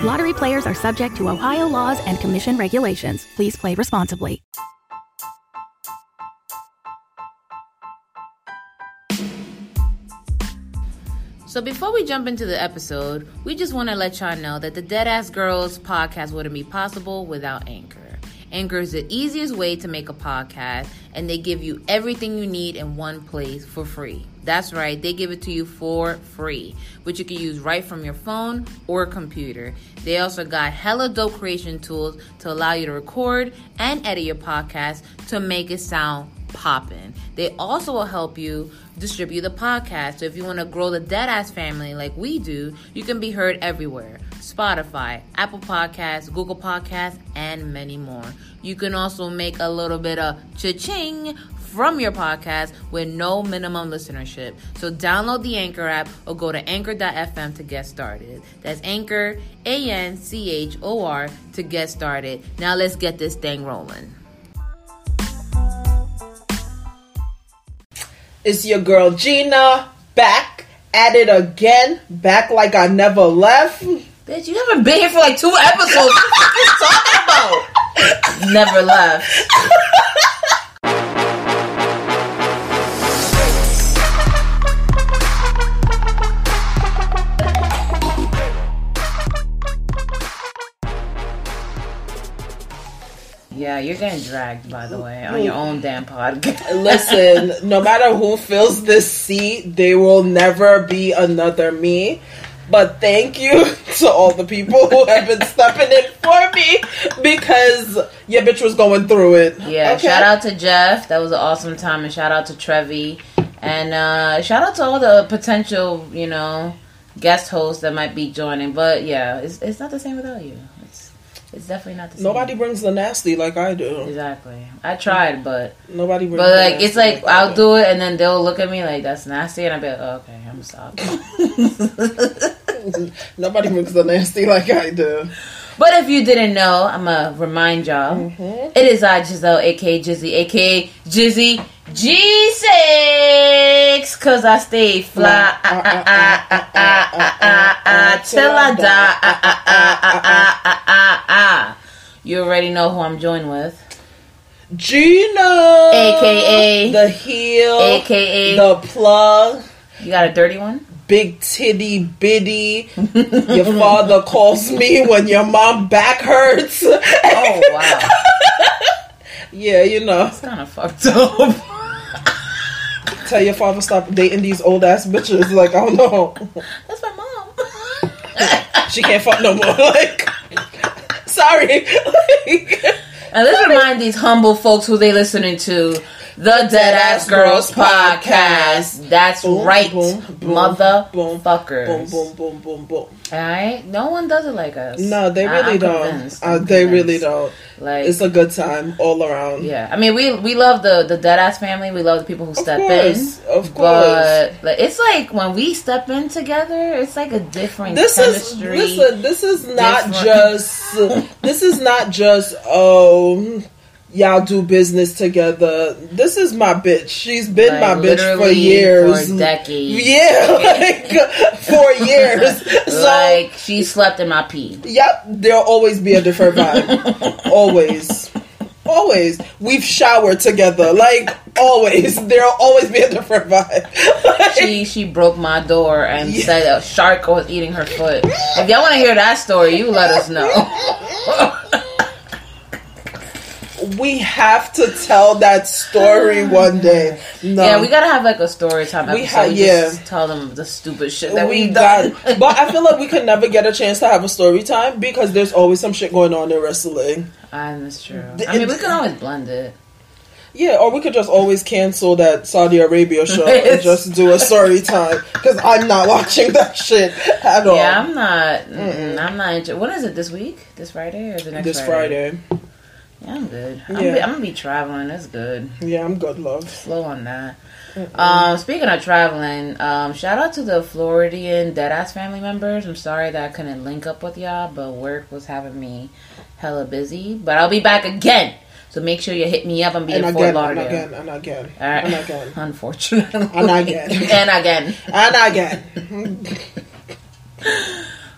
Lottery players are subject to Ohio laws and commission regulations. Please play responsibly. So before we jump into the episode, we just want to let y'all know that the Deadass Girls podcast wouldn't be possible without Anchor. Anchor is the easiest way to make a podcast, and they give you everything you need in one place for free. That's right, they give it to you for free, which you can use right from your phone or computer. They also got hella dope creation tools to allow you to record and edit your podcast to make it sound popping. They also will help you distribute the podcast. So if you want to grow the Deadass family like we do, you can be heard everywhere. Spotify, Apple Podcasts, Google Podcasts, and many more. You can also make a little bit of cha-ching from your podcast with no minimum listenership. So download the Anchor app or go to anchor.fm to get started. That's Anchor, A N C H O R, to get started. Now let's get this thing rolling. It's your girl Gina back at it again, back like I never left. Bitch, you haven't been here for like two episodes. what are you talking about? Never left. Yeah, you're getting dragged, by the way, on your own damn podcast. Listen, no matter who fills this seat, there will never be another me. But thank you to all the people who have been stepping in for me because your bitch was going through it. Yeah, okay? shout out to Jeff. That was an awesome time. And shout out to Trevi. And uh, shout out to all the potential, you know, guest hosts that might be joining. But yeah, it's, it's not the same without you. It's definitely not the same. Nobody brings the nasty like I do. Exactly. I tried, but nobody. Brings but like it's like I'll do it, and then they'll look at me like that's nasty, and I'll be like, oh, okay, I'm stop. nobody brings the nasty like I do. But if you didn't know, I'm gonna remind y'all. Mm-hmm. It is I Giselle, aka Gizzy, aka Gizzy G6, cause I stay fly till I die. You already know who I'm joined with. Gina, aka the heel, aka the plug. You got a dirty one? Big titty biddy. your father calls me when your mom back hurts. Oh wow. yeah, you know. It's kind of fucked up. Tell your father stop dating these old ass bitches. Like I don't know. That's my mom. she can't fuck no more. Like, sorry. Like, and let's remind these humble folks who they listening to the Deadass Girls podcast. That's boom, right, boom, boom, motherfuckers. Boom, boom, boom, boom, boom. All right, no one does it like us. No, they really I, don't. Uh, they really don't. Like it's a good time all around. Yeah, I mean, we we love the the dead ass family. We love the people who step course, in. Of course, but like, it's like when we step in together, it's like a different this chemistry. Is, listen, this is not different. just. this is not just oh y'all do business together. This is my bitch. She's been like, my bitch for years, for decades. Yeah, like for years. so, like she slept in my pee. Yep, there'll always be a different vibe. always. Always, we've showered together. Like always, there'll always be a different vibe. like, she she broke my door and yeah. said a shark was eating her foot. If y'all want to hear that story, you let us know We have to tell that story one day. No. Yeah, we gotta have like a story time We episode. ha- We yeah. just tell them the stupid shit that we we've got, done. but I feel like we could never get a chance to have a story time because there's always some shit going on in wrestling. and that's true. The- I mean, we can always blend it. Yeah, or we could just always cancel that Saudi Arabia show and just do a story time because I'm not watching that shit at all. Yeah, I'm not. Mm-mm, I'm not. Inter- when is it this week? This Friday or it next this Friday. Yeah, I'm good. I'm, Yeah. be, I'm gonna be traveling. That's good. Yeah, I'm good, love. Slow on that. Um, speaking of traveling, um, shout out to the Floridian Deadass family members. I'm sorry that I couldn't link up with y'all, but work was having me hella busy. But I'll be back again. So make sure you hit me up. I'm being And Fort again, and Lauderdale. again, and again, All right. and again, Unfortunately. And again. and again. and again.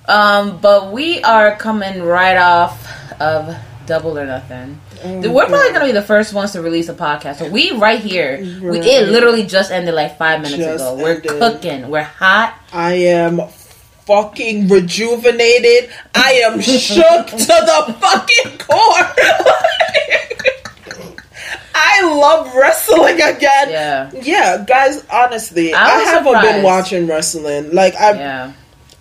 Um, but we are coming right off of Double or Nothing. Oh, We're probably gonna be the first ones to release a podcast. So we right here, we, it literally just ended like five minutes Just ago. We're ended. cooking. We're hot. I am fucking rejuvenated. I am shook to the fucking core. I love wrestling again. Yeah. Yeah, guys, honestly, I I, haven't been watching wrestling. Like I Yeah.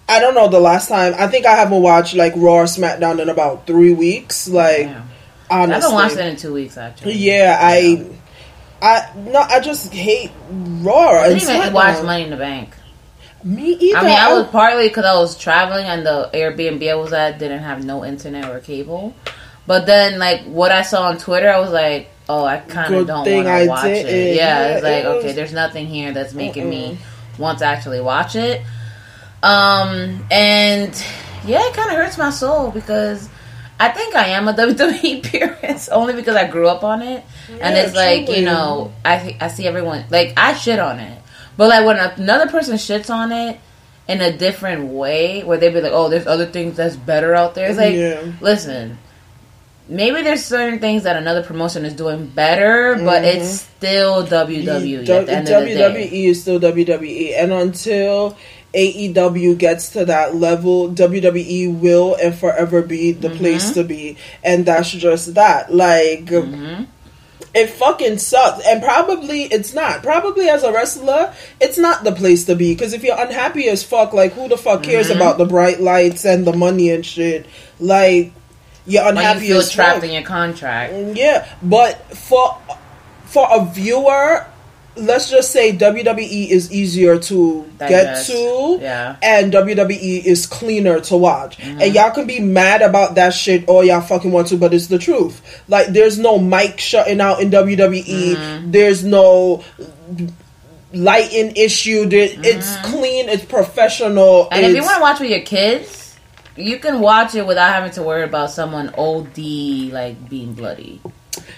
I don't know the last time. I think I haven't watched like Raw or SmackDown in about 3 weeks. Like. I honestly. haven't watched it in two weeks actually. Yeah, I I no, I just hate Raw I didn't even watch Money in the Bank. Me either. I mean, I was partly because I was traveling and the Airbnb I was at didn't have no internet or cable. But then, like what I saw on Twitter, I was like, "Oh, I kind of don't want to watch didn't. it." Yeah, Yeah, it's like it was- okay, there's nothing here that's making me want to actually watch it. Um, and yeah, it kind of hurts my soul because I think I am a WWE purist only because I grew up on it, and it's like truly. you know, I I see everyone like I shit on it, but like when another person shits on it in a different way, where they be like, "Oh, there's other things that's better out there." It's like, Yeah. listen, maybe there's certain things that another promotion is doing better, but it's still WWE at the end of the WWE day. Is still WWE, and until AEW gets to that level, WWE will and forever be the Mm-hmm. place to be, and that's just that. Like. Mm-hmm. It fucking sucks, and probably it's not. Probably as a wrestler, it's not the place to be. Because if you're unhappy as fuck, like who the fuck cares Mm-hmm. about the bright lights and the money and shit? Like you're unhappy you feel as trapped fuck. in your contract. Yeah, but for for a viewer, let's just say WWE is easier to Digest. get to, Yeah. and WWE is cleaner to watch. Mm-hmm. And y'all can be mad about that shit all y'all fucking want to, but it's the truth. Like, there's no mic shutting out in WWE. Mm-hmm. There's no lighting issue. There, It's clean. It's professional. Mm-hmm. And if you want to watch with your kids, you can watch it without having to worry about someone OD like being bloody.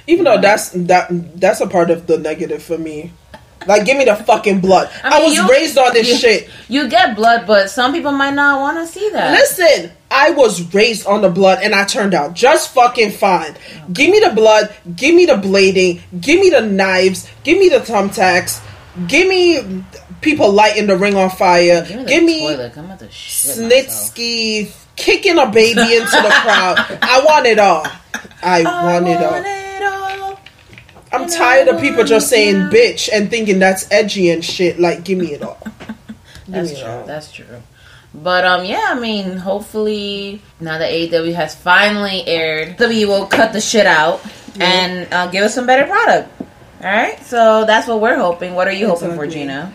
Even though that's that that's a part of the negative for me. Like, give me the fucking blood. I, I was you- raised on this you- shit. You get blood, but some people might not want to see that. Listen, I was raised on the blood and I turned out just fucking fine. Give me the blood, give me the blading, give me the knives, give me the thumbtacks, give me people lighting the ring on fire, Give me give me toilet. I'm about to shit myself. Snitsky kicking a baby into the crowd. I want it all. I want it all. want it all. I'm tired of people just saying bitch and thinking that's edgy and shit. Like, give me it all. That's true. all. That's true. But um, yeah, I mean, hopefully now that AEW has finally aired, W will cut the shit out and uh, give us some better product. All right, so that's what we're hoping. What are you hoping for, Gina?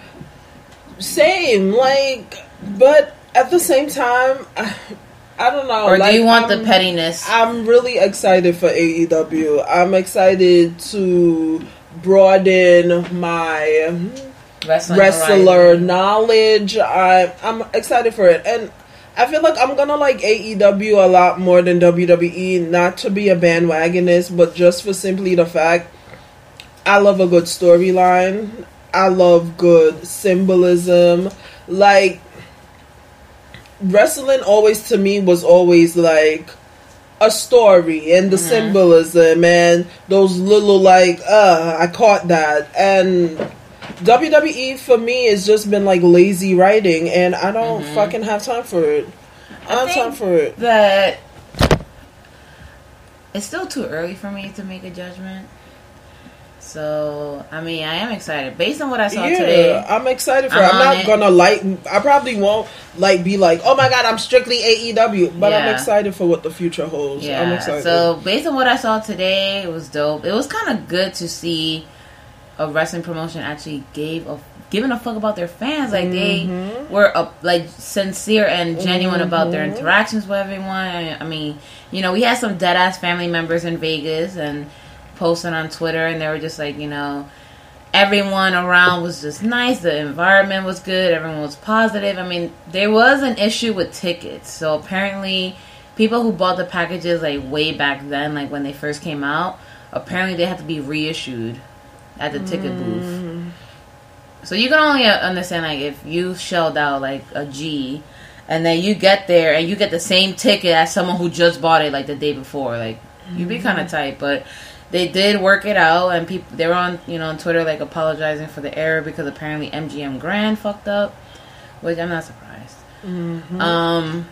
Same, like, but at the same time, I, don't know. Or like, do you want the I'm- pettiness? I'm really excited for AEW. I'm excited to broaden my Wrestling wrestler knowledge. I, I'm excited for it, and I feel like I'm gonna like AEW a lot more than WWE. Not to be a bandwagonist, but just for simply the fact I love a good storyline. I love good symbolism. Like wrestling always to me was always like a story and the symbolism and those little like uh I caught that and WWE for me has just been like lazy writing and I don't fucking have time for it. I don't have time for it. that it's still too early for me to make a judgment. So I mean, I am excited based on what I saw yeah, today. I'm excited for. I'm it. I'm not it. gonna like. I probably won't like be like, oh my god, I'm strictly AEW, but I'm excited for what the future holds. I'm Yeah. excited. So based on what I saw today, it was dope. It was kind of good to see a wrestling promotion actually gave a giving a fuck about their fans. Like they mm-hmm. were up, like sincere and genuine about their mm-hmm. interactions with everyone. I mean, you know, we had some dead ass family members in Vegas and posting on Twitter, and they were just like, you know. Everyone around was just nice. The environment was good. Everyone was positive. I mean, there was an issue with tickets. So apparently, people who bought the packages like way back then, like when they first came out, apparently they had to be reissued at the ticket booth. So you can only uh, understand like if you shelled out like a G, and then you get there and you get the same ticket as someone who just bought it like the day before. Like you'd be kind of tight, but they did work it out, and people they were on you know on Twitter like apologizing for the error because apparently MGM Grand fucked up, which I'm not surprised. Um,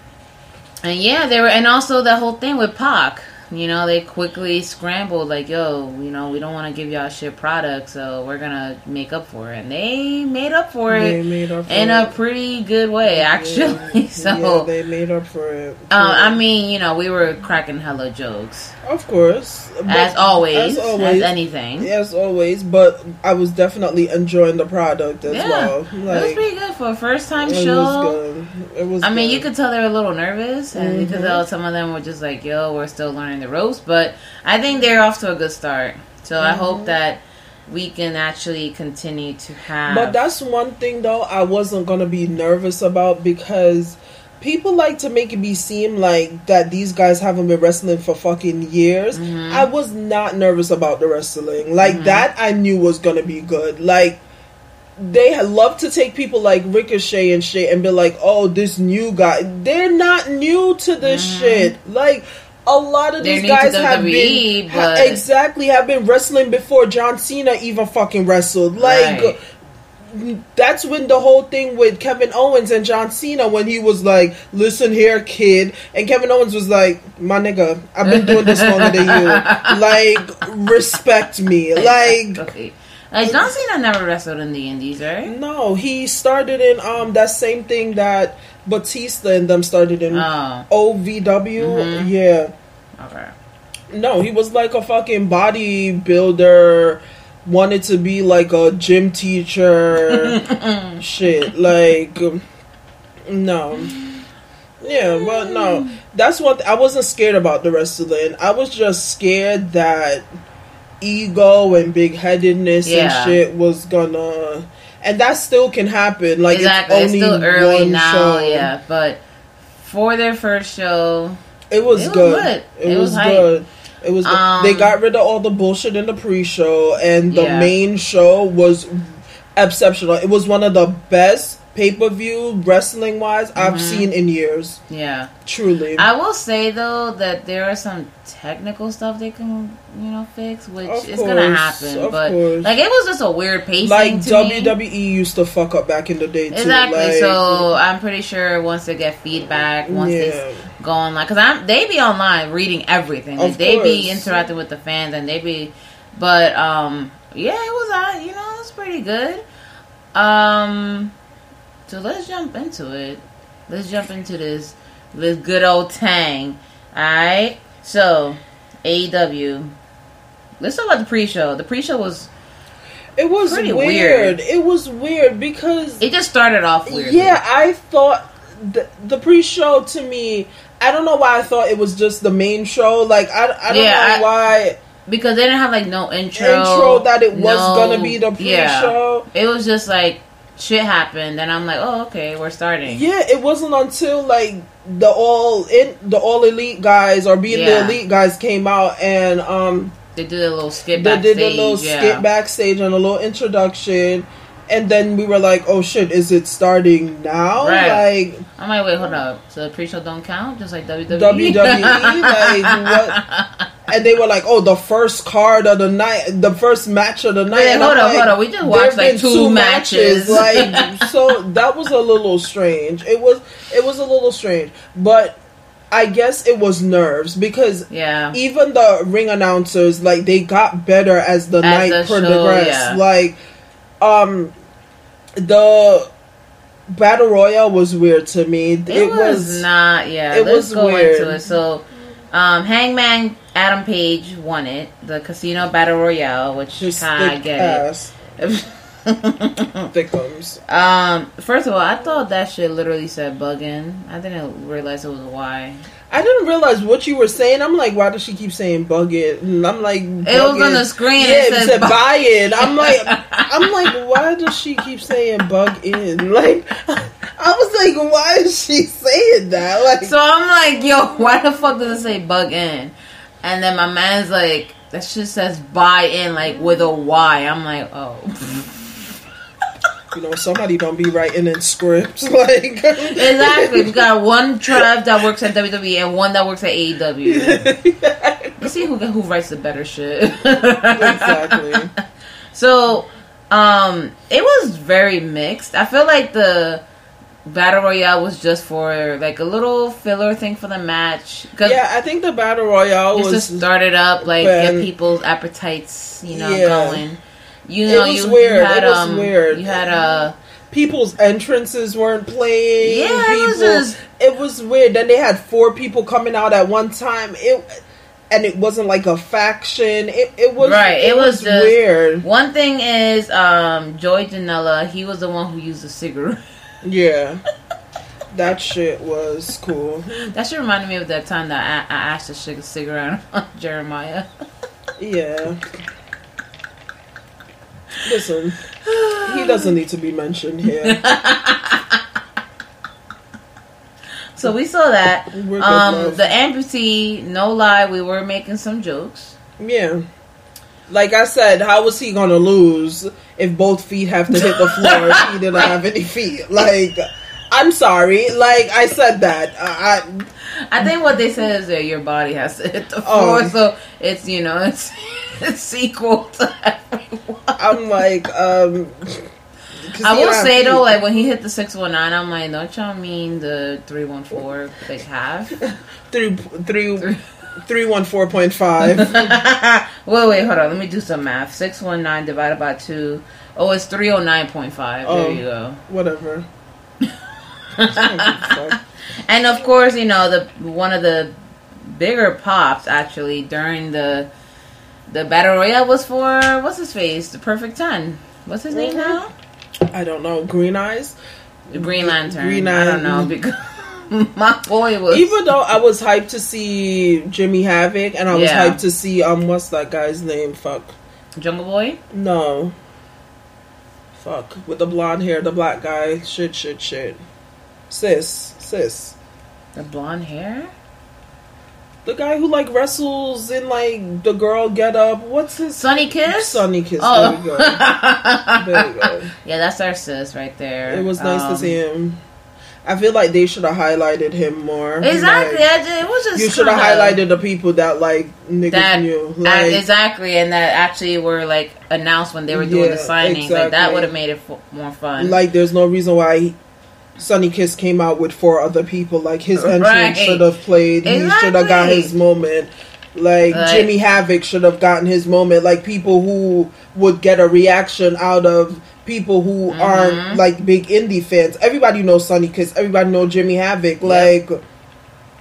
and yeah, they were, and also the whole thing with Pac. You know, they quickly scrambled like, "Yo, you know, we don't want to give y'all shit product, so we're gonna make up for it." And they made up for They it made up for in it. a pretty good way, actually. so, yeah, they made up for it. uh, I mean, you know, we were cracking hella jokes of course, as always, as always, as anything. as always. But I was definitely enjoying the product as Yeah, well. it was pretty good for a first time it show. was good. It was. I mean, you could tell they were a little nervous, and you could Mm-hmm. tell some of them were just like, "Yo, we're still learning the ropes." But I think they're off to a good start. So I Mm-hmm. hope that we can actually continue to have. But that's one thing though I wasn't gonna be nervous about because people like to make it be seem like that these guys haven't been wrestling for fucking years. Mm-hmm. I was not nervous about the wrestling. Like that I knew was gonna be good. Like they love to take people like Ricochet and shit and be like, oh, this new guy. They're not new to this shit. Like a lot of. They're these guys have been but- exactly have been wrestling before John Cena even fucking wrestled. Like Right. that's when the whole thing with Kevin Owens and John Cena when he was like, "Listen here, kid," and Kevin Owens was like, "My nigga, I've been doing this longer than you. Like, respect me." Like, okay. Like John Cena never wrestled in the Indies, right? no, he started in um that same thing that Batista and them started in Oh, OVW. Mm-hmm. Yeah, okay. no, he was like a fucking bodybuilder. Wanted to be like a gym teacher. shit, like no. Yeah, but no. That's what I wasn't scared about the rest of wrestling. I was just scared that ego and big headedness Yeah. and shit was gonna and that still can happen. Like exactly. it's It's, only still early one now, show. yeah. But for their first show, It was It was good. good. It, It was, was good. It was. good. Um, they got rid of all the bullshit in the pre-show, and the Yeah. main show was exceptional. It was one of the best pay-per-view wrestling wise I've seen in years. yeah. Truly, Mm-hmm. I will say though that there are some technical stuff they can, you know, fix, which Of is gonna happen. of but course. like it was just a weird pacing like WWE me. used to fuck up back in the day too. Exactly. Like, so I'm pretty sure once they get feedback, once Yeah. they go online, because I'm they be online reading everything. Like, they be interacting with the fans, and they be. But um, yeah, it was uh, you know, it was pretty good. Um, so let's jump into it. Let's jump into this this good old tang. All right. So AEW. Let's talk about the pre-show. The pre-show was it was pretty weird. weird. It was weird because it just started off weird. Yeah, I thought the, the pre-show to me. I don't know why I thought it was just the main show. Like I, I don't Yeah, know I- why because they didn't have like no intro. intro that it was no- gonna be the pre-show. It was just like shit happened, and I'm like, oh okay, we're starting. Yeah, it wasn't until like the all in the all elite guys or being Yeah. the elite guys came out and um They did a little skip they backstage. did a little yeah. skit backstage and a little introduction. And then we were like, "Oh shit, is it starting now?" Right. Like I'm like, wait, hold up. So the pre-show don't count, just like WWE. WWE, like what? And they were like, "Oh, the first card of the night, the first match of the night." Wait, hold up, like, hold up. We just watched, like, been two matches." like so that was a little strange. It was it was a little strange, but I guess it was nerves because Yeah. even the ring announcers like they got better as the night the progressed. yeah. Like, um, the battle royale was weird to me. It, was, not. Yeah, it was weird. it. So, um, Hangman Adam Page won it, the Casino Battle Royale, which I thick get ass it. thickums. um, first of all, I thought that shit literally said bugging. I didn't realize it was a Y. I didn't realize what you were saying. I'm like, why does she keep saying bug it? And I'm like, It was on the screen. Yeah, it it said said bu- buy it. I'm like, I'm like, why does she keep saying bug in? Like, I was like, why is she saying that? Like, So I'm like, yo, why the fuck does it say bug in? And then my man's like, that shit says buy in, like with a Y. I'm like, oh. you know, somebody don't be writing in scripts. Like, Exactly. We got one tribe that works at WWE and one that works at AEW. Let's see who who writes the better shit. exactly. So, um, it was very mixed. I feel like the battle royale was just for like a little filler thing for the match. Yeah, I think the battle royale was to start it up, like get people's appetites, you know, Yeah. going. You know, was you, weird. you had It was um, weird. you had uh, people's entrances weren't playing. Yeah, it was just- it was weird. Then they had four people coming out at one time. It and it wasn't like a faction. It it was Right, It, it was, was just- weird. one thing is um, Joey Janela. He was the one who used the cigarette. Yeah, that shit was cool. That should remind me of that time that I, I asked to shake a cigarette on Jeremiah. Yeah. Listen, he doesn't need to be mentioned here. So we saw that. Um, the amputee, no lie, we were making some jokes. Yeah. Like I said, how was he gonna lose if both feet have to hit the floor if he didn't have any feet? Like, I'm sorry. Like I said that. I, I I think what they said is that your body has to hit the Oh. floor, so it's you know it's it's equal to everyone. I'm like, um. I will say feet. though, like when he hit the six one nine, I'm like, don't y'all mean the three one four like half? three, three, three, one, four point five. wait, wait, hold on. Let me do some math. Six one nine divided by two. Oh, it's three oh nine point five. There Oh. you go. Oh, whatever. And of course, you know the one of the bigger pops actually during the the battle royale was for what's his face, the Perfect Ten. What's his name now? I don't know. Green eyes. Green Lantern. Green I don't know because my boy was Even though I was hyped to see Jimmy Havoc, and I was Yeah. hyped to see um, what's that guy's name? Fuck. Jungle Boy. No. Fuck. With the blonde hair, the black guy. Shit, shit, shit. Sis. Sis. The blonde hair. The guy who like wrestles in like the girl get up. What's his Sunny Kiss. Sunny Kiss. Oh. There we go. There we go. yeah, that's our sis right there. It was nice to Um, see him. I feel like they should have highlighted him more. Exactly. Like, I just, it was just you should have highlighted the people that like niggas that knew. uh, Like, exactly, and that actually were like announced when they were doing the signing. signings. Like that would have made it f- more fun. like there's no reason why he, Sunny Kiss came out with four other people. Like his entrance Right. should have played. He should have got his moment. Like, Like- Jimmy Havoc should have gotten his moment. Like people who would get a reaction out of people who Mm-hmm. aren't like big indie fans. Everybody knows Sunny because Everybody knows Jimmy Havoc. Like,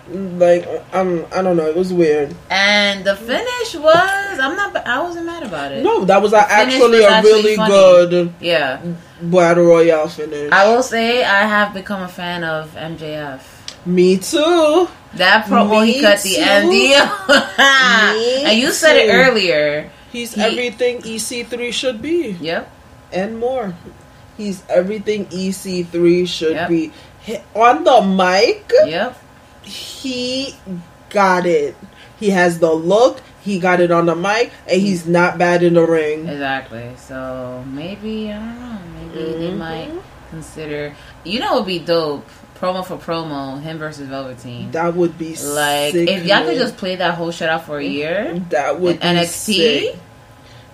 like I'm. I don't know. It was weird. and the finish was I'm not I wasn't mad about it. No, that was actually was a actually really funny. good Yeah. battle royale finish. I will say I have become a fan of MJF. Me too. That promo he cut the too. end deal. And you said it earlier. He's He- everything EC3 should be Yep. And more. He's everything EC3 should Yep. be. He- on the mic, Yep. he got it. He has the look. He got it on the mic, and he's not bad in the ring. Exactly. So maybe I don't know. Maybe they Mm-hmm. might consider. You know, it would be dope. Promo for promo, him versus Velveteen. That would be like sick, if y'all could just play that whole shit out for a year. that would be NXT? sick.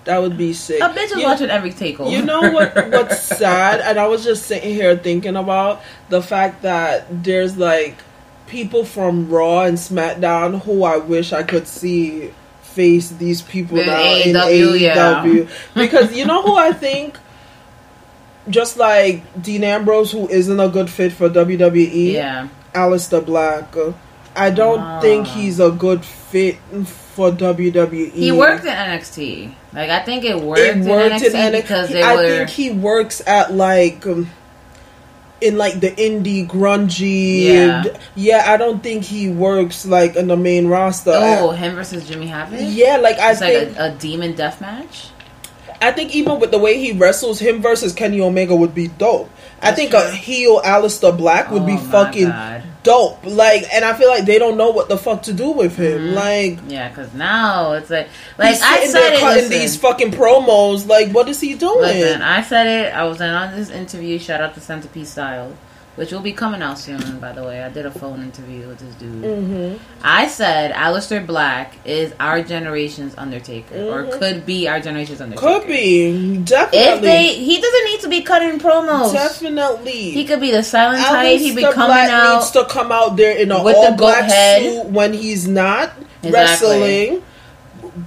That would be sick. A bitch is You- watching every takeover. You know what? What's sad, and I was just sitting here thinking about the fact that there's like people from Raw and SmackDown who I wish I could see face these people In now in AEW, yeah. Because you know who I think just like Dean Ambrose who isn't a good fit for WWE, Yeah. Aleister Black. I don't Ah. think he's a good fit for WWE. He worked in NXT. Like I think it worked, it worked in NXT in NXT because they I were. think he works at like um, in like the indie grungy. Yeah. yeah. I don't think he works like in the main roster. oh, him versus Jimmy Havoc. yeah, like I it's like think a, a demon death match. I think even with the way he wrestles, him versus Kenny Omega would be dope. I think true. a heel Aleister Black would Oh be fucking God. Dope. Like, and I feel like they don't know what the fuck to do with him. Mm-hmm. Like, Yeah, because now it's like like I said it. cutting Listen, these fucking promos. Like, what is he doing? listen, I said it. I was in on this interview. Shout out to Centipede Style, which will be coming out soon. By the way, I did a phone interview with this dude. Mm-hmm. I said Aleister Black is our generation's Undertaker, or could be our generation's Undertaker. Mm-hmm. Could be definitely. If they, he doesn't need to be cutting promos. Definitely. He could be the silent type. He'd be coming Black out. needs to come out there in a with all the black head. suit when he's not Exactly. wrestling.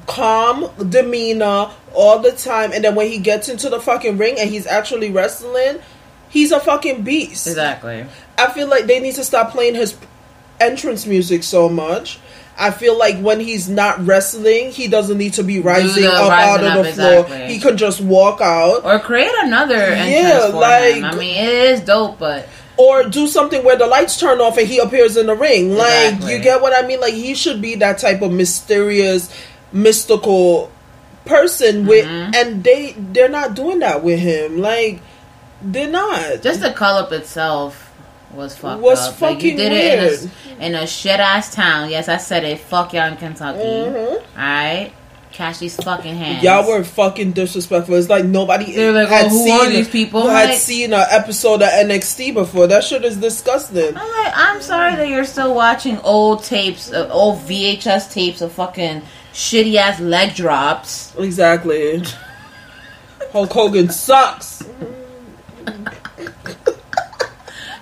Calm demeanor all the time, and then when he gets into the fucking ring and he's actually wrestling, he's a fucking beast. Exactly. I feel like they need to stop playing his entrance music so much. I feel like when he's not wrestling, he doesn't need to be rising up rising out of the up, floor. exactly. He can just walk out. Or create another entrance Yeah, like- him. I mean, it is dope, but or do something where the lights turn off and he appears in the ring. Like Exactly. you get what I mean? Like he should be that type of mysterious, mystical person with Mm-hmm. and they they're not doing that with him. Like they're not. just the call up itself was fucked Was up. like you fucking did it in a, in a shit ass town. Yes, I said it. Fuck y'all in Kentucky. Mhm. Alright? Catch these fucking hands. Y'all were fucking disrespectful. It's like nobody like, had "Oh, who seen are these people?" who had like- seen an episode of NXT before. That shit is disgusting. I'm like, I'm sorry that you're still watching old tapes, uh, old VHS tapes of fucking shitty ass leg drops. Exactly. Hulk Hogan sucks.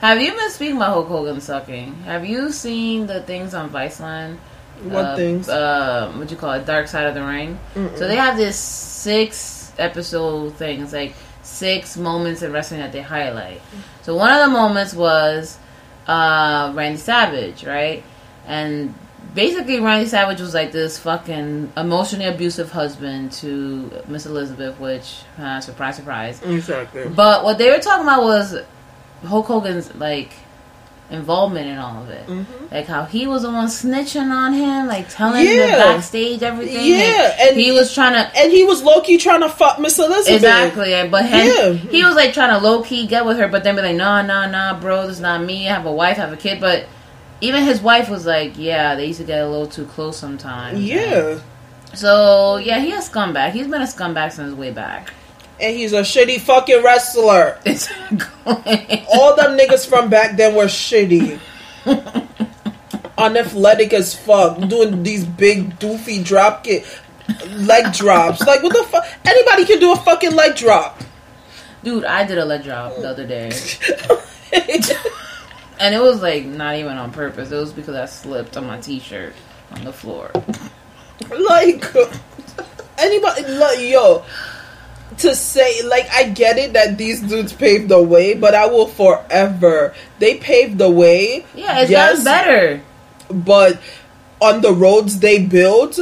Have you been speaking about Hulk Hogan sucking? Have you seen the things on Viceland? What uh, things? Uh, what you call it? Dark Side of the Ring. So they have this six episode thing. It's like six moments in wrestling that they highlight. So one of the moments was uh, Randy Savage, right? And basically, Randy Savage was like this fucking emotionally abusive husband to Miss Elizabeth, which uh, surprise, surprise. Exactly. But what they were talking about was Hulk Hogan's like involvement in all of it, like how he was the one snitching on him, like telling him Yeah. the backstage everything. Yeah, and and he was trying to And he was low key trying to fuck Miss Elizabeth. exactly, but him, Yeah. he was like trying to low key get with her, but then be like, nah, nah, nah, bro, this is not me. I have a wife, I have a kid, but. Even his wife was like, "Yeah, they used to get a little too close sometimes." Yeah. So yeah, he a scumbag. He's been a scumbag since way back. And he's a shitty fucking wrestler. All them niggas from back then were shitty. Unathletic as fuck. Doing these big doofy drop kick leg drops. Like what the fuck? Anybody can do a fucking leg drop. Dude, I did a leg drop the other day. And it was like not even on purpose. It was because I slipped on my t-shirt on the floor. like anybody like yo to say like I get it that these dudes paved the way, but I will forever they paved the way. Yeah, it's yes, gotten better. but on the roads they built,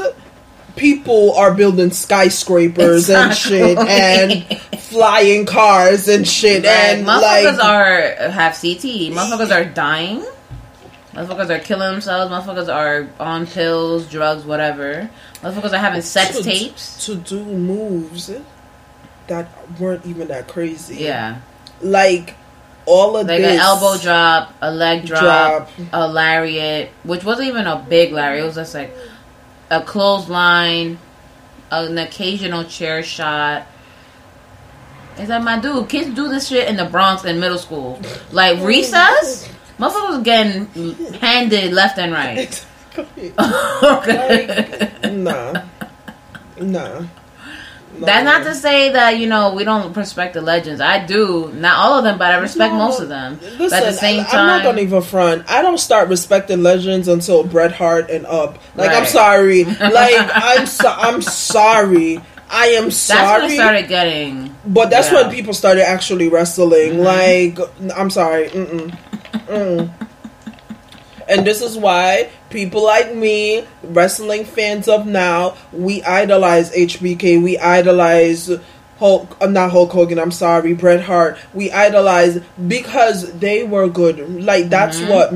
people are building skyscrapers and shit and flying cars and shit Like, and motherfuckers like are have CT. Motherfuckers are dying. Motherfuckers are killing themselves. Motherfuckers are on pills, drugs, whatever. Motherfuckers are having sex to, tapes. to do moves that weren't even that crazy. Yeah, Like all of like this an elbow drop, a leg drop, Drop. a lariat, which wasn't even a big lariat. It was just like a clothesline, an occasional chair shot. It's like my dude, kids do this shit in the Bronx in middle school. Like recess, motherfuckers was getting handed left and right. okay Nah. Nah. No. That's not to say that you know we don't respect the legends. I do, not all of them, but I respect No, most of them. Listen, but at the same time, I'm not gonna even front. I don't start respecting legends until Bret Hart and up. Like I'm sorry. Like I'm so, I'm sorry. I am sorry. that's when I started getting. But that's Yeah. when people started actually wrestling. Mm-hmm. Like, I'm sorry. Mm-mm. Mm. And this is why people like me, wrestling fans of now, we idolize HBK. We idolize Hulk. I'm not Hulk Hogan. I'm sorry, Bret Hart. We idolize because they were good. Like that's what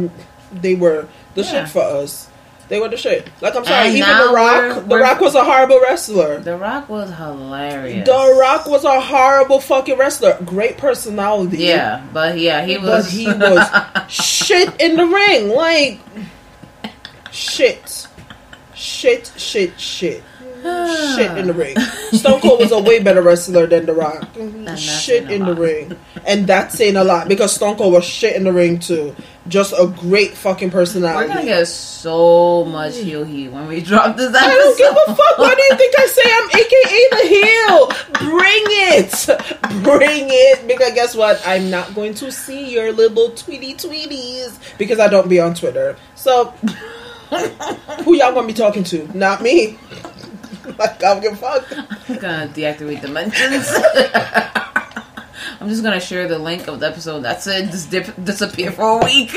they were the Mm-hmm. Yeah. shit for us. They were the shit. Like I'm sorry, And even The Rock. we're- the we're- Rock was a horrible wrestler. The Rock was hilarious. The Rock was a horrible fucking wrestler. Great personality. Yeah, but yeah, he But was. he was shit in the ring. Like shit. Shit, shit, shit. shit in the ring. Stone Cold was a way better wrestler than The Rock. Shit in the ring. And that's saying a lot because Stone Cold was shit in the ring too. Just a great fucking personality. We're gonna get so much heel heat when we drop this episode. I don't give a fuck. Why do you think I say I'm AKA the heel? Bring it. Bring it. Because guess what? I'm not going to see your little tweety tweeties because I don't be on Twitter. So, who y'all gonna be talking to? Not me. like, I don't give a fuck. I'm gonna deactivate the mentions. I'm just gonna share the link of the episode. That's it. Just dip, disappear for a week.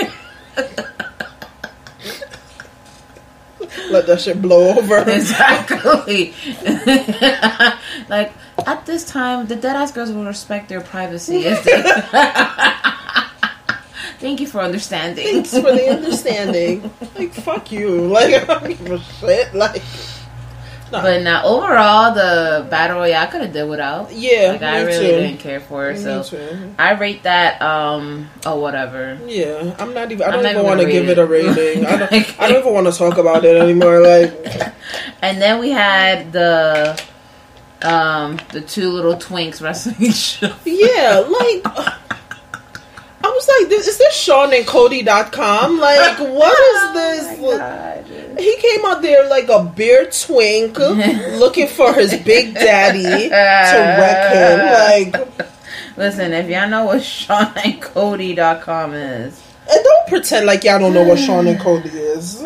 Let that shit blow over. exactly. like at this time, the dead ass girls will respect their privacy. As they... Thank you for understanding. Thanks for the understanding. Like, fuck you. Like, I don't give a shit. Like, But now, overall, the battle royale I could have did without. yeah. Like I really too. didn't care for it, so. I rate that um oh whatever. Yeah, I'm not even. I don't even want to give it a rating. I don't. I don't even want to talk about it anymore. Like, And then we had the um the two little twinks wrestling show. yeah, like. Was like, this, is this Sean and Cody.com? Like, what is oh this? he came out there like a beer twink looking for his big daddy to wreck him. Like, Listen, if y'all know what SeanandCody.com is, and don't pretend like y'all don't know what Sean and Cody is.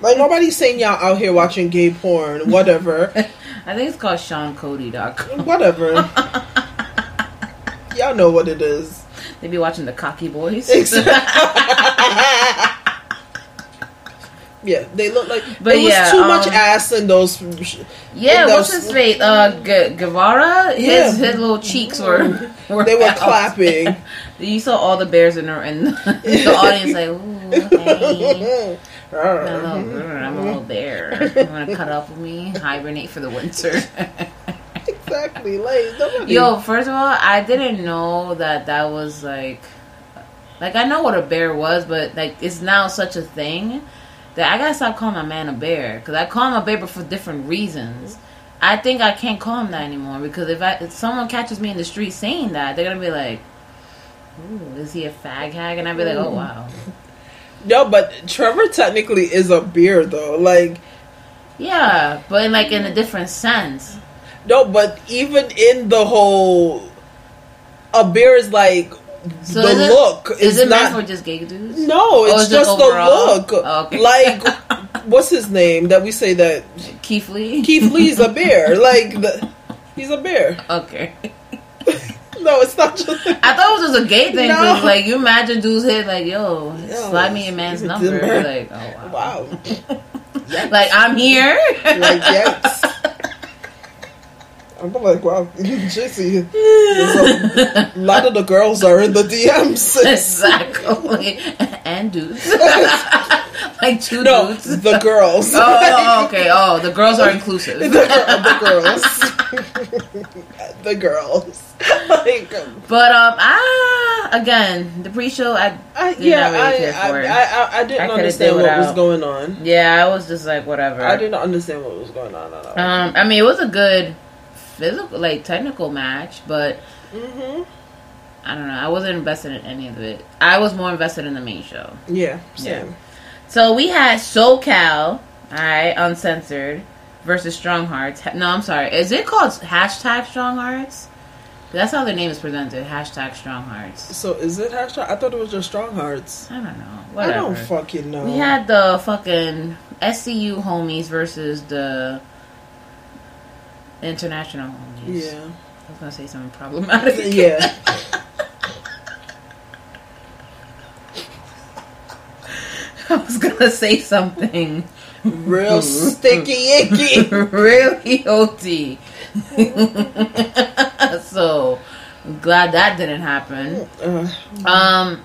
Like, nobody's saying y'all out here watching gay porn. Whatever. I think it's called SeanCody.com. Whatever. y'all know what it is. They be watching the Cocky Boys. Yeah, they look like. But it was yeah, too um, much ass in those. Yeah, in what's his face? Uh, G- Guevara. His Yeah. his little cheeks were, were They were out. clapping. You saw all the bears in the in the audience like, ooh, hey. I'm a little, I'm a little bear. You want to cut up with me? Hibernate for the winter. Exactly. Like nobody. Yo, first of all, I didn't know that that was like, like I know what a bear was, but like it's now such a thing that I gotta stop calling my man a bear because I call him a bear but for different reasons. I think I can't call him that anymore because if I if someone catches me in the street saying that, they're gonna be like, "Ooh, is he a fag hag?" And I'd be like, "Oh wow, No, but Trevor technically is a beer though. Like yeah," but in, like in a different sense. No, but even in the whole, a beer is like So the is it, look. Is it not. meant for just gay dudes? no, it's is it just the look. Oh, okay. Like, what's his name that we say that Keith Lee. Keith Lee's a bear? Like, the, he's a bear. Okay. No, it's not just. I thought it was just a gay thing No. like, you imagine dudes hit like, "Yo, Yo, slide me a man's it's number." number. Like, oh wow. Wow. Like I'm here. Like, yes. I'm like, wow, JC. there's A lot of the girls are in the DMs. exactly. And dudes. like two No, dudes. the girls. Oh, oh, okay. Oh, the girls are inclusive. the, the girls. the girls. Like, But um, ah, again, the pre-show, I, I, did yeah, really I, care I, it. I, I, I didn't I understand what was going on. yeah, I was just like, whatever. I didn't understand what was going on at all. Um, I mean, it was a good physical, like technical match, but hmm I don't know. I wasn't invested in any of it. I was more invested in the main show. Yeah, same. So we had SoCal, all right, uncensored, versus Strong Hearts. No, I'm sorry. Is it called hashtag Strong Hearts? That's how their name is presented. Hashtag Strong Hearts. So is it hashtag? I thought it was just Strong Hearts. I don't know. Whatever. I don't fucking know. We had the fucking SCU homies versus the international yeah, I was gonna say something problematic. yeah. I was gonna say something Real sticky icky. really OT. so glad that didn't happen. Uh, Um,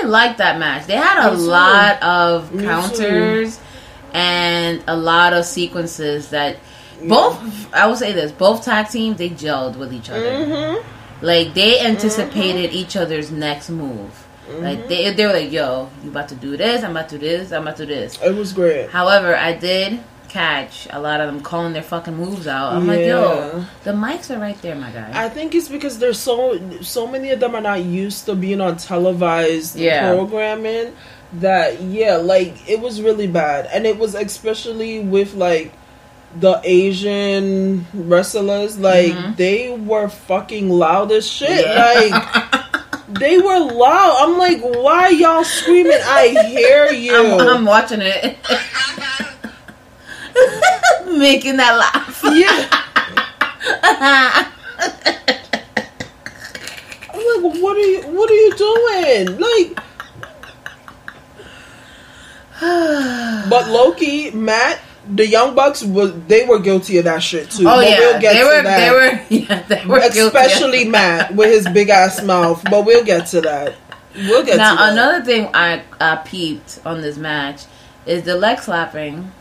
I like that match. They had a lot of Me counters and a lot of sequences that both. I will say this: both tag teams they gelled with each other. Mm-hmm. Like they anticipated each other's next move. Mm-hmm. Like they they were like, "Yo, you about to do this? I'm about to do this. I'm about to do this." it was great. However, I did catch a lot of them calling their fucking moves out. I'm like, "Yo, the mics are right there, my guy." I think it's because there's so so many of them are not used to being on televised Yeah. programming that yeah, like it was really bad, and it was especially with like the Asian wrestlers, like Mm-hmm. they were fucking loud as shit, Yeah. like. They were loud. I'm like, why y'all screaming? I hear you. I'm, I'm watching it, making that laugh. yeah. I'm like, what are you? What are you doing? Like, but Loki, Matt, the Young Bucks was they were guilty of that shit too. Oh but yeah, we'll get they to were, that. they were, yeah, they were guilty. especially Matt with his big ass mouth. But we'll get to that. We'll get to that. Now that. another thing I I peeped on this match is the leg slapping.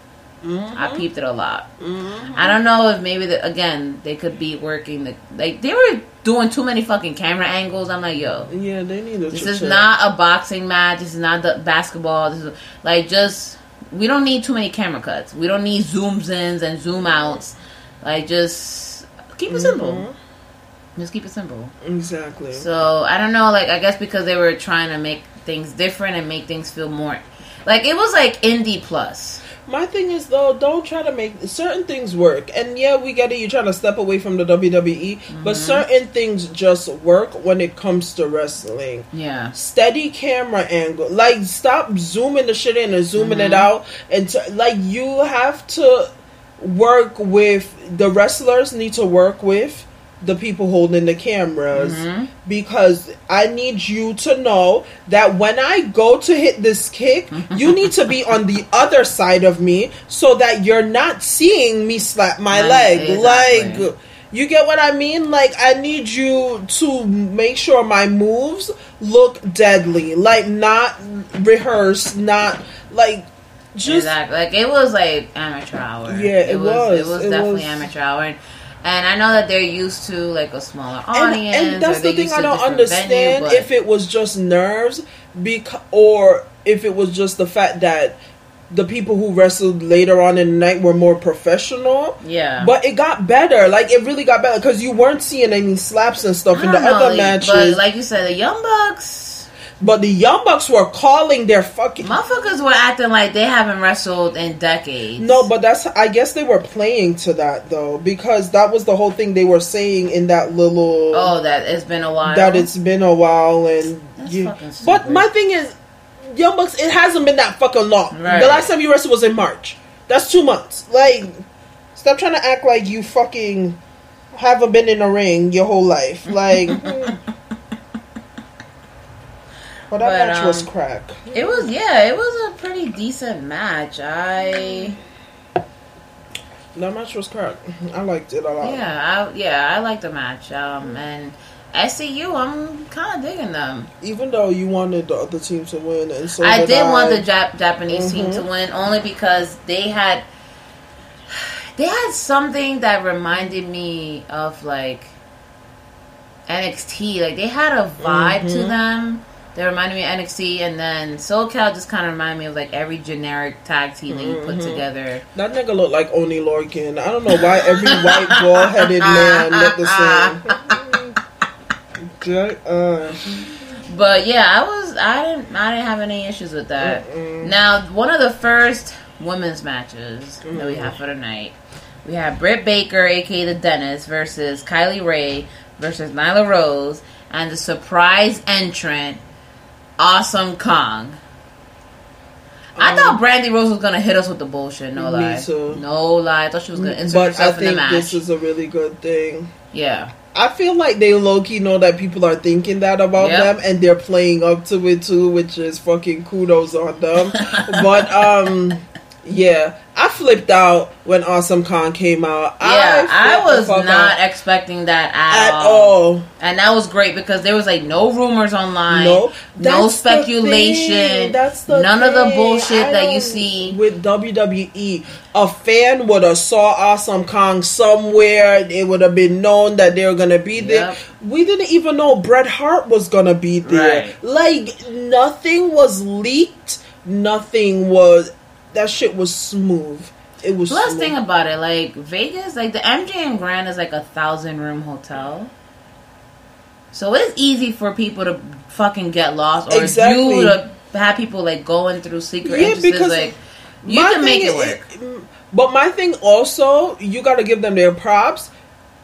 Mm-hmm. I peeped it a lot. I don't know if maybe the, again they could be working the like they were doing too many fucking camera angles. I'm like, yo, yeah, they need to. this is not a boxing match. This is not the basketball. This is like just we don't need too many camera cuts. We don't need zooms ins and zoom outs. Like just keep it simple. Mm-hmm. Just keep it simple. exactly. So I don't know. Like I guess because they were trying to make things different and make things feel more like it was like indie plus. My thing is though, don't try to make certain things work. And yeah, we get it. You're trying to step away from the WWE, but Mm-hmm. certain things just work when it comes to wrestling. Yeah. Steady camera angle, like stop zooming the shit in and zooming it Mm-hmm. out, and t- like you have to work with the wrestlers. Need to work with the people holding the cameras Mm-hmm. because I need you to know that when I go to hit this kick, you need to be on the other side of me so that you're not seeing me slap my Right, leg. exactly. Like, you get what I mean? Like, I need you to make sure my moves look deadly, like not rehearsed, not like just exactly. Like it was like amateur hour. Yeah, it was. It was It definitely was- amateur hour. And, and I know that they're used to like a smaller audience. and that's or the thing I don't understand venue, if it was just nerves, because or if it was just the fact that the people who wrestled later on in the night were more professional. yeah. But it got better. Like it really got better because you weren't seeing any slaps and stuff in the know, other matches. But like you said, the Young Bucks. But the Young Bucks were calling their fucking Motherfuckers were acting like they haven't wrestled in decades. No, but that's I guess they were playing to that though because that was the whole thing they were saying in that little Oh, that it's been a while. that it's been a while and you, fucking but my thing is Young Bucks it hasn't been that fucking long. Right. The last time you wrestled was in March. That's 2 months. Like Stop trying to act like you fucking haven't been in a ring your whole life. Like, but that But, match was um, crack. It was yeah, it was a pretty decent match. I That match was crack. I liked it a lot. yeah, I yeah, I like the match. Um and SCU, I'm kind of digging them. Even though you wanted the other team to win, and so I did did want the Jap- Japanese team to win only because they had they had something that reminded me of like NXT. Like they had a vibe to Mhm. them. They reminded me of NXT, and then SoCal just kind of reminded me of like every generic tag team that you put Mhm. together. That nigga looked like Oney Lorcan. I don't know why every white bald headed man looked the same. Jack- uh, But yeah, I was I didn't I didn't have any issues with that. Mm-mm. Now, one of the first women's matches that we Mm. have for tonight, we have Britt Baker, aka the Dentist, versus Kylie Rae versus Nyla Rose, and the surprise entrant, Awesome Kong. I Um, thought Brandy Rose was gonna hit us with the bullshit. No Me lie, too. no lie. I thought she was gonna insert but I herself in the think match. this is a really good thing. yeah, I feel like they low key know that people are thinking that about Yep. them and they're playing up to it too, which is fucking kudos on them. but um yeah, I flipped out when Awesome Kong came out. yeah. I, the was not out expecting that at, at all. all. And that was great because there was like no rumors online, No, no speculation. That's the none of the bullshit I that you see. with WWE. A fan would have saw Awesome Kong somewhere. It would have been known that they were gonna be there. Yep. We didn't even know Bret Hart was gonna be there. Right. Like nothing was leaked. Nothing was. That shit was smooth. It was. Plus, smooth. thing about it, like Vegas, like the MGM Grand is like a thousand room hotel, so it's easy for people to fucking get lost, or Exactly. you to have people like going through secret Yeah, entrances. because Like you can make it work. is- But my thing also, you got to give them their props.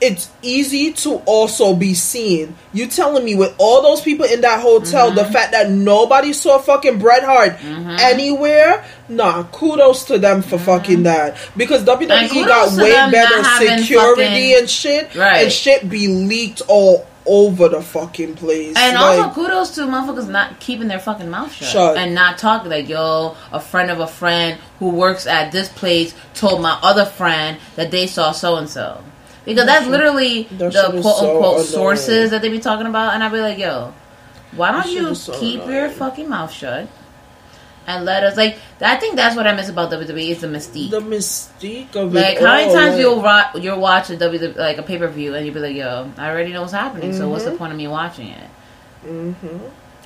It's easy to also be seen. You telling me with all those people in that hotel, Mm-hmm. the fact that nobody saw fucking Bret Hart anywhere, nah, kudos to them for fucking that. Because WWE Mm-hmm. got way better security fucking- and shit, Right. and shit be leaked all over the fucking place. And Like, also kudos to motherfuckers not keeping their fucking mouth shut, Shut. and not talking like yo, a friend of a friend who works at this place told my other friend that they saw so and so. Because that's literally that the quote unquote annoying. sources that they be talking about, and I'd be like, yo, why don't you so keep your fucking mouth shut and let us like? I think that's what I miss about WWE is the mystique. the mystique of like how many times like- you'll ro- you'll watch a WWE like a pay per view and you'll be like, yo, I already know what's happening, so what's the Mm-hmm. point of me watching it?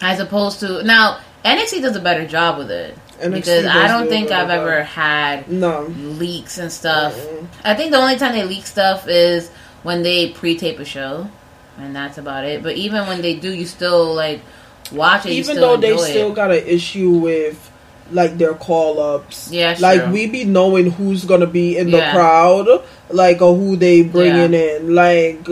As opposed to now, NXT does a better job with it Because I don't do think I've ever had No. leaks and stuff. I think the only time they leak stuff is when they pre-tape a show, and that's about it. But even when they do, you still like watch it. even though they still it. got an issue with like their call ups. Yeah, like we be knowing who's gonna be in the Yeah. crowd, like or who they bringing Yeah. in. Like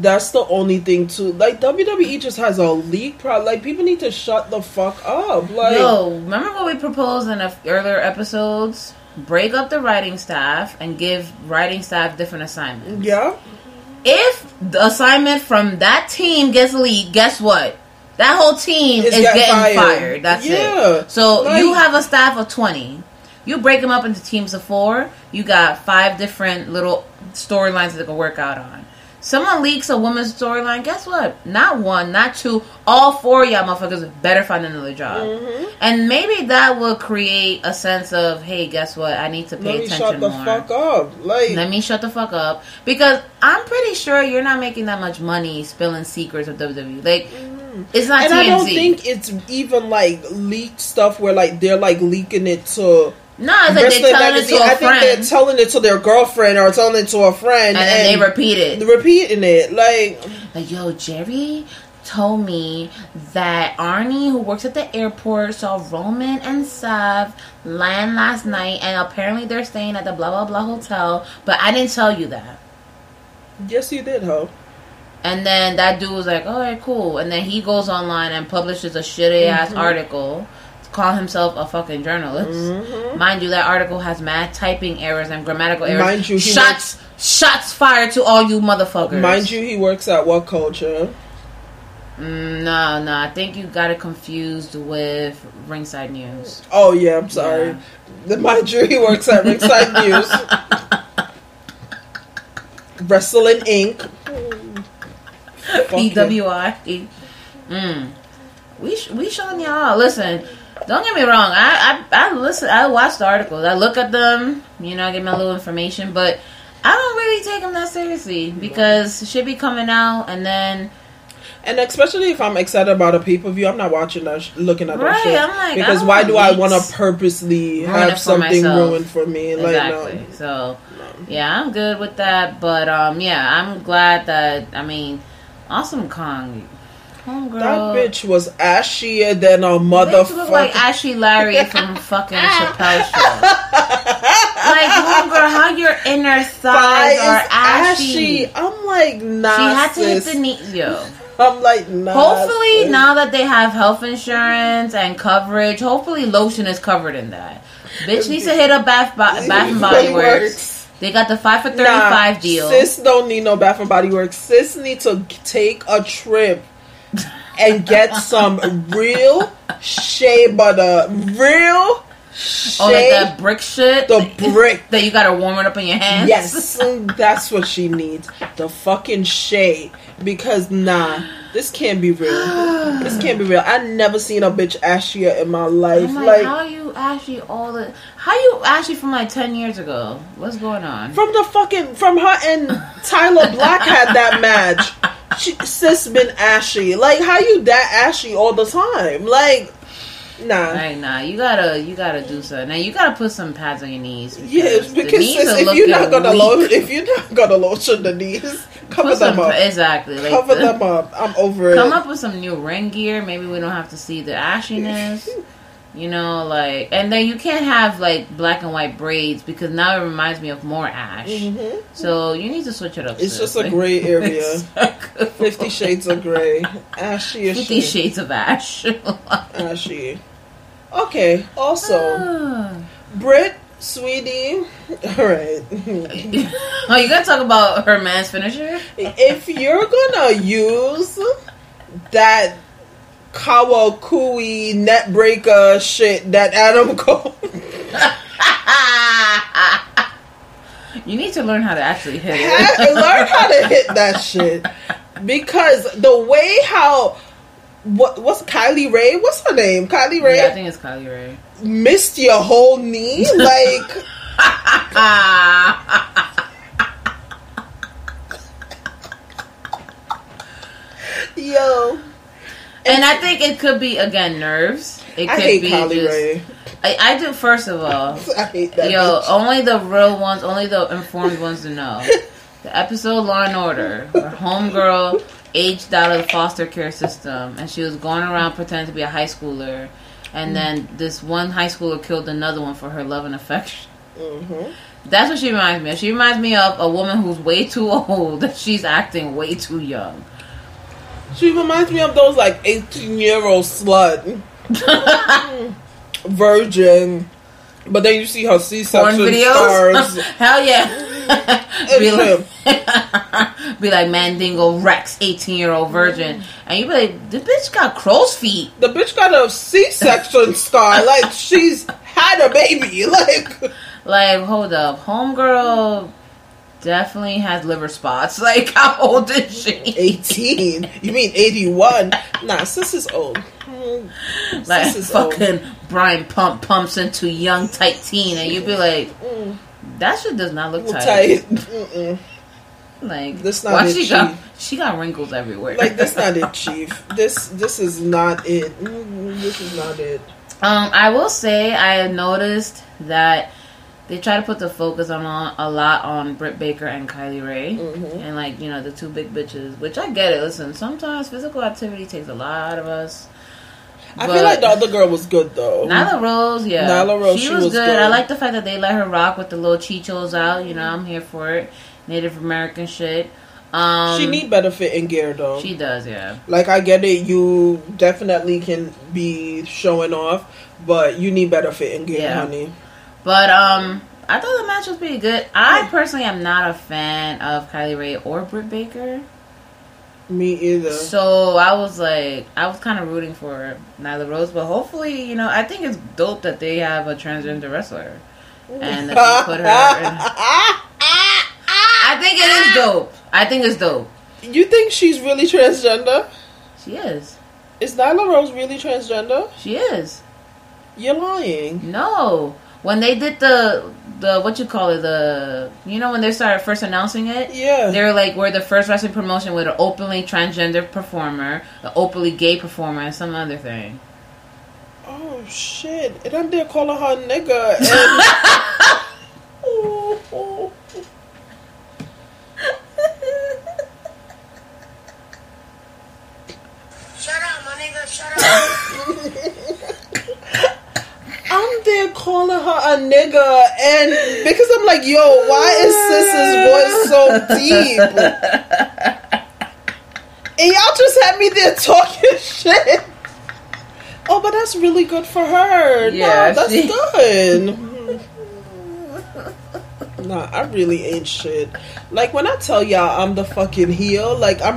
that's the only thing too. Like WWE just has a leak problem. Like people need to shut the fuck up. Like Yo, remember what we proposed in a f- earlier episodes? Break up the writing staff and give writing staff different assignments. yeah, If the assignment from that team gets leaked, guess what? That whole team It's is getting getting fired. fired. That's Yeah. it. So Like- you have a staff of 20. You break them up into teams of four. You got five different little storylines that they can work out on. Someone leaks a woman's storyline. Guess what? Not one, not two. All four of y'all motherfuckers better find another job. Mm-hmm. And maybe that will create a sense of, hey, guess what? I need to pay let me attention shut the more. fuck up. Like Let me shut the fuck up because I'm pretty sure you're not making that much money spilling secrets of WWE. Like, it's not and TMZ. I don't think it's even like leaked stuff where like they're like leaking it to no, it's like they're telling it to a I think they're telling it to their girlfriend or telling it to a friend, and then they repeat it. repeating it. Like, Like, yo, Jerry told me that Arnie, who works at the airport, saw Roman and Sav land last night, and apparently they're staying at the blah blah blah hotel. But I didn't tell you that. yes, you did, ho. And then that dude was like, "All right, cool." And then he goes online and publishes a shitty ass mm-hmm. article call himself a fucking journalist. Mind you, that article has mad typing errors and grammatical errors. Mind you, he shots shots fired to all you motherfuckers. Mind you, he works at what culture? Mm, no, no, I think you got it confused with Ringside News. Oh yeah, I'm sorry. The Mind you, he works at Ringside News. Wrestling Inc. PWI. Mm. We sh- we showing y'all. Listen, don't get me wrong. I, I I listen. I watch the articles. I look at them. You know, I get my little information, but I don't really take them that seriously because shit be coming out and then And especially if I'm excited about a pay per view, I'm not watching that, sh- looking at that shit. Like, because why do I want to purposely have something myself. ruined for me? Like, exactly. no. So yeah, I'm good with that. But um, yeah, I'm glad that I mean, Awesome Kong, homegirl. That bitch was ashier than a Bitch look like motherfucker. Ashy Larry from fucking Chappelle show. like, homegirl, how your inner thighs are ashy. ashy. I'm like, nah. She had to hit the knee, yo. I'm like, nah. Hopefully, sis. now that they have health insurance and coverage, hopefully lotion is covered in that. Bitch needs to hit a Bath, Bo- Bath and Body Works. They got the five for Nah, thirty-five deal. Sis don't need no Bath and Body Works. Sis need to take a trip and get some real shea butter. Real shea. oh, like that brick shit. the brick. that you gotta warm it up in your hands. Yes, that's what she needs. The fucking shea. Because nah, this can't be real. this can't be real. I never seen a bitch ashier in my life. Like, like how you Ashley all the how you Ashley from like ten years ago? What's going on? from the fucking from her and Tyler Black had that match. She sis been ashy. Like how you that ashy all the time? Like nah. Like nah, you gotta you gotta do something. Now you gotta put some pads on your knees. Because Yes, because knees sis, if you're not gonna weak. lotion, if you're not gonna lotion the knees, cover Put them some up. exactly. Like Cover the- them up. I'm over Come it. Come up with some new ring gear. Maybe we don't have to see the ashiness. You know, like, and then you can't have like black and white braids because now it reminds me of more ash. So you need to switch it up. Mm-hmm. It's sis. just a gray area. Fifty Shades of Grey. Ashy Fifty. Shades of Ash. Ashy. Okay. Also, Ah. Britt, sweetie. All right. oh, you gonna talk about her man's finisher? if you're gonna use that Kawakui net breaker shit that Adam Cole. you need to learn how to actually hit it. learn how to hit that shit because the way how what what's Kylie Rae? What's her name? Kylie Rae yeah, I think it's Kylie Rae. missed your whole knee like. Yo, and I think it could be again nerves. It I could hate be Kylie just. Ray. I, I do. First of all, I hate that. Yo, bitch. only the real ones, only the informed ones to know. The episode Law and Order, where homegirl aged out of the foster care system, and she was going around pretending to be a high schooler, and then this one high schooler killed another one for her love and affection. Mm-hmm. That's what she reminds me of. She reminds me of a woman who's way too old. that She's acting way too young. She reminds me of those like eighteen year old slut, virgin. But then you see her C section stars. Hell yeah. be, like, be like Mandingo Rex, 18 year old virgin. And you be like, the bitch got crow's feet. The bitch got a C section scar. Like she's had a baby. Like Like, hold up. Homegirl definitely has liver spots. Like, how old is she? eighteen. You mean eighty one? Nah, sis is old. Hmm, Like, sis is old. fucking Brian Pump pumps into young, tight teen. And you'd be like, that shit does not look tight. tight. Like, This not it, she got, she got wrinkles everywhere. Like that's not it, chief. This this is not it. Mm, This is not it. Um, I will say I noticed that they try to put the focus on a lot on Britt Baker and Kylie Rae, Mm-hmm. and like you know the two big bitches. Which I get it. Listen, sometimes physical activity takes a lot of us. I feel like the other girl was good though. Nyla Rose, yeah, Nyla Rose, she, she was, was good. good. I like the fact that they let her rock with the little chichos out. You know, I'm here for it. Native American shit. Um, she need better fit fitting gear though. She does, yeah. Like I get it, you definitely can be showing off, but you need better fit fitting gear, Yeah. honey. But um, I thought the match was pretty good. I personally am not a fan of Kylie Rae or Britt Baker. Me either. So I was like, I was kind of rooting for Nyla Rose, but hopefully, you know, I think it's dope that they have a transgender wrestler and that they put her. In. I think it is dope. I think it's dope. You think she's really transgender? She is. Is Nyla Rose really transgender? She is. You're lying. No. When they did the the what you call it the you know when they started first announcing it Yeah. they were like we're the first wrestling promotion with an openly transgender performer an openly gay performer and some other thing Oh shit! And I'm there calling her a nigga. And Shut up, my nigga, shut up. I'm there calling her a nigga, and because I'm like, yo, why is Sis's voice so deep? and y'all just had me there talking shit. Oh, but that's really good for her. Yeah, no, that's she- good. nah, I really ain't shit. Like when I tell y'all I'm the fucking heel, like I'm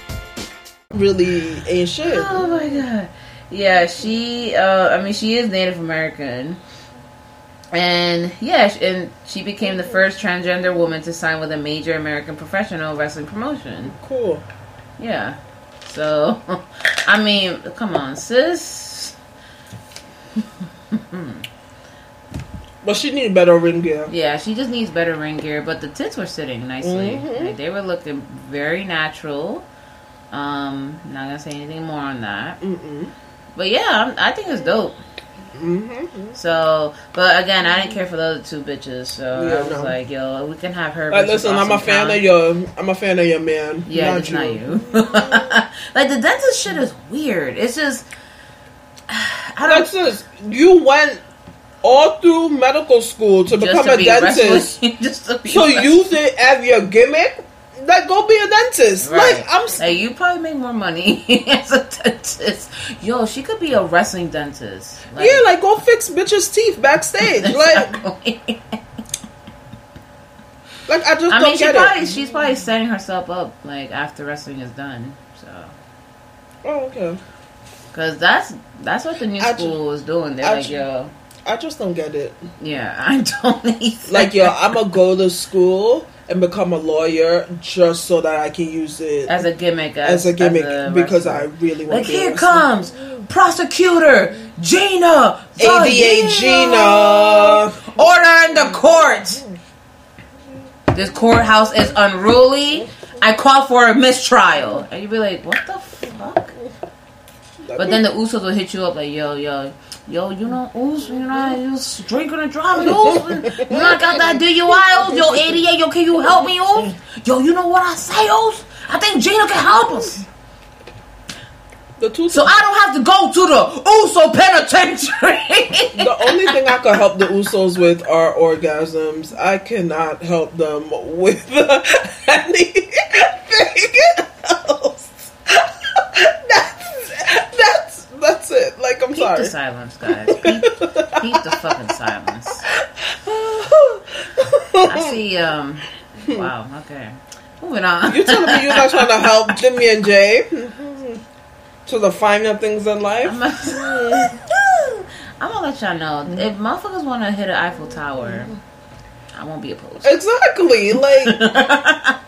Really ain't shit. oh my god yeah she uh i mean she is native american and yeah and she became the first transgender woman to sign with a major american professional wrestling promotion Cool. yeah so i mean come on sis But she need better ring gear. Yeah, she just needs better ring gear, but the tits were sitting nicely. Mhm. Like, they were looking very natural. Um, not gonna say anything more on that. Mm-mm. But yeah, I'm, think it's dope. Mm-hmm. So, but again, I didn't care for the other two bitches. So Yeah, I was no. like, yo, we can have her. Like, versus listen, I'm a Awesome fan Talent. of your. I'm a fan of your man. Yeah, not it's not you. like the dentist shit is weird. It's just I don't That's just you went all through medical school to just become to a be dentist. just to be So wrestling. use it as your gimmick. Like, go be a dentist. Right. Like, I'm. s- Like, you probably make more money as a dentist. Yo, she could be a wrestling dentist. Like, yeah, like go fix bitches' teeth backstage. Like, exactly. like I just I don't mean, she get probably it. she's probably setting herself up like after wrestling is done. So, Oh, okay. because that's that's what the new I ju- school was doing. They're I like, ju- yo, I just don't get it. yeah, I don't need Like, yo, I'm gonna go to school and become a lawyer just so that I can use it as a gimmick, as a gimmick as a because I really want like to. be here comes prosecutor Gina, ADA Gina. Order in the court. This courthouse is unruly. I call for a mistrial. And you'd be like, what the fuck? But then the Usos will hit you up like, yo, yo, yo, you know, Us, you know, was drinking and driving, Us. You know, I got that DUI, Us. Yo, 88, yo, can you help me, Us? Yo, you know what I say, Us? I think Gina can help us. The two. So I don't have to go to the Uso penitentiary. the only thing I can help the Usos with are orgasms. I cannot help them with anything else. that's, that's it. Like I'm Keep sorry. the silence, guys. Keep, keep the fucking silence. I see, um, wow, okay. Moving on. You telling me you're not trying to help Jimmy and Jay to the finer things in life? I'm gonna let y'all know if motherfuckers want to hit an Eiffel Tower, I won't be opposed. Exactly. Like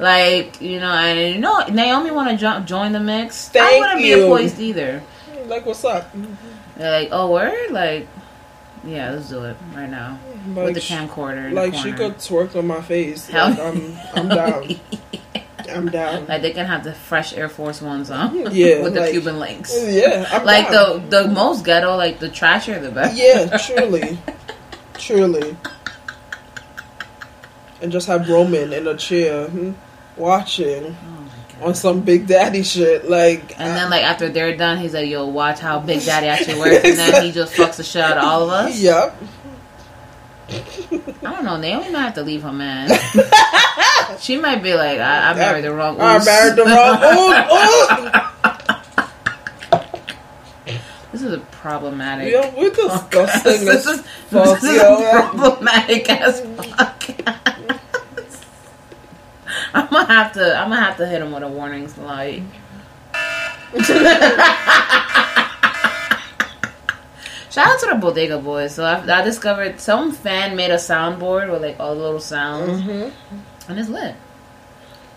Like you know, and you know, Naomi want to jo- join the mix. I Thank wouldn't be you. opposed either. Like what's up? They're like, oh, word, like, yeah, let's do it right now with Like the camcorder. Like the she could twerk on my face. Hell- Like I'm I'm down. I'm down. Like they can have the fresh Air Force Ones on, Yeah, with the like- Cuban links. Yeah, I'm like down. the the most ghetto, like the trashier, the best. Yeah, truly, truly. And just have Roman in a chair hmm, watching on some Big Daddy shit. Like, And then like after they're done, he's like, "Yo, watch how Big Daddy actually works," and then he just fucks the shit out of all of us. yep. I don't know. Naomi might have to leave her man. she might be like, "I, I married the wrong." I oos." married the wrong. Ooh, This is a problematic. Yo, we're disgusting this as is, fuck, this is a problematic ass podcast. I'm gonna have to. I'm gonna have to hit him with a warning light. Shout out to the Bodega Boys. So I, I discovered some fan made a soundboard with like all the little sounds, and it's lit.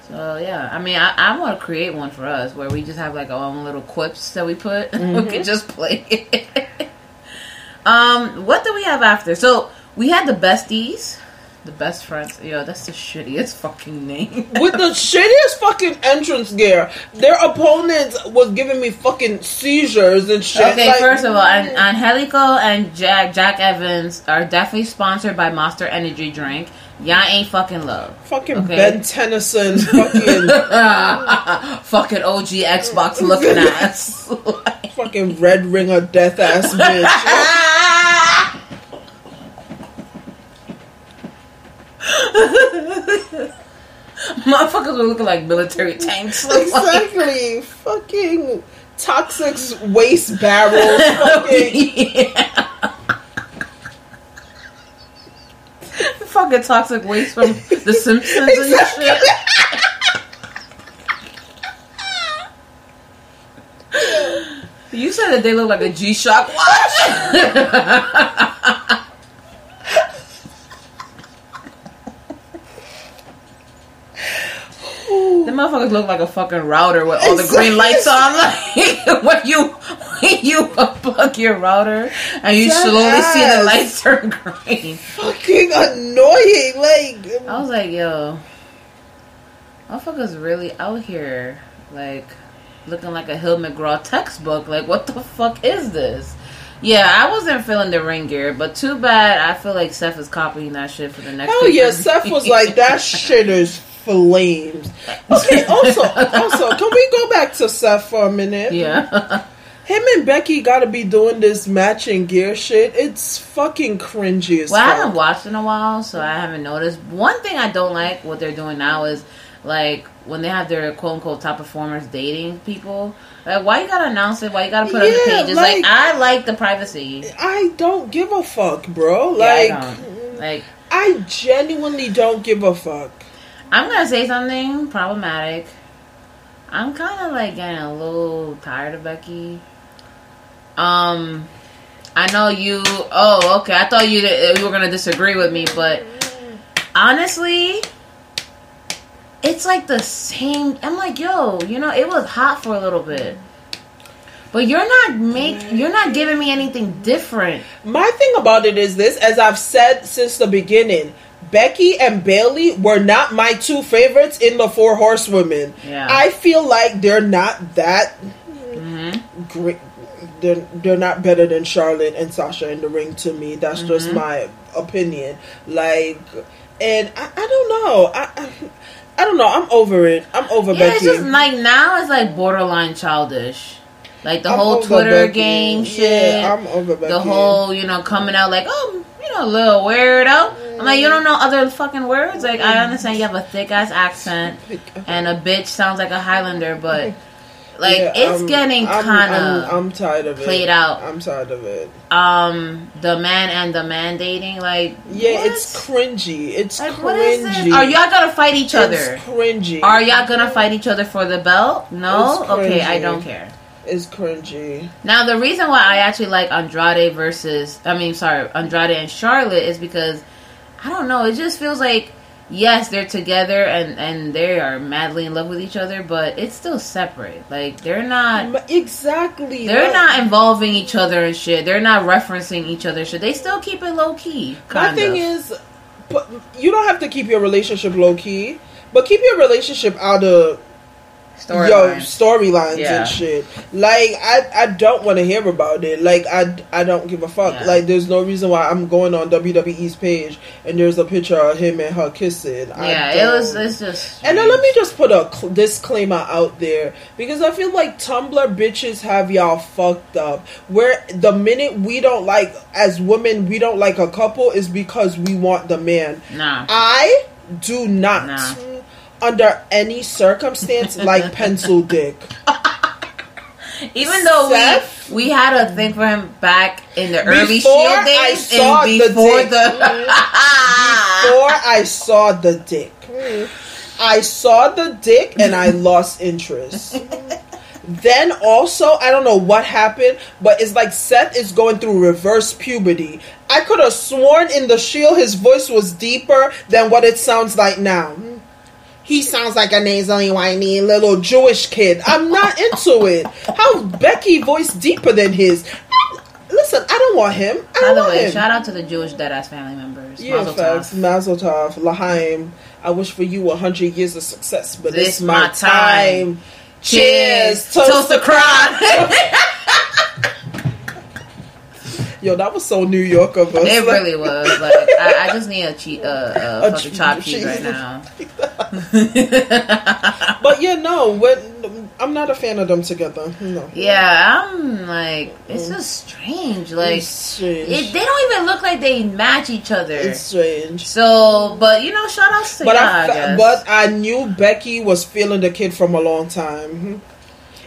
So yeah, I mean, I, I want to create one for us where we just have like our own little quips that we put. we can just play it. um, what do we have after? So we had the besties, the best friends. Yo, that's the shittiest fucking name. With the shittiest fucking entrance gear, their opponents was giving me fucking seizures and shit. Okay, like, first of all, An- Angelico and Jack Jack Evans are definitely sponsored by Monster Energy Drink. Y'all ain't fucking love. fucking okay. Ben Tennyson, fucking fucking OG Xbox looking ass. fucking red ringer death ass bitch. Motherfuckers were looking like military tanks. exactly, fucking toxic waste barrels. Fucking yeah. fucking toxic waste from The Simpsons and shit. You said that they look like a G Shock watch. The motherfuckers look like a fucking router with all the green lights on. Like when you when you unplug your router and you Shut slowly see the lights turn green. fucking annoying. Like I was like, yo, motherfuckers really out here, like, looking like a Hill McGraw textbook. Like, what the fuck is this? Yeah, I wasn't feeling the ring gear, but too bad. I feel like Seth is copying that shit for the next. hell yeah. Seth was like that shit is flames. Okay, also, also, can we go back to Seth for a minute? yeah. Him and Becky got to be doing this matching gear shit. It's fucking cringy as Well, I haven't watched in a while, so I haven't noticed. One thing I don't like what they're doing now is like when they have their quote unquote top performers dating people. Like, why you gotta announce it? Why you gotta put it on the Yeah, pages? Like, like- I like the privacy. I don't give a fuck, bro. Yeah, I Like, like I genuinely don't give a fuck. I'm gonna say something problematic. I'm kind of like getting a little tired of Becky. Um, I know you. Oh, okay. I thought you you were gonna disagree with me, but honestly, it's like the same. I'm like, yo, you know, it was hot for a little bit, but you're not make you're not giving me anything different. My thing about it is this, as I've said since the beginning, Becky and Bayley were not my two favorites in the Four Horsewomen. Yeah. I feel like they're not that Mm-hmm. great. They're, they're not better than Charlotte and Sasha in the ring to me. That's just Mm-hmm. my opinion. Like, and I, I don't know. I, I I don't know. I'm over it. I'm over Yeah, Becky. it's just like now it's like borderline childish. Like the I'm whole Twitter Becky. game Yeah, shit. I'm over Becky. The whole, you know, coming out like, oh, you know, a little weirdo. I'm like, you don't know other fucking words? Like, I mm. understand you have a thick ass accent uh-huh. and a bitch sounds like a Highlander, but like, Yeah, it's I'm- getting I'm- kind I'm, of I'm tired of it. played out. I'm tired of it. um the man and the man dating. Like, Yeah, what? it's cringy. It's like, cringy. what is this? Are y'all gonna fight each other? It's cringy. Are y'all gonna fight each other for the belt? No. Okay, I don't care. It's cringy. Now the reason why I actually like Andrade versus I mean sorry, Andrade and Charlotte is because I don't know, it just feels like yes, they're together and and they are madly in love with each other, but it's still separate. Like they're not exactly. they're like- not involving each other and shit. They're not referencing each other shit. They still keep it low key. My thing of. is, but you don't have to keep your relationship low key. But keep your relationship out of your Storyline. storylines Yeah. and shit. Like I, I don't want to hear about it. Like I, I don't give a fuck. Yeah. Like there's no reason why I'm going on WWE's page and there's a picture of him and her kissing. I Yeah, it was. It's just. And then let me just put a cl- disclaimer out there because I feel like Tumblr bitches have y'all fucked up. Where the minute we don't like, as women, we don't like a couple is because we want the man. Nah. I do not, Nah. Under any circumstance, like pencil dick. Even though Seth? we we had a thing for him back in the early Before Shield I days saw and the dick. the, Before I saw the dick, I saw the dick and I lost interest. Then also, I don't know what happened, but it's like Seth is going through reverse puberty. I could have sworn in the Shield his voice was deeper than what it sounds like now. He sounds like a nasally, whiny little Jewish kid. I'm not into it. How Becky voice deeper than his? Listen, I don't want him. I By the way, him. shout out to the Jewish deadass family members. Yeah, Mazel facts. Mazel tov, Lahaim. I wish for you a hundred years of success, but This this my time. time. Cheers, toast, Toast the crowd. Yo, that was so New York of us. It really was. Like I, I just need a cheat, uh, uh, A fucking chopped cheese right now. But yeah, no, when, I'm not a fan of them together. No, Yeah, I'm like, it's just strange. Like, it's strange. it, they don't even look like they match each other. it's strange. so, but you know, shout outs to But y'all, I, but I knew Becky was feeling the kid from a long time.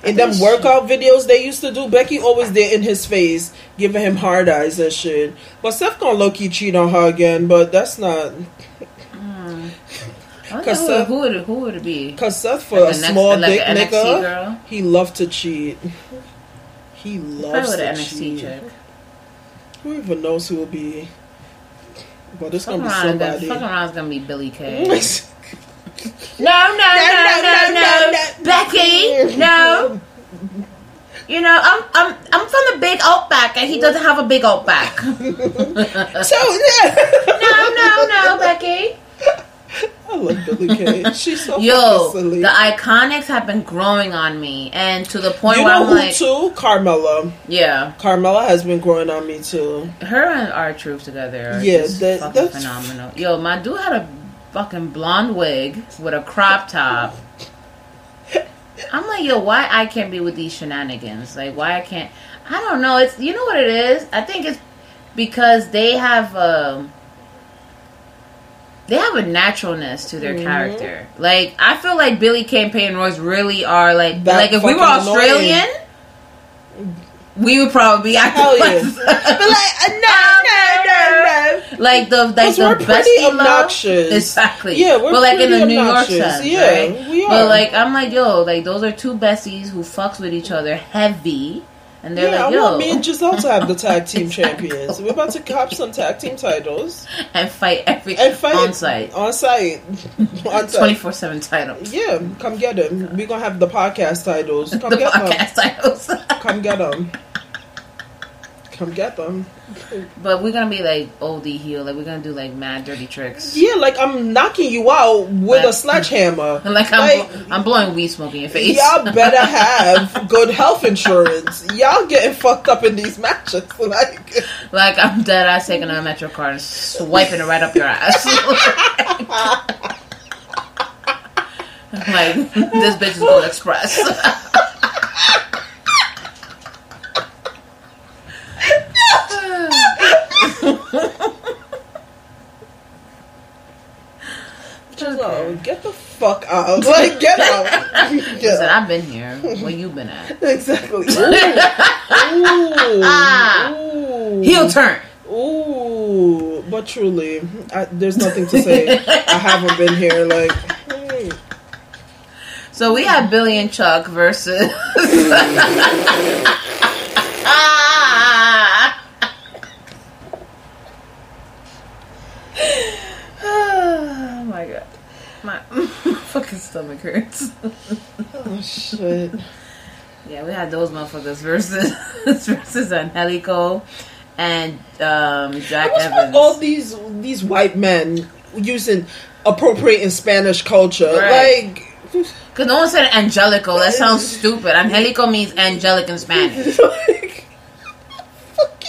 In them think she- workout videos they used to do, Becky always there in his face, giving him hard eyes and shit. But Seth gonna low key cheat on her again, but that's not. Hmm. I wonder 'cause who, Seth- who would it, who would it be? Cause Seth for Like a next- small like dick nigga, he loved to cheat. He loves to NXT cheat. chick. Who even knows who will be? But it's Fuck gonna be around, somebody. fuck around is gonna be Billie Kay. no, No, no, no, no, no, no. Becky, no. You know, I'm I'm I'm from the big old back, and he doesn't have a big old back. So yeah. no, no, no, Becky. I love Billie Kay. She's so Yo, silly. the iconics have been growing on me, and to the point you where know I'm who like, too? Carmella. yeah, Carmella has been growing on me too. her and R-Truth together. Are Yeah, just that- fucking that's- phenomenal. Yo, my dude had a fucking blonde wig with a crop top. I'm like, yo, why I can't be with these shenanigans? Like, why I can't? I don't know. It's you know what it is. I think it's because they have um they have a naturalness to their Mm-hmm. character. Like, I feel like Billie and Royce really are like That like if we were fucking annoying. Australian. We would probably be acting Hell yeah. like, But like, uh, no, no, like the like the bestie obnoxious. Exactly. Yeah, we're but like in the New York obnoxious. sense, Yeah, right? we are. But like I'm like, yo, like those are two besties who fucks with each other heavy, and they're yeah, like, I yo, want me and Giselle to have the tag team champions. We're about to cop some tag team titles and fight every and fight on site, On site. on twenty four seven titles. Yeah, come get them. We're gonna have the podcast titles. Come the get podcast titles. them. Come get them. Come get them. but we're gonna be like OD heel, like we're gonna do like mad dirty tricks. Yeah, like I'm knocking you out with a sledgehammer. Like I'm, Like, bl- I'm blowing weed smoke in your face. Y'all better have good health insurance. Y'all getting fucked up in these matches. Like, like I'm dead ass taking a metro card and swiping it right up your ass. like this bitch is going express. No, get the fuck out. Like, get out. Listen, Get out. I've been here. Where you been at? Exactly. Ooh. Ooh. Ooh. Heel turn. Ooh. But truly, I, there's nothing to say. I haven't been here. Like, hmm. So we have Billy and Chuck versus. oh my god. My fucking stomach hurts. oh shit. Yeah, we had those motherfuckers versus versus Angelico and um, Jack Evans. all these these white men using appropriating Spanish culture. Right. Like, Because no one said Angelico. That sounds stupid. Angelico means angelic in Spanish.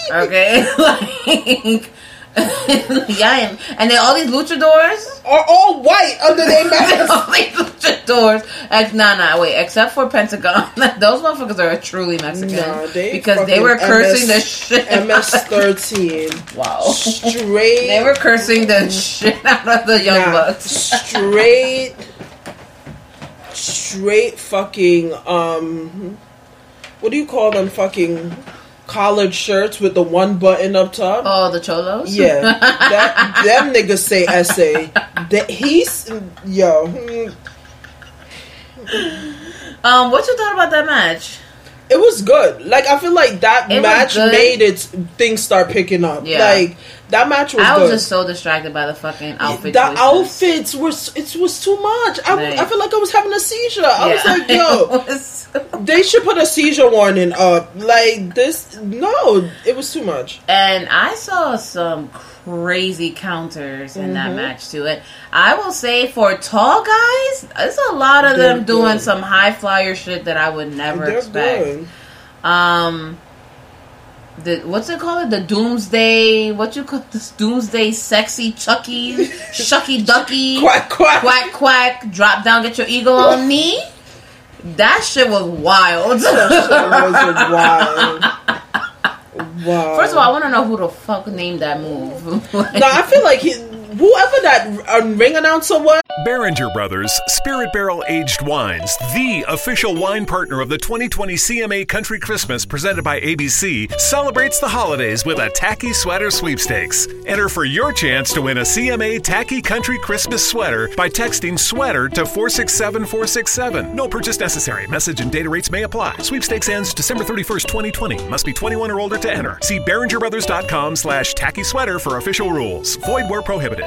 Okay? like, yeah, and then all these luchadors are all white under their mask. all these luchadors. Ex- nah, nah, wait. Except for Pentagon, those motherfuckers are truly Mexican Nah, they because they were cursing MS the shit. MS thirteen. Wow. Straight. They were cursing the shit out of the young Nah, bucks. straight. Straight fucking um. What do you call them? Fucking collared shirts with the one button up top. Oh, the cholos. Yeah, that, them niggas say essay. That he's yo. Um, what you thought about that match? It was good. Like I feel like that It match made its things start picking up. Yeah. Like that match was I was good. just so distracted by the fucking outfit. the outfits were it was too much. I, Right. I feel like I was having a seizure. I was like, yo, was- they should put a seizure warning up. Like this, no, it was too much. and I saw some crazy counters in that Mhm. match too. And I will say, for tall guys, there's a lot of them They're doing good. some high flyer shit that I would never They're expect. good. Um, the what's it called? The Doomsday. What you call this? Doomsday sexy Chucky, Shucky Ducky, Quack quack. quack quack. Drop down, get your eagle on me. That shit was wild. That shit was wild. Wow. First of all, I want to know who the fuck named that move. Like- no, I feel like he, whoever that uh, ring announcer was. Beringer Brothers Spirit Barrel Aged Wines, the official wine partner of the 2020 CMA Country Christmas presented by ABC, celebrates the holidays with a tacky sweater sweepstakes. Enter for your chance to win a CMA Tacky Country Christmas sweater by texting sweater to 467467. No purchase necessary. Message and data rates may apply. Sweepstakes ends December 31st, 2020. Must be 21 or older to enter. See BeringerBrothers.com slash tacky sweater for official rules. Void where prohibited.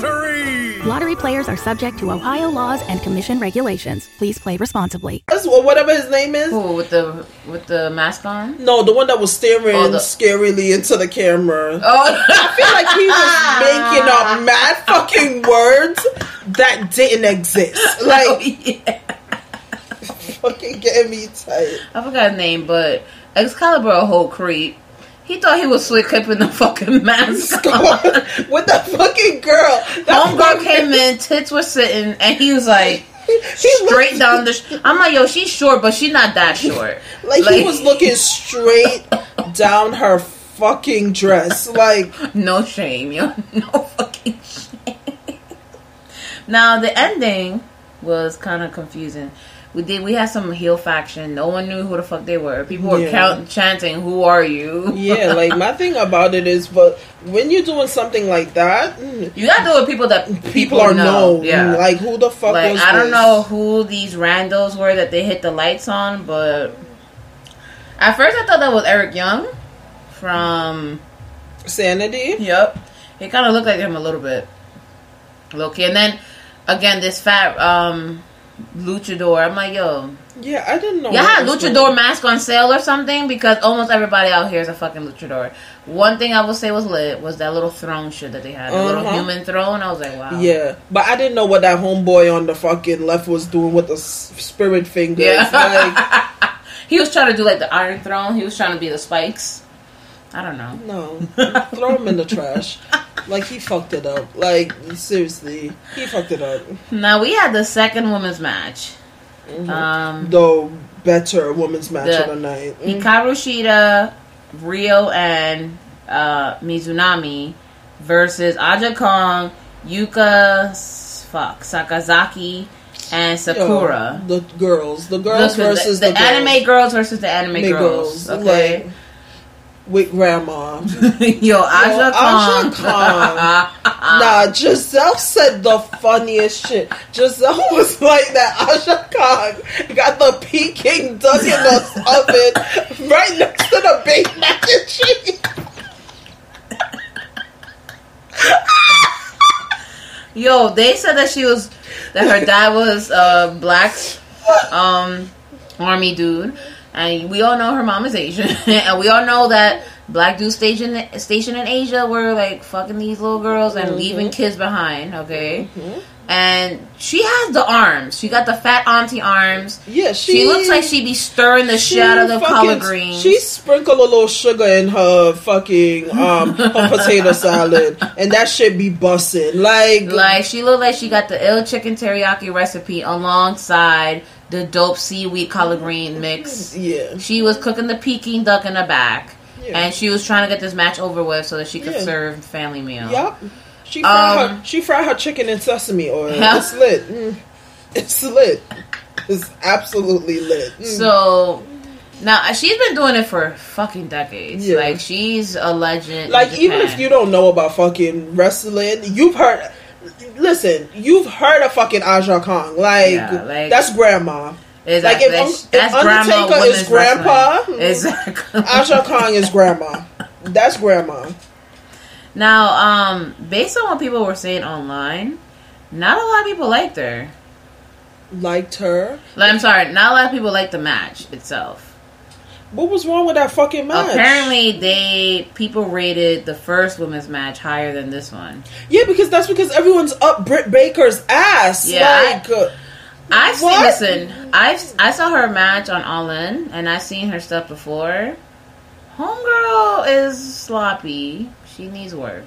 Lottery. Lottery players are subject to Ohio laws and commission regulations. Please play responsibly. Or whatever his name is. Who with the with the mask on? No, the one that was staring Oh, the- scarily into the camera. Oh, I feel like he was making up mad fucking words that didn't exist. Oh, like, oh, yeah. fucking getting me tight. I forgot his name, but Excalibur a whole creep. He thought he was slick clipping the fucking mask. With the fucking girl. Homegirl came in, tits were sitting, and he was like straight down the. Sh- I'm like, yo, she's short, but she's not that short. Like, he was looking straight down her fucking dress. Like, no shame, yo, no fucking shame. now the ending was kind of confusing. We did. We had some heel faction. No one knew who the fuck they were. People were Yeah. chanting, "Who are you?" yeah, like my thing about it is, but when you're doing something like that, you gotta do it with people that people, people are know. known. Yeah, Like, who the fuck like was I don't this? know who these randos were that they hit the lights on, but at first I thought that was Eric Young from Sanity? Yep, he kind of looked like him a little bit, low key. And then again, this fat um luchador. I'm like, yo, Yeah, I didn't know. y'all had luchador mask on sale or something because almost everybody out here is a fucking luchador. One thing I will say was lit was that little throne shit that they had, the little Uh-huh. human throne. I was like, wow, Yeah, but I didn't know what that homeboy on the fucking left was doing with the spirit fingers. Yeah. Like, he was trying to do like the Iron Throne. He was trying to be the spikes. I don't know. no, throw him in the trash. Like he fucked it up. Like seriously, he fucked it up. Now we had the second women's match. Um, The better women's match The- of the night. Mm. Hikaru Shida, Rio, and uh, Mizunami versus Aja Kong, Yuka, fuck, Sakazaki, and Sakura. Yo, the girls, the girls versus the, the, the anime girls versus the anime Anime girls. girls, Okay. like- with grandma. Yo, Aja Khan. Khan. nah, Giselle said the funniest shit. Giselle was like that. Aja Khan got the Peking duck in the oven right next to the baked mac and cheese. Yo, they said that she was that her dad was a black um army dude, and we all know her mom is Asian, and we all know that black dudes stationed stationed in Asia were like fucking these little girls and Mm-hmm. leaving kids behind. Okay, and she has the arms. She got the fat auntie arms. Yeah, she, she- looks like she'd be stirring the shit out of the fucking- collard greens. She sprinkled a little sugar in her fucking um her potato salad, and that shit be busting. Like, Like she looked like she got the ill chicken teriyaki recipe alongside the dope seaweed collard green mix. Yeah. She was cooking the Peking duck in the back. Yeah. And she was trying to get this match over with so that she could Yeah. serve family meal. Yep. She fried Um, her she fried her chicken in sesame oil. Yeah. It's lit. Mm. It's lit. It's absolutely lit. Mm. So now she's been doing it for fucking decades. Yeah. Like she's a legend. like even if you don't know about fucking wrestling, you've heard. Listen, you've heard of fucking Aja Kong. Like, Yeah, like- that's grandma. Exactly. Like if, That's- if that's grandma Undertaker is grandpa, wrestling. Exactly. Aja Kong is grandma. That's grandma. Now, um, based on what people were saying online, not a lot of people liked her. Liked her. Like, I'm sorry, not a lot of people liked the match itself. What was wrong with that fucking match? Apparently, they people rated the first women's match higher than this one. Yeah, because that's because everyone's up Britt Baker's ass. Yeah, I- like, uh, I've seen, listen, I I saw her match on All In, and I've seen her stuff before. Homegirl is sloppy. She needs work.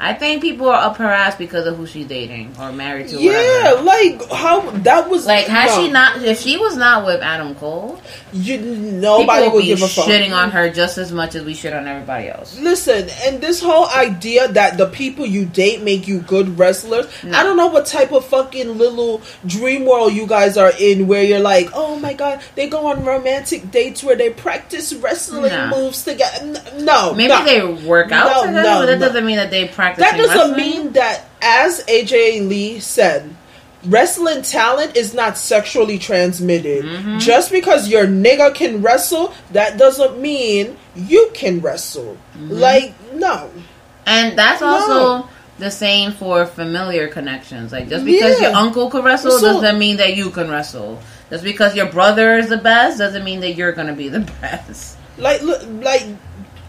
I think people are up her ass because of who she's dating or married to. yeah, whatever. like how that was Like, had no. she not, if she was not with Adam Cole, you nobody would be give a fuck. shitting on her just as much as we shit on everybody else. Listen, and this whole idea that the people you date make you good wrestlers, No. I don't know what type of fucking little dream world you guys are in where you're like, oh my god, they go on romantic dates where they practice wrestling No. moves together. No, Maybe they work out No, together, no, but that doesn't mean that they practice. That doesn't wrestling. mean that, as AJ Lee said, wrestling talent is not sexually transmitted. Mm-hmm. Just because your nigga can wrestle, that doesn't mean you can wrestle. Mm-hmm. Like, no. And that's No. also the same for familiar connections. Like just because Yeah. your uncle can wrestle So- doesn't mean that you can wrestle. Just because your brother is the best doesn't mean that you're gonna be the best. Like, look, like,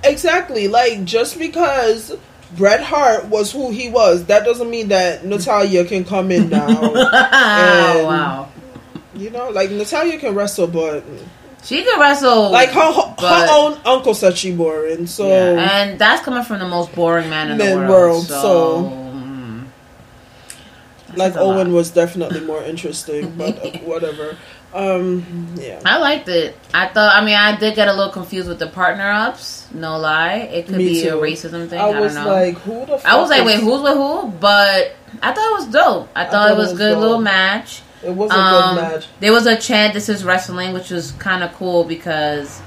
exactly. Like, just because Bret Hart was who he was, that doesn't mean that Natalya can come in now. And, wow. You know, like Natalya can wrestle, but She can wrestle like her, her but- own uncle said she boring. So Yeah, and that's coming from the most boring man in the world. world, so, so- mm, like a lot. Owen was definitely more interesting, but uh, whatever. Um, yeah. I liked it. I thought. I mean, I did get a little confused with the partner ups. No lie, it could Me be a racism thing. I I, was don't know. like, who the? Fuck I was like, wait, who's with who? But I thought it was dope. I thought, it was, good dope. little match. It was a Um, good match. There was a chant, "This is wrestling," which was kind of cool because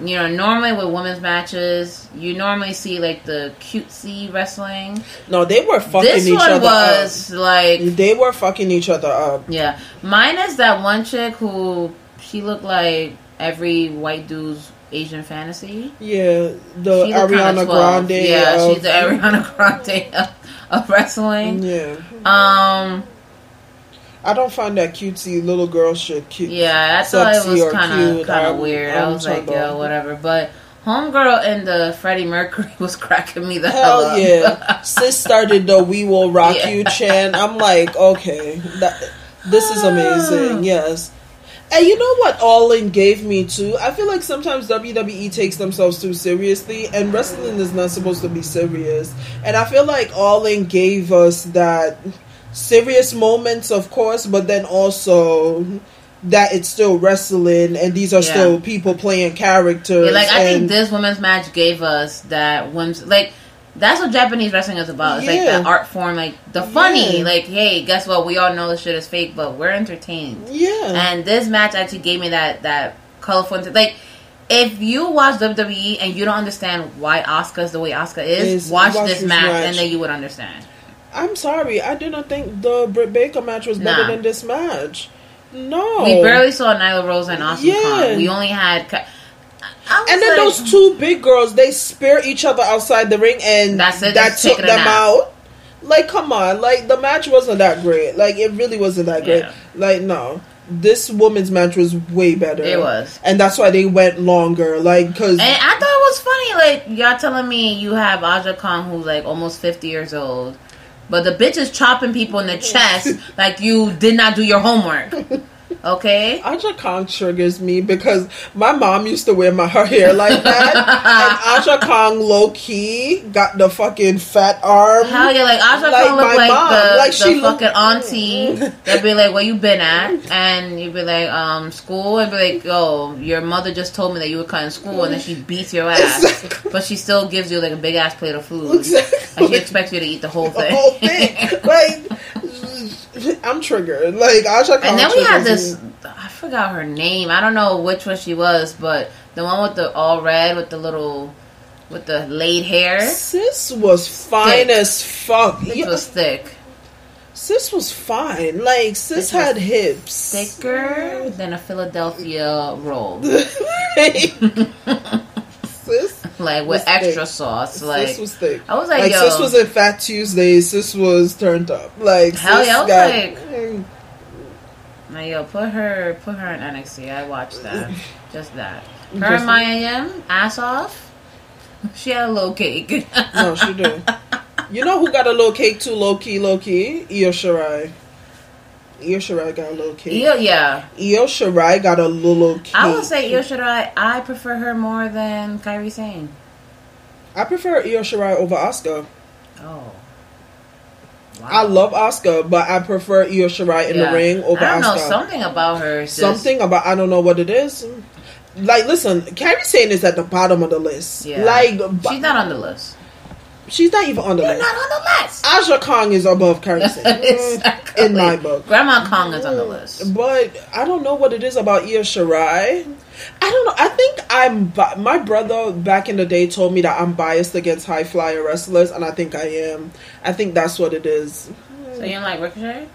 you know normally with women's matches, you normally see like the cutesy wrestling. No, they were fucking this each one other was like up. They were fucking each other up. yeah. Minus that one chick who she looked like every white dude's Asian fantasy. Yeah, the She looked kinda Ariana Grande. Yeah, of- she's the Ariana Grande of, of wrestling. Yeah, Um. I don't find that cutesy little girl shit cute. Yeah, I thought it was kind of kind of weird. i I'm was like, yo, whatever. But Homegirl and the Freddie Mercury was cracking me the hell, Hell yeah! Sis started the "We Will Rock Yeah. You" chant. I'm like, okay, that, this is amazing. Yes. And you know what All In gave me too? I feel like sometimes WWE takes themselves too seriously, and wrestling is not supposed to be serious. And I feel like All In gave us that serious moments, of course, but then also that it's still wrestling, and these are Yeah. still people playing characters. Yeah, like I think this women's match gave us that women's like that's what Japanese wrestling is about. It's like Yeah. that art form, like the funny. Like, hey, guess what? We all know this shit is fake, but we're entertained. Yeah. And this match actually gave me that that colorful, like if you watch WWE and you don't understand why Asuka is the way Asuka is, Is- watch, watch this this match, match. and then you would understand. I'm sorry, I didn't think the Britt Baker match was better Nah. than this match. No, We barely saw Nyla Rose and Awesome Yeah. Kong. We only had. And then like- those two big girls, they spear each other outside the ring, and That's it, that took them out. Like, come on, like the match wasn't that great. Like, it really wasn't that great. Yeah. Like, no, this woman's match was way better. It was. and that's why they went longer. Like, because And I thought it was funny, like y'all telling me you have Aja Kong who's like almost fifty years old, but the bitch is chopping people in the chest like you did not do your homework. Okay, Aja Kong triggers me because my mom used to wear my her hair like that, and Aja Kong low key got the fucking fat arm. hell yeah, like Aja Like Kong look my like mom. the, Like, the she fucking auntie that be like, "Where you been at?" And you'd be like, "Um, school," and be like, "Oh, your mother just told me that you were cutting school," and then she beats your ass, Exactly. but she still gives you like a big ass plate of food, Exactly. and she expects you to eat the whole the thing. whole thing. Like, I'm triggered. Like Aja Kong. And then we had this. I forgot her name. I don't know which one she was, but the one with the all red with the little, with the laid hair. Sis was fine Thick. as fuck. It Yeah, was thick, sis was fine. Like sis This had hips. thicker than a Philadelphia roll, sis, like with extra thick. sauce. Like sis was thick. I was like, Like yo, sis was in Fat Tuesday. This was turned up. Like Hell yeah, I was got- like- like, yo, put her, put her in NXT. I watched that, just that. Her and Mia Yim, ass off. She had a little cake. no, she do. You know who got a little cake too? Low key, low key. Io Shirai. Io Shirai got a little cake. yeah, yeah. Io Shirai got a little cake. I would say Io Shirai. I prefer her more than Kairi Sane. I prefer Io Shirai over Asuka. Oh. Wow. I love Asuka, but I prefer Io Shirai in Yeah. the ring over I don't know. Asuka. Something about her. just- Something about I don't know what it is. Like, listen, Kairi Sane is at the bottom of the list. Yeah. Like, she's not on the list. She's not even on the You're list. not on the list. Aja Kong is above Sane Exactly. in my book. Grandma Kong is on the list. But I don't know what it is about Io Shirai. I don't know. I think I'm. Bi- my brother back in the day told me that I'm biased against high flyer wrestlers, and I think I am. I think that's what it is. So you don't like Ricochet?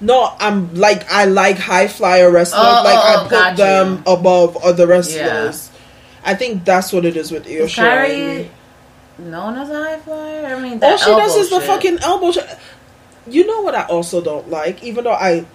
No, I'm like I like high flyer wrestlers. Oh, like oh, I oh, put got them above other wrestlers. I think that's what it is with Io Shirai. Known as a high flyer? I mean, that All she does is the fucking elbow. Sh- you know what I also don't like, even though I,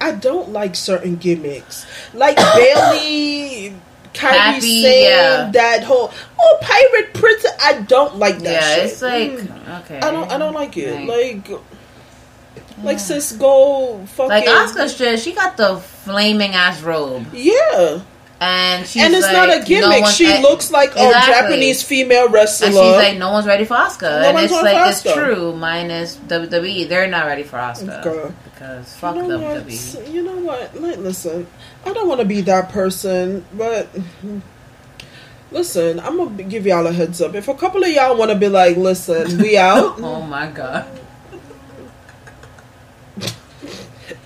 I don't like certain gimmicks, like Bayley, Kairi Happy, saying yeah. that whole oh pirate princess. I don't like that. Yeah, shit. it's like Mm. okay. I don't. I don't like it. Like- Like, like sis, go fucking Like Asuka shit, she got the flaming ass robe, Yeah, and she's and it's like, not a no gimmick. one's- she looks like exactly. a Japanese female wrestler. And she's like, no one's ready for Asuka, No and one's it's like for it's true. Minus WWE, they're not ready for Asuka Okay. because fuck you know WWE. what? You know what? Like, listen, I don't want to be that person, but listen, I'm gonna give y'all a heads up. If a couple of y'all want to be like, listen, we out. Oh my god.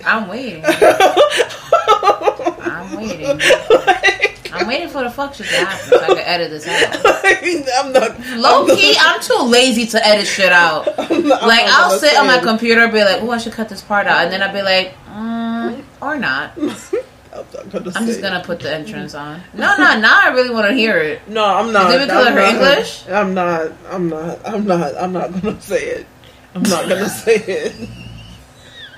I'm waiting. I'm waiting. I'm waiting for the fuck shit to happen so I can edit this out. I'm not. Low I'm not- key, I'm too lazy to edit shit out. I'm not- I'm Like not I'll sit on my computer and be like, "Oh, I should cut this part out," and then I'll be like, mm, "Or not." I'm not gonna I'm just gonna put the entrance on. No, no, now I really want to hear it. No, I'm not. Is it because of her not- English? I'm not. I'm not. I'm not. I'm not gonna say it. I'm not gonna say it.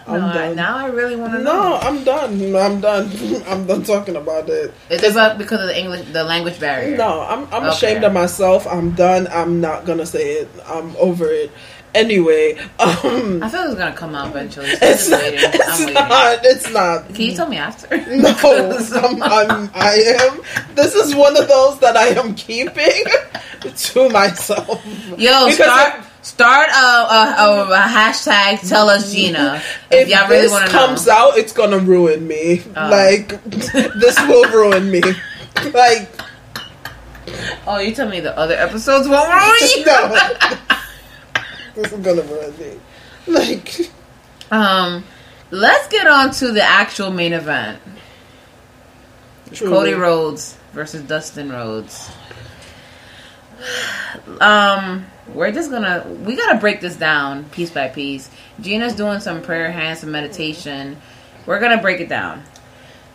I'm No, I- done. now I really want to No, know. I'm done. I'm done. I'm done talking about it. it. Is it about because of the English, the language barrier? No, I'm I'm Okay. ashamed of myself. I'm done. I'm not gonna say it. I'm over it. Anyway, um, I feel it's gonna come out eventually. So it's not. waiting. It's I'm waiting. not. It's not. Can you tell me after? No, I'm, I'm, I am. This is one of those that I am keeping to myself. Yo, Because start if- start a, a, a, a hashtag. Tell us Gina if, If y'all really this want to comes know. out, it's gonna ruin me. Oh. Like this will ruin me. Like Oh, you tell me the other episodes won't ruin you. no, this is gonna ruin me. Like Um, let's get on to the actual main event. truly. Cody Rhodes versus Dustin Rhodes. Um, we're just gonna we gotta break this down piece by piece. Gina's doing some prayer hands, some meditation. We're gonna break it down.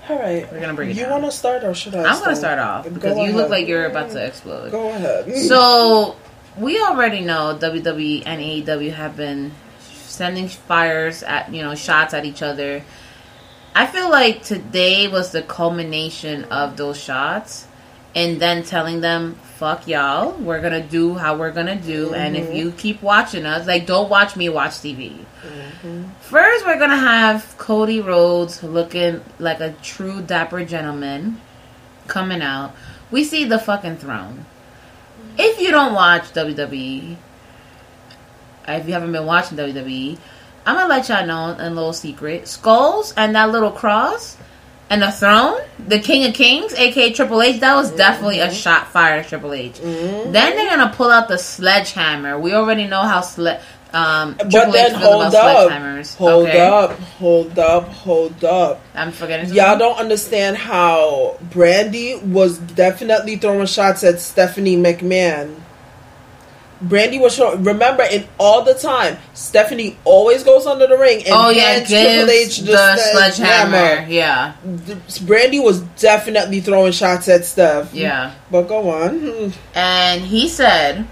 All right. We're gonna break it down. You down. want to start or should I? I'm gonna start off Go because you ahead. look like you're about to explode. Go ahead. So we already know WWE and AEW have been sending fires at you know shots at each other. I feel like today was the culmination of those shots, and then telling them, "Fuck y'all, we're gonna do how we're gonna do, and if Mhm. you keep watching us, like don't watch me watch TV." First, we're gonna have Cody Rhodes looking like a true dapper gentleman coming out. We see the fucking throne. If you don't watch WWE, if you haven't been watching WWE, I'm gonna let y'all know a little secret. Skulls and that little cross and the throne, the King of Kings, aka Triple H, that was definitely a shot fired at Triple H. Then they're gonna pull out the sledgehammer. We already know how sle- um, But Triple then hold up, sledgehammers. hold okay? up, hold up, hold up. I'm forgetting. Y'all don't understand how Brandi was definitely throwing shots at Stephanie McMahon. Brandi was showing. Remember, in all the time, Stephanie always goes under the ring and Oh yeah, Triple H the sledgehammer. Yeah, Brandi was definitely throwing shots at Steph. yeah. but go on. And he said,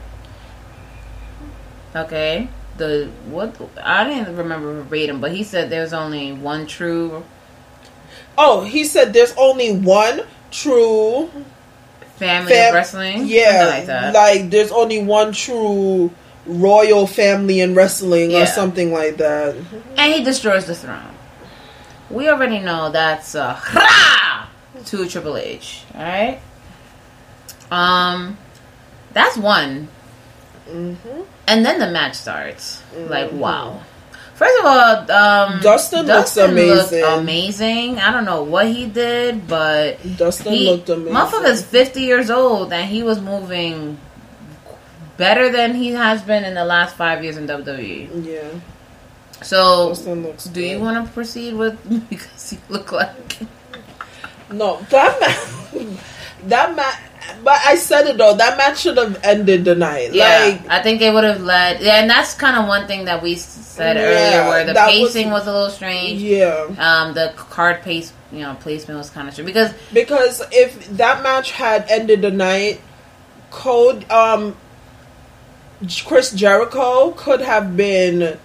okay, the what I didn't remember verbatim, but he said there's only one true Oh, he said there's only one true family fam- of wrestling. Yeah, like that. like there's only one true royal family in wrestling Yeah. or something like that. and he destroys the throne. We already know that's uh, to Triple H. All right. Um, that's one. Mm-hmm. And then the match starts. Like wow. First of all, um, Dustin looks amazing. amazing. I don't know what he did, but Dustin he, looked amazing. Motherfucker's fifty years old, and he was moving better than he has been in the last five years in WWE. Yeah. So, Dustin looks do you want to proceed with because you look like No, that match, that. But I said it though. That match should have ended the night. yeah? Like I think it would have led. Yeah, and that's kind of one thing that we said Yeah, earlier, where the that was- pacing was, a little strange. Yeah. Um, the card pace, you know, placement was kind of strange because because if that match had ended the night, Code um Chris Jericho could have been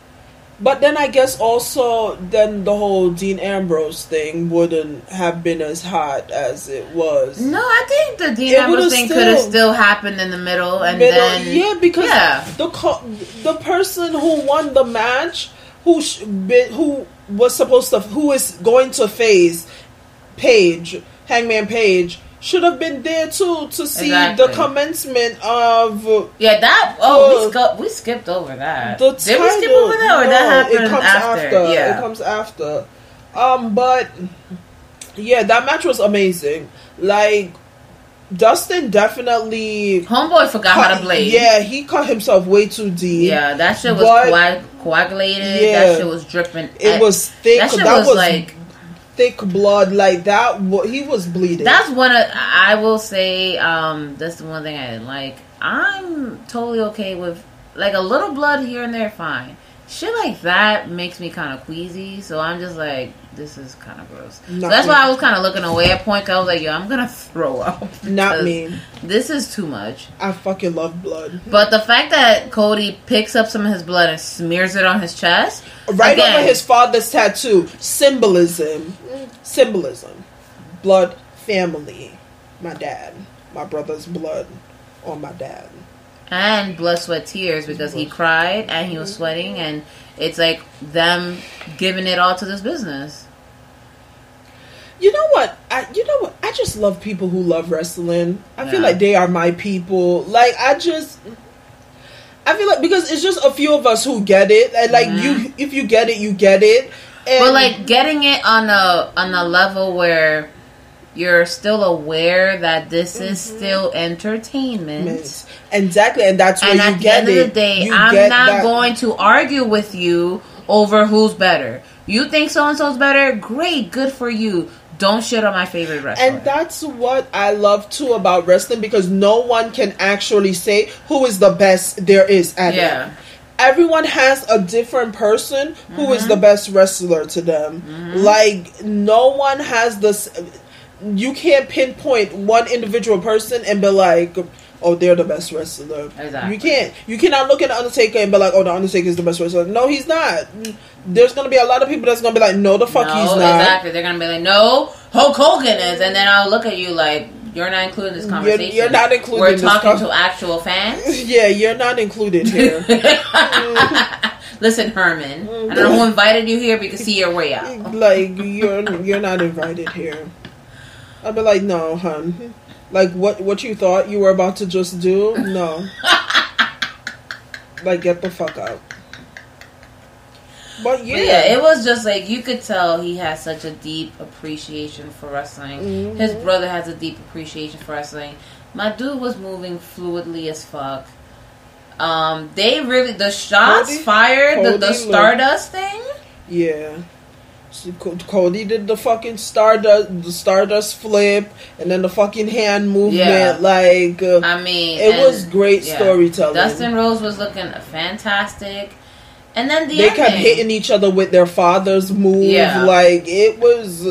but then I guess also then the whole Dean Ambrose thing wouldn't have been as hot as it was. no, I think the Dean It Ambrose thing could have still happened in the middle, and Middle- then yeah, because yeah. the co- the person who won the match, who sh- who was supposed to, who is going to face Page, Hangman Page, should have been there too to see Exactly. the commencement of Yeah, that. Oh, we, the- scu- we skipped over that. the Did we skip over that, or that No, happened it comes after? Yeah, It comes after. Um, but yeah, that match was amazing. Like Dustin definitely Homeboy forgot how to blade. Yeah, he cut himself way too deep. Yeah, that shit was But- coag- coagulated. Yeah. That shit was dripping. It was thick. That shit That was, was like. Thick blood like that. He was bleeding. That's one of. I will say. Um, that's the one thing I didn't like. I'm totally okay with like a little blood here and there. Fine. Shit like that makes me kind of queasy. So I'm just like, this is kind of gross. So that's me. why I was kind of looking away at point. 'cause I was like, yo, I'm gonna throw up. Not me. This is too much. I fucking love blood. But the fact that Cody picks up some of his blood and smears it on his chest, Right again, over his father's tattoo. Symbolism. Symbolism. Blood family. My dad. My brother's blood on my dad. And blood, sweat, tears because he cried and he was sweating, and it's like them giving it all to this business. You know what? I you know what? I just love people who love wrestling. I feel like they are my people. Like I just I feel like because it's just a few of us who get it. And like you if you get it, you get it. And Mm-hmm. but like getting it on a on a level where you're still aware that this is Mm-hmm. still entertainment. Exactly, and that's where And you at the get end it. of the day, You I'm not that- going to argue with you over who's better. You think so and so's better? Great, good for you. Don't shit on my favorite wrestler. And that's what I love too about wrestling because no one can actually say who is the best there is at Yeah. it. Everyone has a different person who is Mm-hmm. the best wrestler to them. Like no one has this. You can't pinpoint one individual person and be like, "Oh, they're the best wrestler." Exactly. You can't. You cannot look at the Undertaker and be like, "Oh, the Undertaker is the best wrestler." No, he's not. There's gonna be a lot of people that's gonna be like, "No, the fuck no, he's not." exactly. They're gonna be like, no, Hulk Hogan is, and then I'll look at you like you're not including this conversation. you're not included. We're talking con- to actual fans. Yeah, you're not included here. Listen, Herman, I don't know who invited you here, but you can see your way out. like you're you're not invited here. I'd be like, no, hun. Like what what you thought you were about to just do? No. like get the fuck out. But yeah, But yeah, it was just like you could tell he has such a deep appreciation for wrestling. Mm-hmm. His brother has a deep appreciation for wrestling. My dude was moving fluidly as fuck. Um, they really the shots Cody- fired, the, the Cody Stardust thing. yeah. Cody did the fucking stardust, the stardust flip, and then the fucking hand movement. Yeah. Like, uh, I mean, it was great yeah. storytelling. Dustin Rhodes was looking fantastic, and then the they kept hitting each other with their father's move. Yeah. Like it was,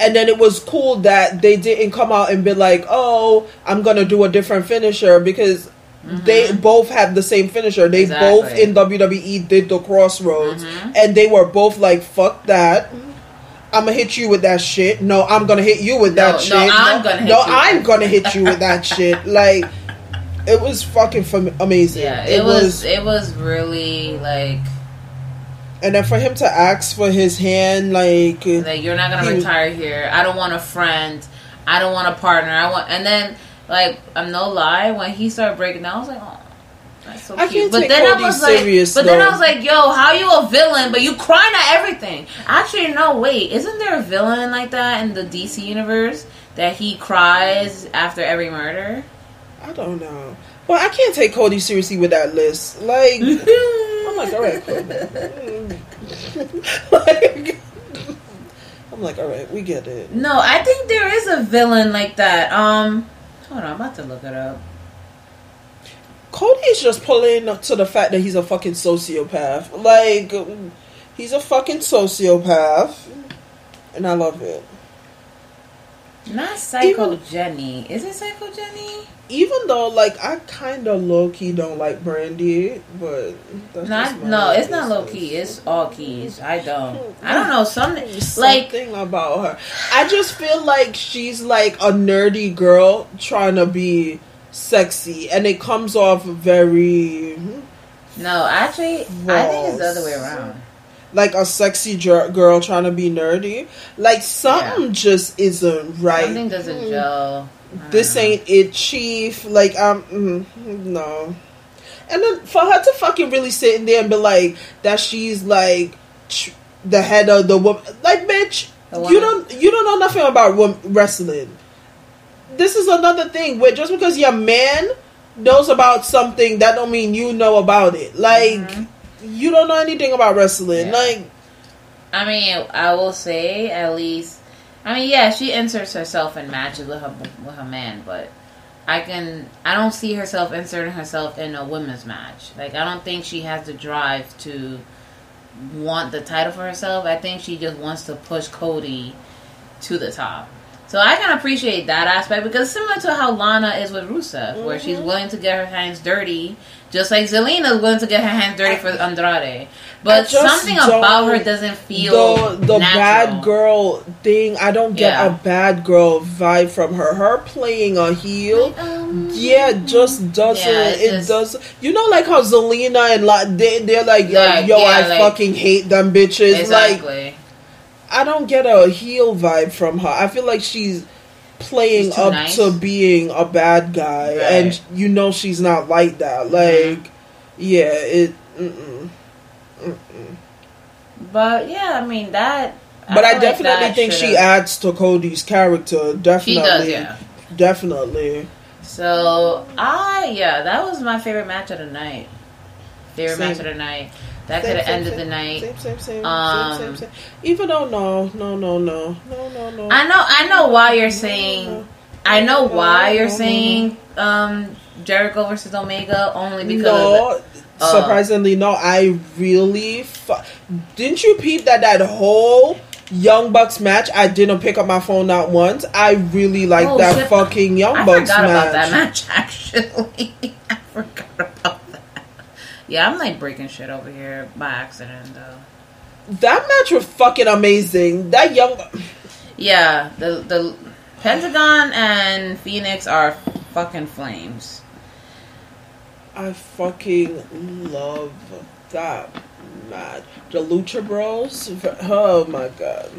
and then it was cool that they didn't come out and be like, "Oh, I'm gonna do a different finisher," because they both had the same finisher. They both Mm-hmm. In WWE did the Cross Rhodes, Mhm. and they were both like, "Fuck that." I'm gonna hit you with that shit. No, I'm gonna hit you with No, that no, shit. I'm gonna hit no, you with I'm gonna hit you with that shit. Like, it was fucking fam- amazing. Yeah, it, was, It was really like and then for him to ask for his hand, like, like you're not gonna he retire here. I don't want a friend. I don't want a partner. I want. And then like I'm no lie. When he started breaking down, I was like, oh. That's so I cute. can't but take then I was like, serious, but then I was like, yo, how you a villain? But you crying at everything. Actually, no, wait, isn't there a villain like that in the DC universe that he cries after every murder? I don't know. Well, I can't take Cody seriously with that list. Like, I'm like, all right, Cody. like, I'm like, all right, we get it. No, I think there is a villain like that. Um, hold on, I'm about to look it up. Cody is just pulling to the fact that he's a fucking sociopath. Like, he's a fucking sociopath, and I love it. Not Psycho Jenny. Is it Psycho Jenny? Even though, like, I kind of low key don't like Brandi, but that's Not, no, it's not low key. It's all keys. I don't. I don't know. Some like something about her. I just feel like she's like a nerdy girl trying to be sexy, and it comes off very no. Actually, I think it's the other way around. Like a sexy jer- girl trying to be nerdy. Like something just isn't right. Something doesn't gel. This ain't it, chief. Like um, mm, no. And then for her to fucking really sit in there and be like that, she's like tr- the head of the woman. Like, bitch, you don't you don't know nothing about wom- wrestling. This is another thing where just because your man knows about something, that don't mean you know about it. Like, you don't know anything about wrestling. Yeah. Like, I mean, I will say at least. I mean, yeah, she inserts herself in matches with her with her man, but I can. I don't see herself inserting herself in a women's match. Like, I don't think she has the drive to want the title for herself. I think she just wants to push Cody to the top. So I can appreciate that aspect because similar to how Lana is with Rusev, where she's willing to get her hands dirty, just like Zelina is willing to get her hands dirty for Andrade. But something about her doesn't feel the the bad girl thing. I don't get Yeah. a bad girl vibe from her. Her playing a heel, yeah, just doesn't. um, Yeah, it it just- does. You know, like how Zelina and like they they're like, yo, Like, yo yeah, I like- fucking hate them bitches. Like, Exactly. I don't get a heel vibe from her. I feel like she's playing She's up nice. to being a bad guy, Right. and you know she's not like that. Mm-hmm. Like, yeah, it. Mm-mm. But yeah, I mean that. But I, like definitely that think she should've- adds to Cody's character. Definitely, does, yeah. definitely. So I yeah, that was my favorite match of the night. They were Same. match of the night. That could have ended same, the night. Same, same, same, Um, same, same, same. Even though no, no, no, no, no, no, no. I know, I know why you're saying. I know why you're no, no, saying um, Jericho versus Omega only because. no, uh, surprisingly, no. I really fu- didn't you peep that that whole Young Bucks match? I didn't pick up my phone not once. I really like Oh, that shit. fucking Young I Bucks forgot match. about that match. Actually, I forgot about that. Yeah, I'm like breaking shit over here by accident though. That match was fucking amazing. That Young Yeah, the the Pentagon and Phoenix are fucking flames. I fucking love that match. The Lucha Bros. Oh my god.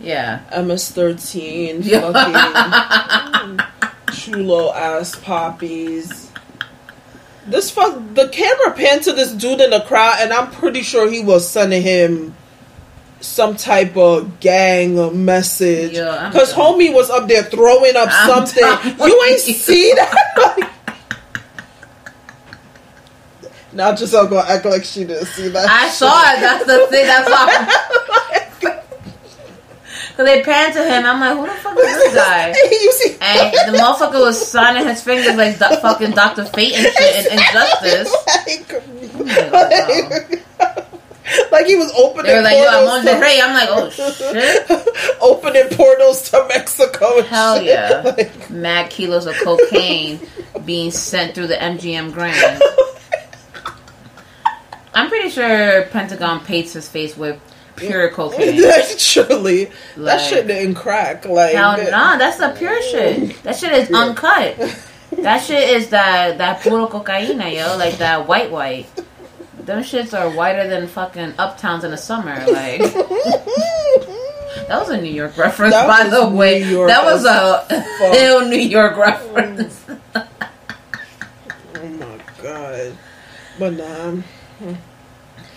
Yeah. MS13. Yeah. Fucking chulo ass poppies. This fuck. The camera panned to this dude in the crowd, and I'm pretty sure he was sending him some type of gang message. Because done. homie was up there throwing up I'm something. You ain't you. see that? now Giselle gonna act like she didn't see that. I saw it. That's the thing. That's why. Cause they panned to him. I'm like, who the fuck is this guy? you see, And the motherfucker was signing his fingers like fucking Dr. Fate and shit and Injustice. like, oh like he was opening They were like, yo, I'm on the. I'm like, oh shit. opening portals to Mexico. and Hell shit. yeah. Like, Mad kilos of cocaine being sent through the MGM Grand. I'm pretty sure Pentagon paints his face with pure cocaine. That's truly that shit didn't crack. Like Hell nah, that's the pure shit. That shit is uncut. That shit is that that puro cocaína, yo, like that white white. Them shits are whiter than fucking uptowns in the summer. Like that was a New York reference, That by the way. New York that was a fuck. ill New York reference. Oh my god. But nah. Hmm.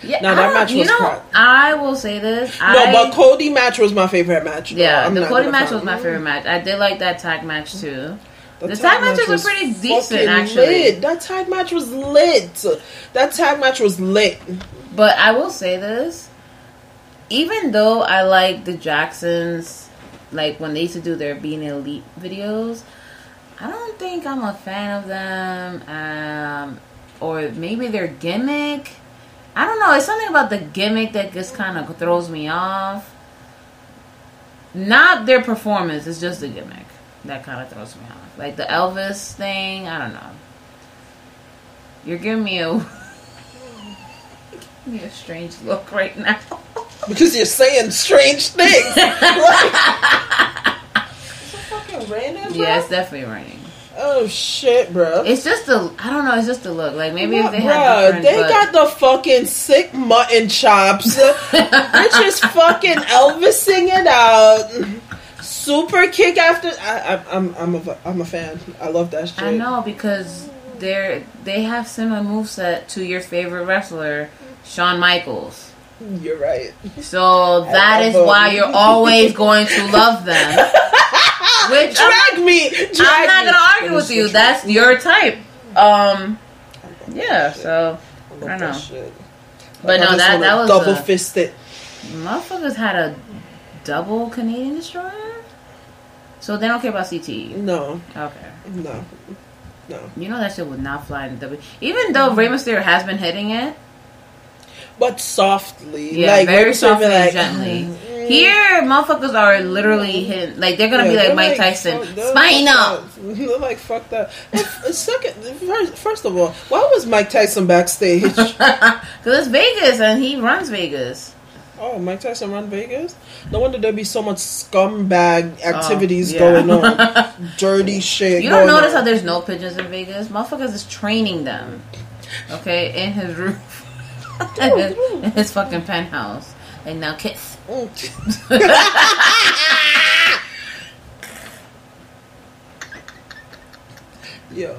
Yeah, No, that match you know. I will say this. No, I, but Cody match was my favorite match. yeah, the Cody match was my favorite match. I did like that tag match too. The, tag tag match matches were was pretty decent, actually. lit. That tag match was lit. That tag match was lit. But I will say this: even though I like the Jacksons, like when they used to do their being elite videos, I don't think I'm a fan of them. Um, or maybe their gimmick. I don't know. It's something about the gimmick that just kind of throws me off. Not their performance. It's just the gimmick that kind of throws me off. Like the Elvis thing. I don't know. You're giving me a me a strange look right now. Because you're saying strange things. like, is it fucking raining. Yeah, it's definitely raining. Oh shit, bro. It's just the I don't know. It's just the look. Like maybe if they had different. they got the fucking sick mutton chops. Bitch is fucking Elvising it out. Super kick after. I, I, I'm I'm a I'm a fan. I love that shit. I know because they're they have similar moveset to your favorite wrestler, Shawn Michaels. You're right. So that is why you're always going to love them. Which I'm, Drag me. Drag I'm not gonna argue with you. That's your type. Um, yeah. So I don't know. But no, that that was double a- fisted. Motherfuckers had a double Canadian destroyer. So they don't care about CTE. No, Okay. no, no. You know that shit would not fly in the W. Even though Rey Mysterio has been hitting it, But softly, yeah, like very when you say softly like, gently. Here, motherfuckers are literally hitting. Like they're gonna be like Mike Tyson, spine up. fuck- They're like fuck that. And f- Second, first, first of all, why was Mike Tyson backstage? Cause it's Vegas and he runs Vegas. oh, Mike Tyson run Vegas. No wonder there'd be so much scumbag oh, activities Oh, yeah. going on, dirty shit. You don't notice on. how there's no pigeons in Vegas? Motherfuckers is training them. Okay, in his roof. in, his, in his fucking penthouse. And now kiss. Yo,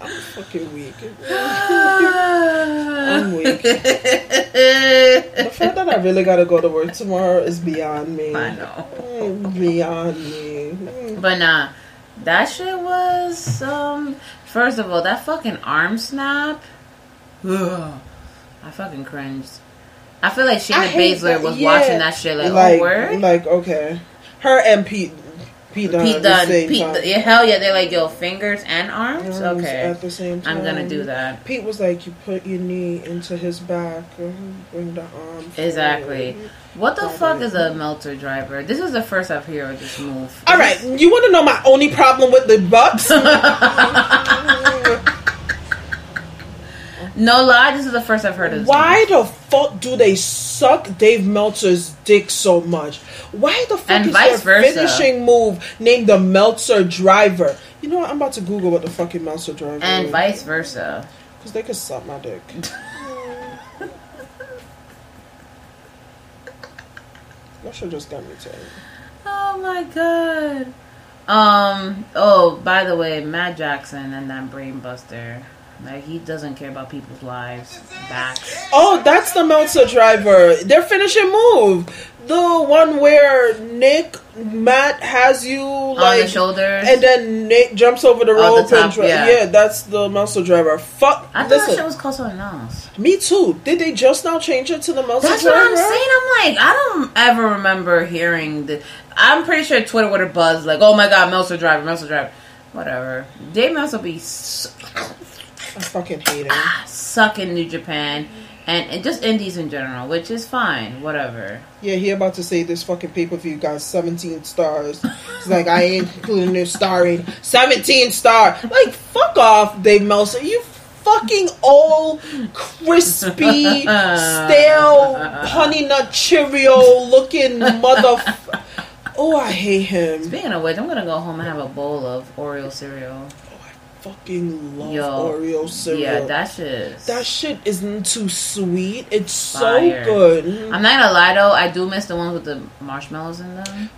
I'm fucking weak. I'm weak. The fact that I really gotta go to work tomorrow is beyond me. I know. Mm, Beyond me. Mm. But nah, that shit was um. First of all, that fucking arm snap. Ugh. I fucking cringed. I feel like hate Baszler was yeah. watching that shit like, like, oh, word? like okay, her and Pete, Pete Dunne Pete Dunne, Pete, yeah, hell yeah, they're like, yo, fingers and arms? Arms Okay. At the same time, I'm gonna do that. Pete was like, "You put your knee into his back, and bring the arm." Exactly. forward." What the fuck is a Meltzer driver? This is the first I've heard of this move. All right, you want to know my only problem with the Bucks? No lie, this is the first I've heard of this. Why the fuck do they suck Dave Meltzer's dick so much? Why the fuck And is vice their versa. finishing move named the Meltzer Driver? You know what? I'm about to Google what the fucking Meltzer Driver And is. vice versa. Because they could suck my dick. that should just got me tired. Oh my god. Um. Oh, by the way, Matt Jackson and that brain buster. Like he doesn't care about people's lives. Back. Oh, that's the Meltzer Driver. Their finishing move. The one where Nick, Matt has you like the shoulders? and then Nick jumps over the Oh, the rope and dri- yeah. yeah. that's the Meltzer Driver. Fuck. I thought listen, that shit was called something else. me too. Did they just now change it to the Meltzer That's what I'm saying. I'm like, I don't ever remember hearing the. I'm pretty sure Twitter would have buzzed like, "Oh my god, Meltzer driver, Meltzer driver." Whatever. Dave Meltzer be su- I fucking hate him. Ah, sucking New Japan and, and just indies in general, which is fine. Whatever. Yeah, he about to say this fucking pay per view got 17 stars. He's like, I ain't including this star rating. 17 star. Like, fuck off, Dave Meltzer. You fucking old, crispy, stale, honey nut Cheerio looking motherfucker. Oh, I hate him. Speaking of which, I'm gonna go home and have a bowl of Oreo cereal. Fucking love Yo, Oreo cereal. Yeah, that shit. That shit isn't too sweet. It's fire. so good. I'm not gonna lie though, I do miss the ones with the marshmallows in them.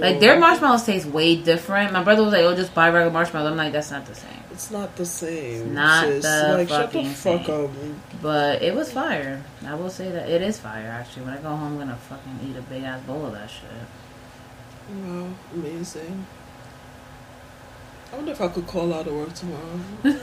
Like their marshmallows taste way different. My brother was like, "Oh, just buy regular marshmallows." I'm like, "That's not the same." It's not the same. Not sis. the like, shut the fucking fuck same. up. But it was fire. I will say that it is fire. Actually, when I go home, I'm gonna fucking eat a big ass bowl of that shit. Wow, amazing. I wonder if I could call out of work tomorrow.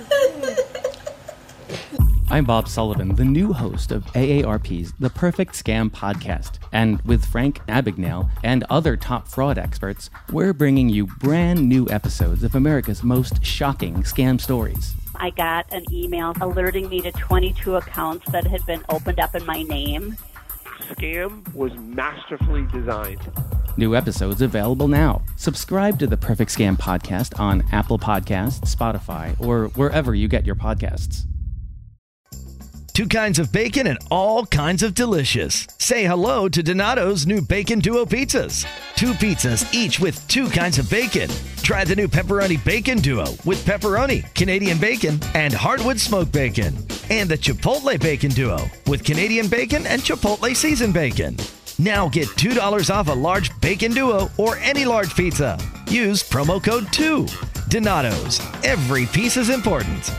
I'm Bob Sullivan, the new host of AARP's The Perfect Scam podcast. And with Frank Abagnale and other top fraud experts, we're bringing you brand new episodes of America's most shocking scam stories. I got an email alerting me to 22 accounts that had been opened up in my name. Scam was masterfully designed. New episodes available now. Subscribe to the Perfect Scam podcast on Apple Podcasts, Spotify, or wherever you get your podcasts. Two kinds of bacon and all kinds of delicious. Say hello to Donato's new Bacon Duo pizzas. Two pizzas, each with two kinds of bacon. Try the new Pepperoni Bacon Duo with pepperoni, Canadian bacon, and hardwood smoked bacon. And the Chipotle Bacon Duo with Canadian bacon and Chipotle seasoned bacon. Now get $2 off a large bacon duo or any large pizza. Use promo code 2. Donato's. Every piece is important.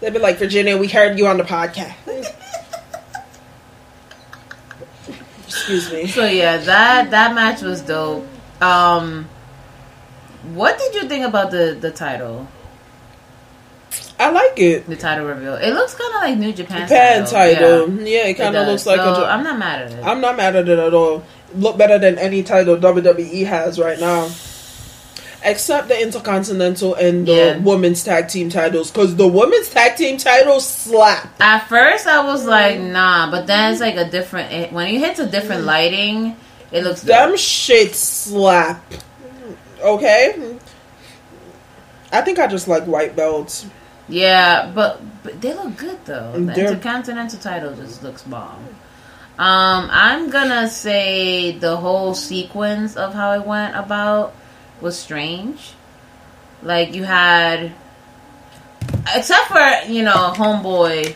They'd be like, Virginia, we heard you on the podcast. Excuse me. So yeah, that that match was dope. Um, what did you think about the the title? I like it. The title reveal. It looks kind of like New Japan. Japan style. title. Yeah, it kind of looks like a So, a. I'm not mad at it. I'm not mad at it at all. Look better than any title WWE has right now. Except the Intercontinental and the Yeah. Women's Tag Team titles. Because the Women's Tag Team titles slap. At first, I was like, nah, but then it's like a different. It, when it hits a different lighting, it looks. Them dope. shit slap. Okay? I think I just like white belts. Yeah, but, but they look good though. The They're- Intercontinental title just looks bomb. Um, I'm gonna say the whole sequence of how it went about was strange. Like you had, except for you know homeboy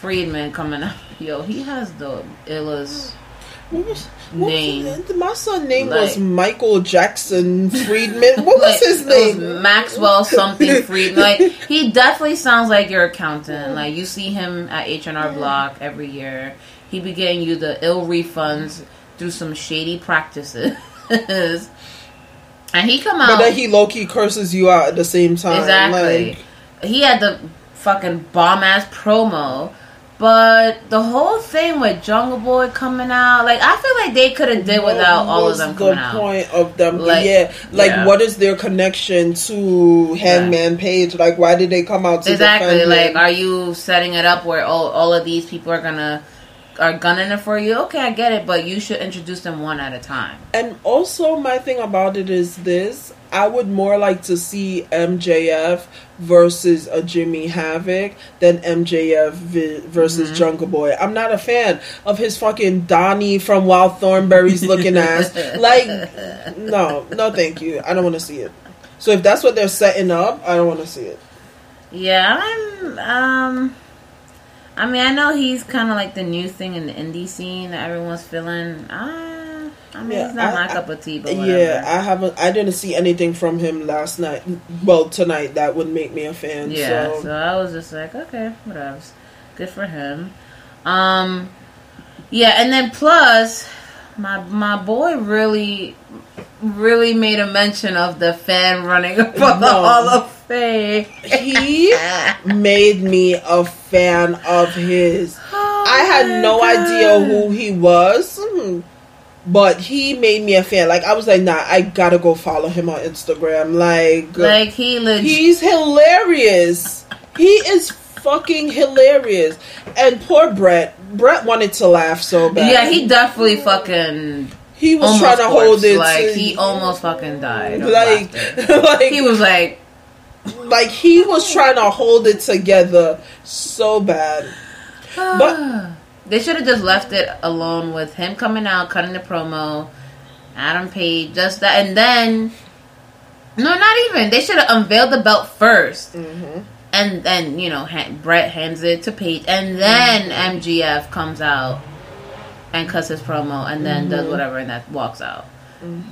Friedman coming up. Yo, he has the illest What was, what name. Was, my son name was Michael Jackson Friedman. What was Like, his was name? Maxwell something Friedman. Like he definitely sounds like your accountant. Like you see him at H and R Block every year. He be getting you the ill refunds through some shady practices. and he come out But then he low key curses you out at the same time. exactly. Like, he had the fucking bomb ass promo. But the whole thing with Jungle Boy coming out, like I feel like they could have did without all of them the coming out. point of them? Like, yeah, like yeah. what is their connection to Hangman Page? Like, why did they come out to Exactly. Like, are you setting it up where all all of these people are gonna are gunning it for you? Okay, I get it, but you should introduce them one at a time. And also, my thing about it is this: I would more like to see MJF versus a Jimmy Havoc than MJF vi- versus Mm-hmm. Jungle Boy. I'm not a fan of his fucking Donnie from Wild Thornberry's looking ass. Like, no, no, thank you. I don't want to see it. So if that's what they're setting up, I don't want to see it. Yeah, I'm. Um, I mean, I know he's kind of like the new thing in the indie scene that everyone's feeling. Ah, I mean, it's not I- my cup of tea, but Yeah. I haven't. I didn't see anything from him last night. Well, tonight that would make me a fan. Yeah, so. so I was just like, okay, whatever. Good for him. Um, yeah, and then plus, my my boy really, really made a mention of the fan running up on the Hall of Fame. he made me a fan of his. I had oh no idea who he was, but he made me a fan. Like I was like, nah, I gotta go follow him on Instagram. Like, Like he legit. he's hilarious. he is fucking hilarious. And poor Bret. Bret wanted to laugh so bad. Yeah, he definitely fucking. He was trying to hold it. Like to- he almost fucking died. like, like he was like, like he was trying to hold it together so bad. But They should have just left it alone with him coming out, cutting the promo, Adam Page, just that, and then no, not even. They should have unveiled the belt 1st Mm-hmm. and then you know ha- Bret hands it to Page, and then Mm-hmm. MJF comes out and cuts his promo, and then does Mhm. whatever, and that walks out.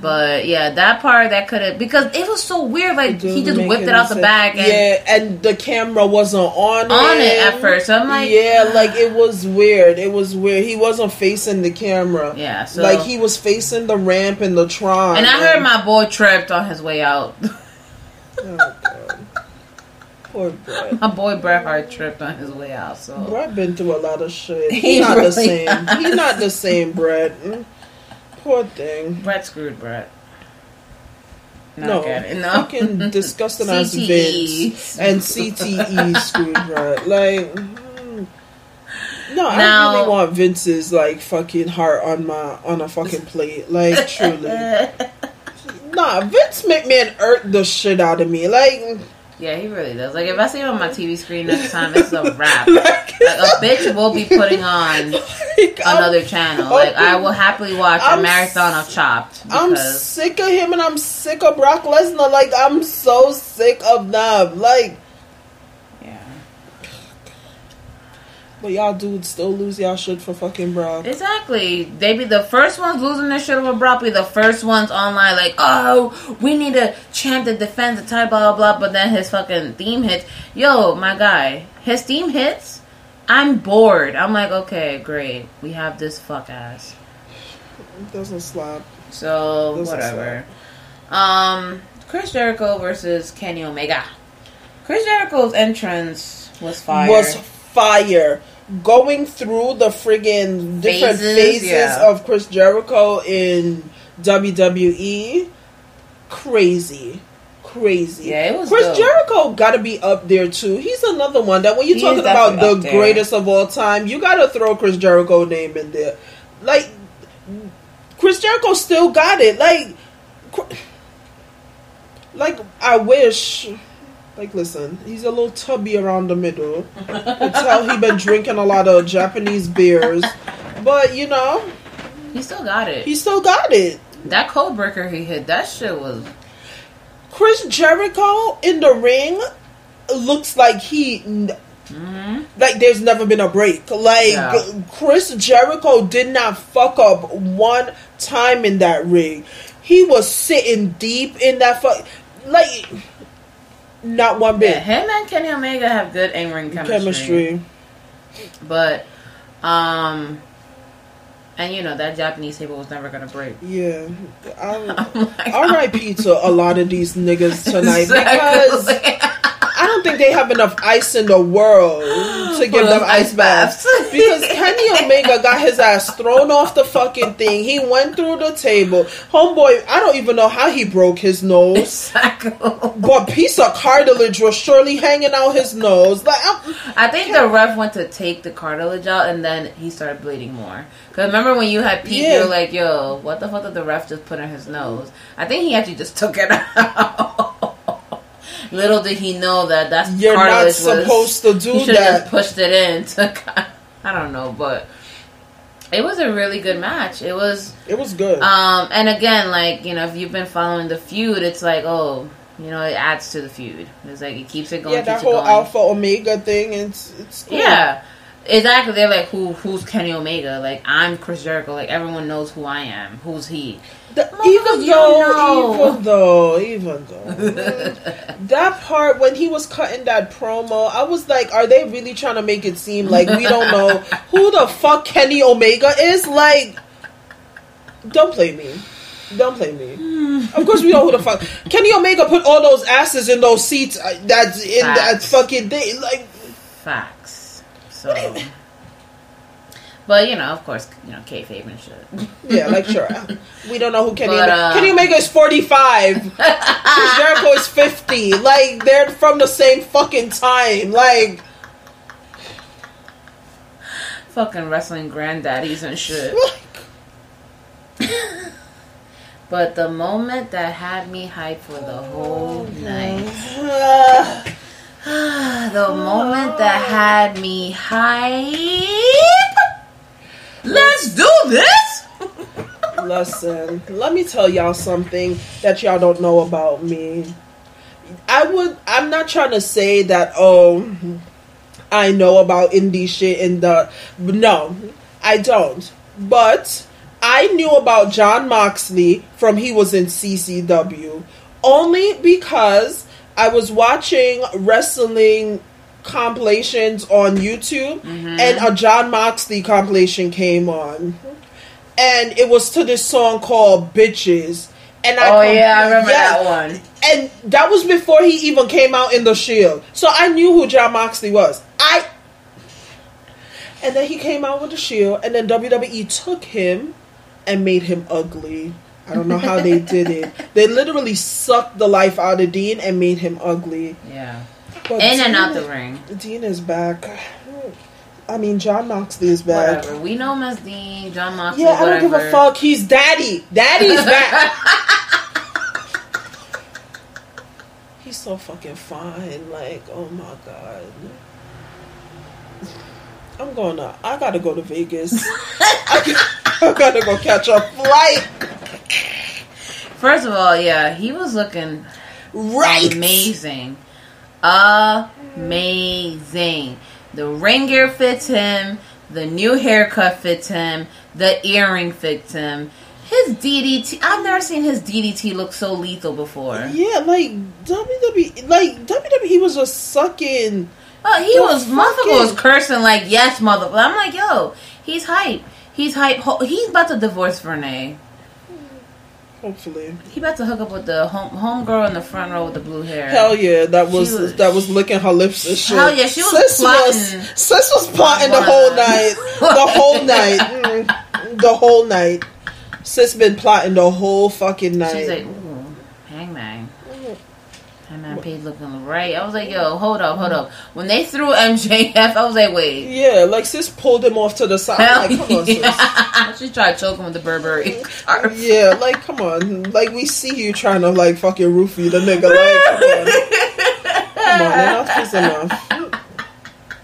But yeah, that part that could have because it was so weird. Like he just whipped it out the sense. bag and yeah, and the camera wasn't on on it at first. So I'm like, yeah, like it was weird. It was weird. He wasn't facing the camera. Yeah, so- like he was facing the ramp and the Tron. And I heard my boy tripped on his way out. Poor Bret. my boy Bret Hart tripped on his way out. So Bret been through a lot of shit. He He's not really the same. He's not the same, Bret. Poor thing. Bret screwed Bret. No, No, I no. fucking disgusting as Vince and CTE screwed Bret. Like, mm. no, I Now- really want Vince's like fucking heart on my on a fucking plate. Like, truly. Nah, Vince McMahon irked the shit out of me. Like, Yeah, he really does. Like if I see him on my TV screen next time, it's a wrap. like a bitch will be putting on another channel. Like I will happily watch a I'm marathon of Chopped I'm sick of him and I'm sick of Brock Lesnar. Like, I'm so sick of them. Like, yeah. But y'all dudes still lose y'all shit for fucking Brock. Exactly. They be the first ones losing their shit over Brock. Be the first ones online like, oh, we need a champ that defends the title, blah blah blah. But then his fucking theme hits. Yo, my guy, his theme hits. I'm bored. I'm like, okay, great. We have this fuck ass. It doesn't slap. So Doesn't whatever. Um, Chris Jericho versus Kenny Omega. Chris Jericho's entrance was fire. Was fire. Going through the friggin' different Phases, phases yeah. of Chris Jericho in WWE, crazy. Crazy. Yeah, it was Chris dope. Jericho gotta be up there too. He's another one that when you're He talking about the definitely up there. greatest of all time, you gotta throw Chris Jericho name in there. Like Chris Jericho still got it. Like like I wish like listen, he's a little tubby around the middle. Can tell he been drinking a lot of Japanese beers. But you know, he still got it. he still got it. that code breaker he hit, that shit was Chris Jericho in the ring looks like he mm-hmm. like there's never been a break. Like Yeah. Chris Jericho did not fuck up one time in that ring. He was sitting deep in that fuck like not one bit. Yeah, him and Kenny Omega have good in ring chemistry. Chemistry. But um and you know that Japanese table was never gonna break. Yeah. I'm, R.I.P. to a lot of these niggas tonight Exactly. because I don't think they have enough ice in the world to give them ice baths. baths. because Kenny Omega got his ass thrown off the fucking thing. He went through the table. Homeboy, I don't even know how he broke his nose. But piece of cartilage was surely hanging out his nose. Like I'm, I think the ref went to take the cartilage out, and then he started bleeding more. Cause remember when you had Pete, Yeah. you were like, "Yo, what the fuck did the ref just put in his nose?" I think he actually just took it out. Little did he know that that's You're not cartilage was- supposed to do he that. Just pushed it in. To, I don't know, but it was a really good match. It was. It was good. Um, and again, like you know, if you've been following the feud, it's like, oh, you know, it adds to the feud. It's like it keeps it going. yeah, that whole going. Alpha Omega thing. It's it's cool. Yeah, exactly. They're like, who? Who's Kenny Omega? Like, I'm Chris Jericho. Like, everyone knows who I am. Who's he? The- even you though, know. even though, even though, that part when he was cutting that promo, I was like, are they really trying to make it seem like we don't know who the fuck Kenny Omega is? Like, don't play me. Don't play me. Of course, we know who the fuck Kenny Omega put all those asses in those seats. uh, That's in that fucking thing. Like, Facts. So, but you know, of course, you know, kayfabe and shit. yeah, like sure. We don't know who Kenny But, Omega. uh, Kenny Omega is forty five. Jericho is fifty. Like they're from the same fucking time. Like. Fucking wrestling granddaddies and shit. But the moment that had me hyped for the whole night. the moment that had me hype. Let's do this! Listen, let me tell y'all something that y'all don't know about me. I would I'm not trying to say that oh I know about indie shit and the no, I don't. But I knew about Jon Moxley from he was in CCW only because I was watching wrestling compilations on YouTube mm-hmm. and a Jon Moxley compilation came on. And it was to this song called Bitches. And I Oh, com- yeah, I remember Yes. that one. And that was before he even came out in the Shield. So I knew who Jon Moxley was. I and then he came out with the Shield, and then WWE took him and made him ugly. I don't know how they did it. They literally sucked the life out of Dean and made him ugly. Yeah. But In and out the ring. Dean is back. I mean, Jon Moxley is back. Whatever. We know him as Dean, Jon Moxley. Yeah, I don't give a fuck. He's daddy. Daddy's back. He's so fucking fine. Like, oh my god. I'm going to. I gotta go to Vegas. I, I gotta go catch a flight. First of all, yeah, he was looking Right. amazing. Amazing. The ring gear fits him. The new haircut fits him. The earring fits him. His DDT. I've never seen his DDT look so lethal before. Yeah, like WWE. Like WWE was just sucking. Oh, he was motherfucker was cursing like yes, motherfucker. I'm like, yo, he's hype. He's hype. He's about to divorce Vernay. Hopefully. He about to hook up with the home home girl in the front row with the blue hair. Hell yeah, that was, was- that was licking her lips and shit. Hell yeah, she was sis plotting. Was, sis was plotting the whole night. The whole night. Mm, the whole night. Sis been plotting the whole fucking night. She's like, ooh, Hangman. Hangman Page looking right. I was like, yo, hold up, hold up. When they threw MJF, I was like, wait. yeah, like sis pulled him off to the side. Like, come on, sis. she tried choking with the Burberry. Yeah, like come on. Like we see you trying to like fucking roofie the nigga. Like come on. Come on, enough is enough.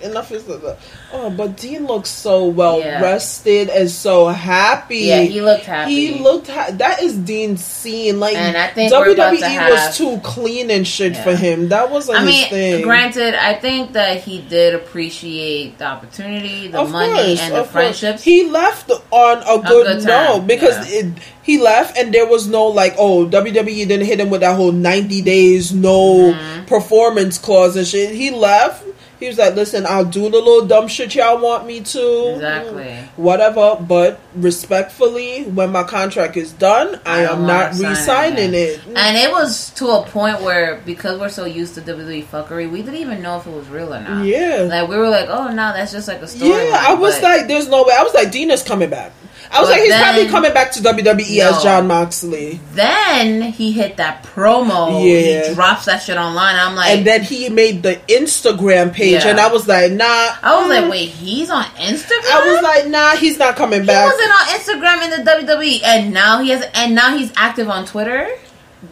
Enough is enough. Oh, but Dean looks so well Yeah. rested and so happy. Yeah, he looked happy. He looked. Ha- that is Dean's scene. Like, And I think WWE have- was too clean and shit Yeah. for him. That wasn't I his mean, thing. granted, I think that he did appreciate the opportunity, the Of money, course, and the course. friendships. He left on a good, good note because yeah. it, he left and there was no like, oh, WWE didn't hit him with that whole ninety days no Mm-hmm. performance clause and shit. He left He was like, "Listen, I'll do the little dumb shit y'all want me to, Exactly. whatever. But respectfully, when my contract is done, I, don't am not sign re-signing it." And it was to a point where because we're so used to WWE fuckery, we didn't even know if it was real or not. Yeah. Like we were like, oh no, that's just like a story. Yeah, I was like, "There's no way." I was like, "Dina's coming back." I was But like, "He's then- probably coming back to WWE as Jon Moxley." Then he hit that promo. Yeah. He drops that shit online. I'm like, and then he made the Instagram page, Yeah. and I was like, "Nah." I was mm. like, wait, he's on Instagram. I was like, "Nah, he's not coming back. he wasn't on Instagram in the WWE, and now he has, and now he's active on Twitter.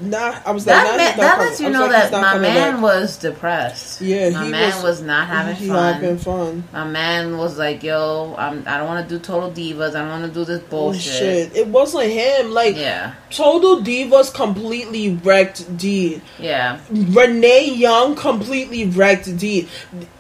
Nah, I was That nah, man, not that lets you know like, that my man back. was depressed. Yeah, my man was- was, not having he fun. having fun. My man was like, "Yo, I'm, I don't want to do total divas. I don't want to do this bullshit." Oh, it wasn't him. Like, Yeah, Total Divas completely wrecked Dean. yeah. Renee Young completely wrecked Dean.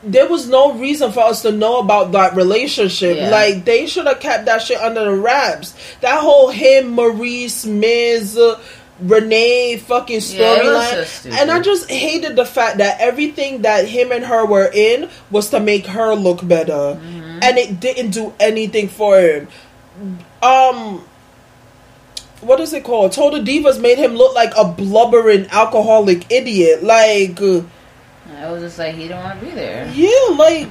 There was no reason for us to know about that relationship. Yeah. Like they should have kept that shit under the wraps. That whole him, Maryse, Miz, uh, Renee fucking Yeah, storyline. stupid. and I just hated the fact that everything that him and her were in was to make her look better. Mm-hmm. And it didn't do anything for him. Um what is it called? Total Divas made him look like a blubbering alcoholic idiot. Like, I was just like, he don't want to be there. yeah, like,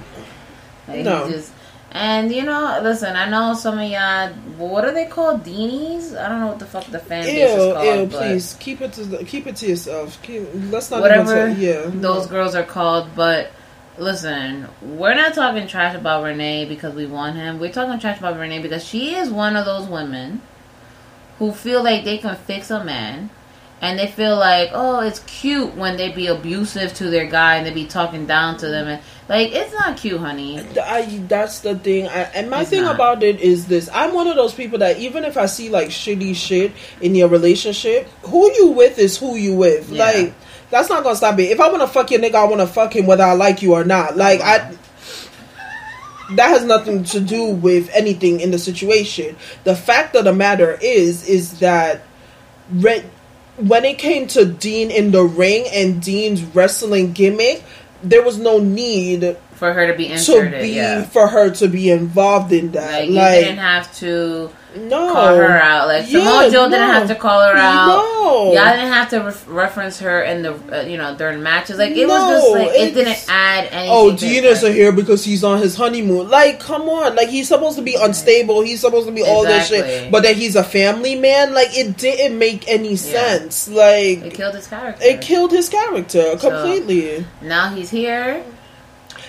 Like, No. he just, and you know, listen, I know some of y'all. What are they called? Deanies? I don't know what the fuck the fan base is called. ew, please keep it to keep it to yourself. Keep, let's not whatever even yeah. those girls are called. But listen, we're not talking trash about Renee because we want him. We're talking trash about Renee because she is one of those women who feel like they can fix a man. And they feel like, oh, it's cute when they be abusive to their guy and they be talking down to them, and like it's not cute, honey. I, that's the thing. I, and my It's thing not. about it is this: I'm one of those people that even if I see like shitty shit in your relationship, who you with is who you with. Yeah. Like that's not gonna stop it. If I want to fuck your nigga, I want to fuck him whether I like you or not. Like I. That has nothing to do with anything in the situation. The fact of the matter is, is that Red, when it came to Dean in the ring and Dean's wrestling gimmick, there was no need For her to be to inserted, be yeah. for her to be involved in that. Like, Like, you didn't have to no, call her out. Like Yeah, Samoa Joe didn't have to call her out. No. Y'all didn't have to ref- reference her in the uh, you know during matches. Like it was just like it didn't add anything. Oh, to it. isn't here because he's on his honeymoon. Like, come on. Like, he's supposed to be unstable. He's supposed to be all this Exactly. shit. But then he's a family man. Like, it didn't make any sense. Like, It killed his character. it killed his character So- completely. Now he's here.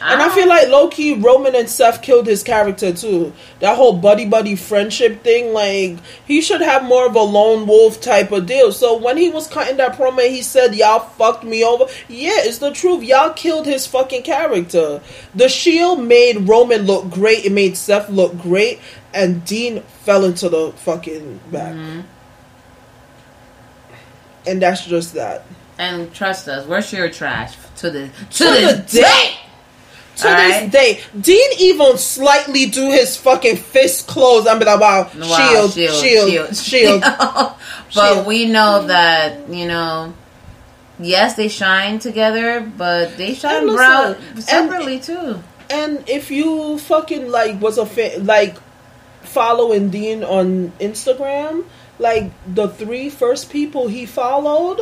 And I feel like low key Roman and Seth killed his character too. That whole buddy buddy friendship thing, like he should have more of a lone wolf type of deal. So when he was cutting that promo, he said, "Y'all fucked me over." Yeah, it's the truth. Y'all killed his fucking character. The Shield made Roman look great. It made Seth look great, and Dean fell into the fucking back. Mm-hmm. And that's just that. And trust us, we're sure trash to the to, To this the day. day. To All this right? day, Dean even slightly do his fucking fist close. I'm like, wow, Wow, shield, shield, shield, but Shield. we know that you know. Yes, they shine together, but they shine brown and- separately too. And if you fucking like was a fan, like following Dean on Instagram, like the three first people he followed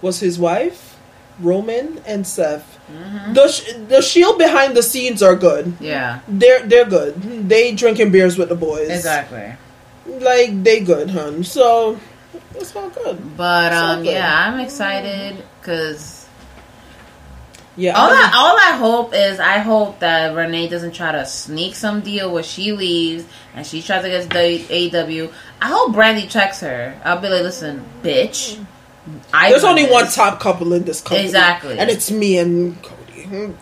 was his wife, Roman, and Seth. The sh- the shield behind the scenes are good. Yeah, They're they're good. They drinking beers with the boys. exactly. Like they good, hun. So it's all good. But all um, good. yeah, I'm excited because Yeah. all I'm- I all I hope is I hope that Renee doesn't try to sneak some deal where she leaves and she tries to get AW. I hope Brandi checks her. I'll be like, listen, bitch. I There's only one top couple in this company. Exactly. And it's me and Cody.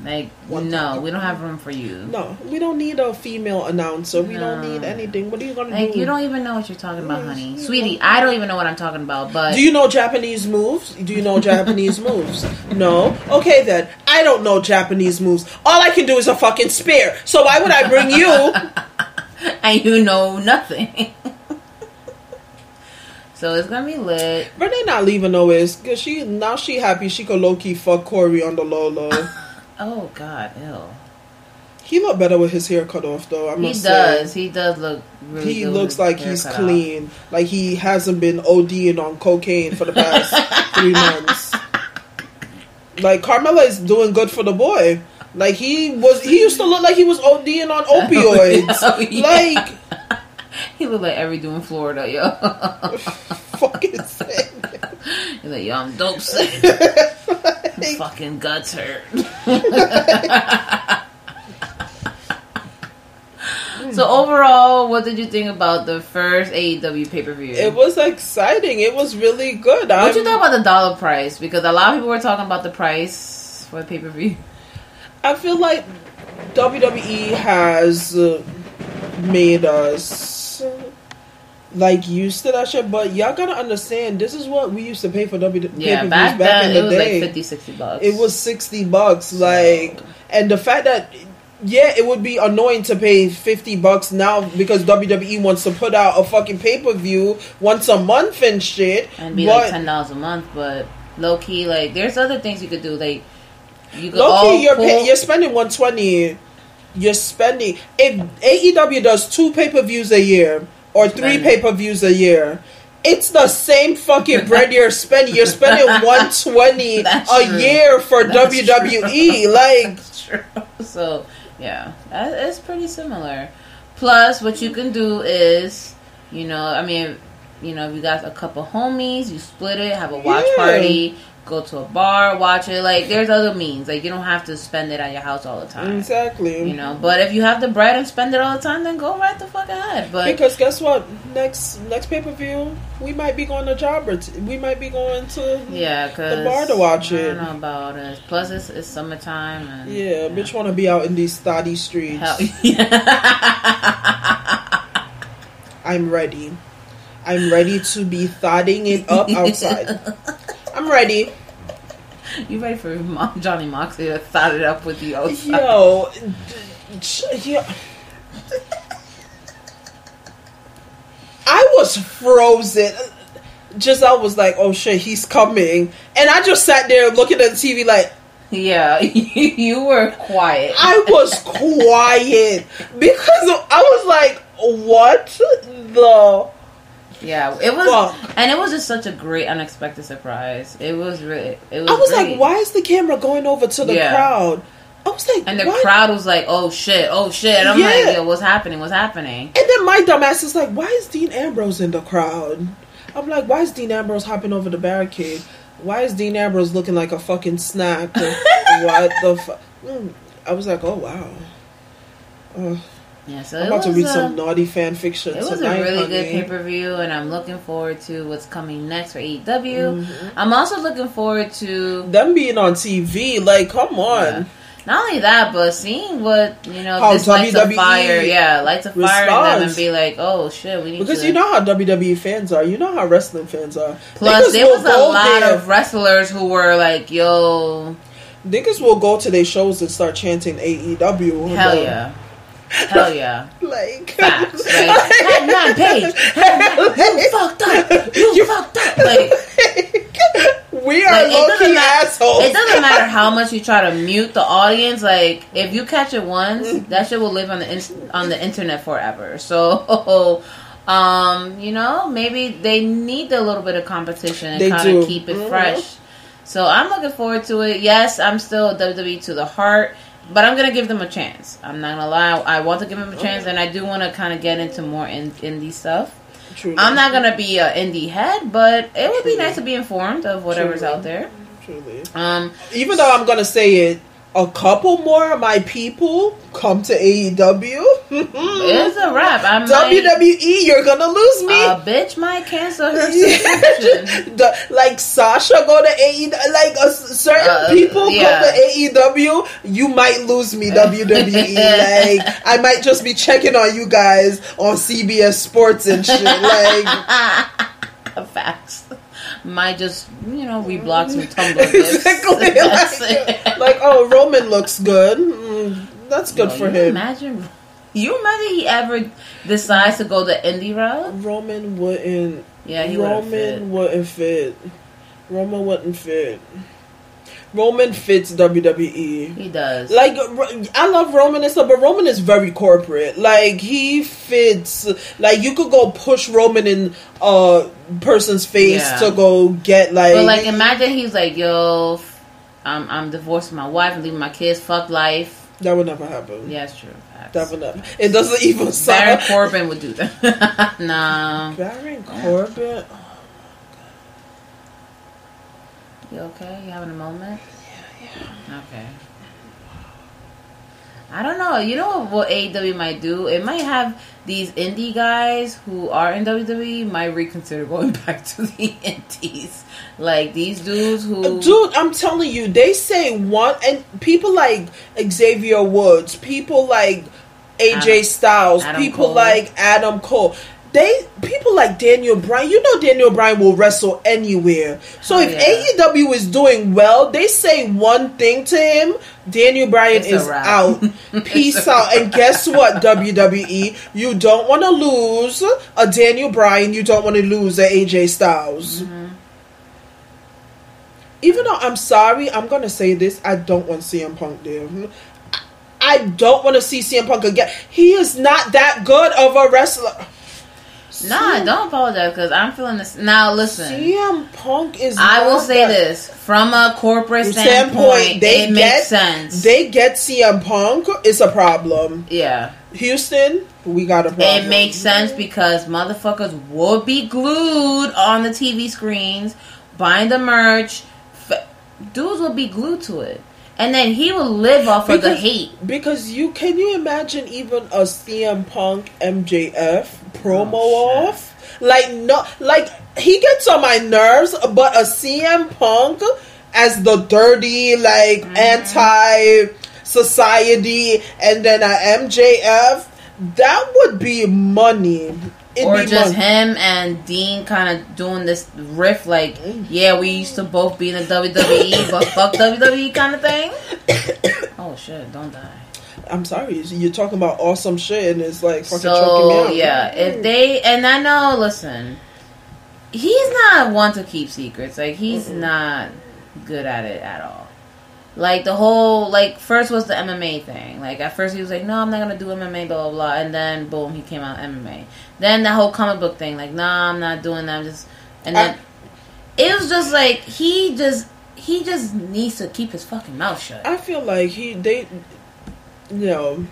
Like, One no, we don't have room for you. No, we don't need a female announcer. We don't need anything. What are you gonna Like, do? you don't even know what you're talking about, honey. Sweetie, I don't even know what I'm talking about, but. do you know Japanese moves? Do you know Japanese moves? No. Okay then. I don't know Japanese moves. All I can do is a fucking spear. So why would I bring you? and you know nothing. so it's gonna be lit. Renee not leaving nowhere. Cause she now she happy she could low key fuck Corey on the low low. Oh God, ew. He look better with his hair cut off, though. I He does. say. He does look really. He looks like he's cut off. clean. Like he hasn't been ODing on cocaine for the past three months. Like Carmella is doing good for the boy. Like he was, he used to look like he was ODing on oh, opioids. Oh, yeah. Like He look like every dude in Florida, yo. fucking sick. He's like, yo, I'm dope sick. My fucking guts hurt. so overall, what did you think about the first AEW pay per view? It was exciting. It was really good. What I'm- you thought about the dollar price? Because a lot of people were talking about the price for the pay per view. I feel like WWE has uh, made us uh, like used to that shit, but y'all gotta understand this is what we used to pay for WWE Yeah, back, back then in the it was day. like 50, 60 bucks. It was sixty bucks, like, and the fact that yeah, it would be annoying to pay fifty bucks now because WWE wants to put out a fucking pay per view once a month and shit, and be but like ten dollars a month, but low key, like there's other things you could do. Like you could Low key, you're pay, you're spending one twenty. You're spending if AEW does two pay per views a year or three pay per views a year. It's the same fucking bread you're spending. You're spending one twenty a true. year for That's WWE. true. Like That's true. So yeah, it's pretty similar. Plus, what you can do is, you know, I mean, you know, if you got a couple homies, you split it, have a watch Yeah. party, go to a bar, watch it. Like, there's other means. Like, you don't have to spend it at your house all the time. exactly. You know, but if you have the bread and spend it all the time, then go right the fuck ahead. But Because guess what? Next next pay per view, we might be going to Jobber. T- we might be going to yeah, the bar to watch I it. don't know about it. Plus, it's, it's summertime and Yeah, bitch, want to be out in these thotty streets. Hell, yeah. I'm ready. I'm ready to be thotting it up outside. I'm ready. You ready for Johnny Moxley to thought it up with you outside? Yo, yeah. I was frozen. Just I was like, oh shit, he's coming, and I just sat there looking at the TV like. Yeah, you were quiet. I was quiet because I was like, "What the?" Yeah, it was, Fuck. and it was just such a great unexpected surprise. It was really, it was. I was great. like, "Why is the camera going over to the Yeah. crowd?" I was like, And the what? crowd was like, "Oh shit, oh shit!" And I'm Yeah. like, "Yo, what's happening? What's happening?" And then my dumbass is like, "Why is Dean Ambrose in the crowd?" I'm like, "Why is Dean Ambrose hopping over the barricade? Why is Dean Ambrose looking like a fucking snack? what the fuck?" Mm. I was like, "Oh wow." Ugh. Yeah, so I'm about to read uh, some naughty fan fiction It was tonight, a really good pay per view, and I'm looking forward to what's coming next for AEW. Mm-hmm. I'm also looking forward to Them being on TV, like, come on. not only that, but seeing what you know How this lights a fire, yeah, lights a fire in them, and be like, "Oh shit, we need. Because to." you know how WWE fans are. You know how wrestling fans are. Plus, Niggas there was a lot there- of wrestlers who were like, "Yo, niggas will go to their shows and start chanting AEW. hell yeah, hell yeah." Like, Facts, like, nine page, you fucked up, you fucked up. Like, we are Like, low key assholes. It doesn't matter how much you try to mute the audience. Like if you catch it once, Mm-hmm. that shit will live on the in- on the internet forever. So, um, you know, maybe they need a little bit of competition and kind of keep it Mhm. fresh. So I'm looking forward to it. Yes, I'm still WWE to the heart. But I'm gonna give them a chance. I'm not gonna lie. I want to give them a chance, and I do want to kind of get into more in, indie stuff. Truly. I'm not gonna be an indie head, but it would be nice to be informed of whatever's Truly. out there. Truly. Um, Even though I'm gonna say it, a couple more of my people come to AEW. it's a wrap. I'm WWE, you're gonna lose me. A bitch might cancel her subscription. The- like Sasha go to AEW, like uh, certain Uh, people yeah. go to AEW, you might lose me WWE. like I might just be checking on you guys on CBS Sports and shit. Like Facts. Might just you know reblock some Tumblr gifs. exactly. Like, like, oh, Roman looks good. Mm, that's good Yo, for him. Imagine. You imagine he ever decides to go the indie route? Roman wouldn't. Yeah, he wouldn't Roman fit. wouldn't fit. Roman wouldn't fit. Roman fits WWE. He does. Like I love Roman and stuff, but Roman is very corporate. Like he fits. Like you could go push Roman in a person's face Yeah. to go get like. but like, imagine he's like, "Yo, I'm I'm divorcing my wife and leaving my kids. Fuck life." that would never happen. Yeah, it's true. Facts. That would never. It doesn't even Baron sound. Corbin would do that. nah. Baron Corbin. You okay? You having a moment? Yeah, yeah. Okay. I don't know. You know what AEW might do? It might have these indie guys who are in WWE might reconsider going back to the indies. Like these dudes who uh, Dude, I'm telling you, they say one, and people like Xavier Woods, people like AJ Styles, Adam people Cole. like Adam Cole. They people like Daniel Bryan. You know Daniel Bryan will wrestle anywhere. So Oh, if yeah. AEW is doing well, they say one thing to him, Daniel Bryan It's is out. Peace out. And guess what, WWE? You don't want to lose a Daniel Bryan. You don't want to lose a AJ Styles Mm-hmm. even though I'm sorry, I'm gonna say this. I don't want CM Punk there. I don't want to see CM Punk again. He is not that good of a wrestler. Nah, don't apologize because I'm feeling this. Now listen, CM Punk is. I will say that- this from a corporate Standpoint, standpoint, they it get makes sense. They get CM Punk. It's a problem. yeah. Houston, we got a problem. It makes sense because motherfuckers would be glued on the TV screens, buying the merch. F- dudes will be glued to it, and then he will live off of the Because- hate. Because you can you imagine even a CM Punk MJF promo Oh, off? Like no like he gets on my nerves, but a CM Punk as the dirty, like Mm-hmm. anti society and then a MJF, that would be money. It'd or just money. him and Dean kind of doing this riff, like, yeah, we used to both be in the WWE, but fuck WWE kind of thing. oh shit! Don't die. I'm sorry, you're talking about awesome shit and it's like fucking choking me So out. yeah, if mm. they and I know, listen, he's not one to keep secrets. Like he's not good at it at all. Like the whole like first was the MMA thing. Like at first he was like, no, I'm not gonna do MMA, blah blah blah, and then boom, he came out MMA. Then the whole comic book thing, like, nah, I'm not doing that. I'm just and then it was just like he just he just needs to keep his fucking mouth shut. I feel like he they you know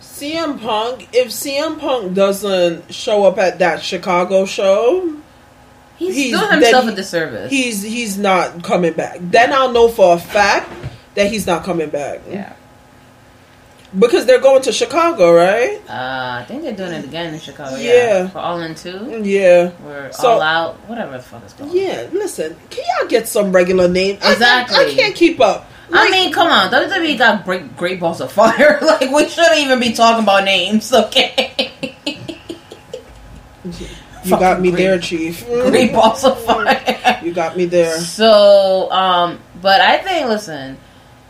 CM Punk if CM Punk doesn't show up at that Chicago show He's, he's- doing himself he- a disservice. he's he's not coming back. Then I'll know for a fact that he's not coming back. Yeah. Because they're going to Chicago, right? Uh, I think they're doing it again in Chicago. Yeah, Yeah. for All In Two. Yeah. We're So- all out. Whatever the fuck is going. on. Yeah, listen, can y'all get some regular name? I- I- Exactly. I, can't keep up. I mean, come on, WWE got great, great balls of fire. like we shouldn't even be talking about names, okay? You got me great- there, Chief. great balls of fire. You got me there. So, um, but I think, listen,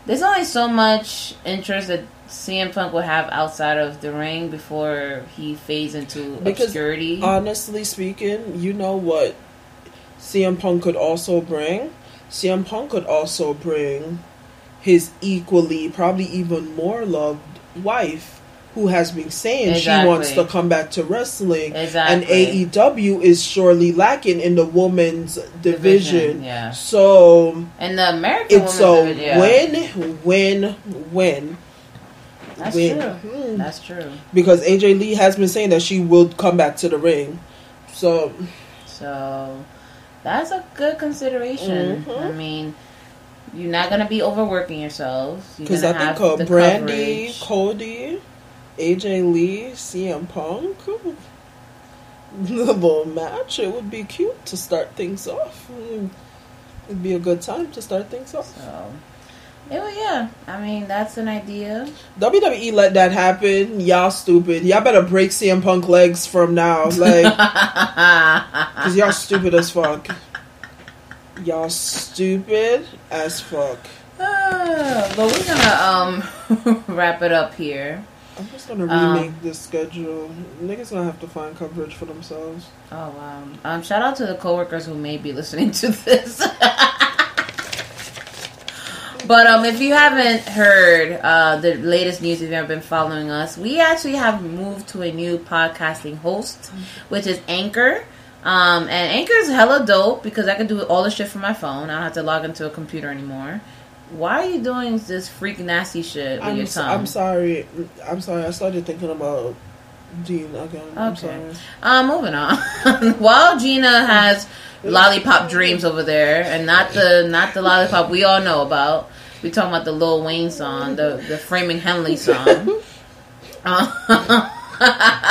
there's only so much interest that CM Punk will have outside of the ring before he fades into Because obscurity. honestly speaking, you know what CM Punk could also bring? CM Punk could also bring his equally, probably even more loved wife, who has been saying she wants to come back to wrestling. Exactly. And AEW is surely lacking in the women's division. yeah. So and the American it's division, yeah. win, win, win. That's win. true. Hmm. That's true. Because AJ Lee has been saying that she will come back to the ring. So So that's a good consideration. Mhm. I mean, you're not gonna be overworking yourselves. Because I think uh, Brandi, coverage. Cody, AJ Lee, CM Punk, little match. It would be cute to start things off. It'd be a good time to start things off. So, yeah, yeah. I mean, that's an idea. WWE let that happen. Y'all stupid. Y'all better break CM Punk legs from now. Like, because y'all stupid as fuck. Y'all stupid as fuck. Ah, but we're gonna um wrap it up here. I'm just gonna Um, remake this schedule. Niggas gonna have to find coverage for themselves. Oh wow! Um, shout out to the coworkers who may be listening to this. But um, if you haven't heard uh, the latest news, if you've ever been following us, we actually have moved to a new podcasting host, which is Anchor. Um, and Anchor is hella dope because I can do all the shit from my phone. I don't have to log into a computer anymore. Why are you doing this freak nasty shit with I'm, your tongue? I'm sorry. I'm sorry. I started thinking about Dean again. Okay. I'm sorry. Um, moving on. While Gina has lollipop dreams over there, and not the not the lollipop we all know about. We talking about the Lil Wayne song, the the Framing Hanley song. Uh,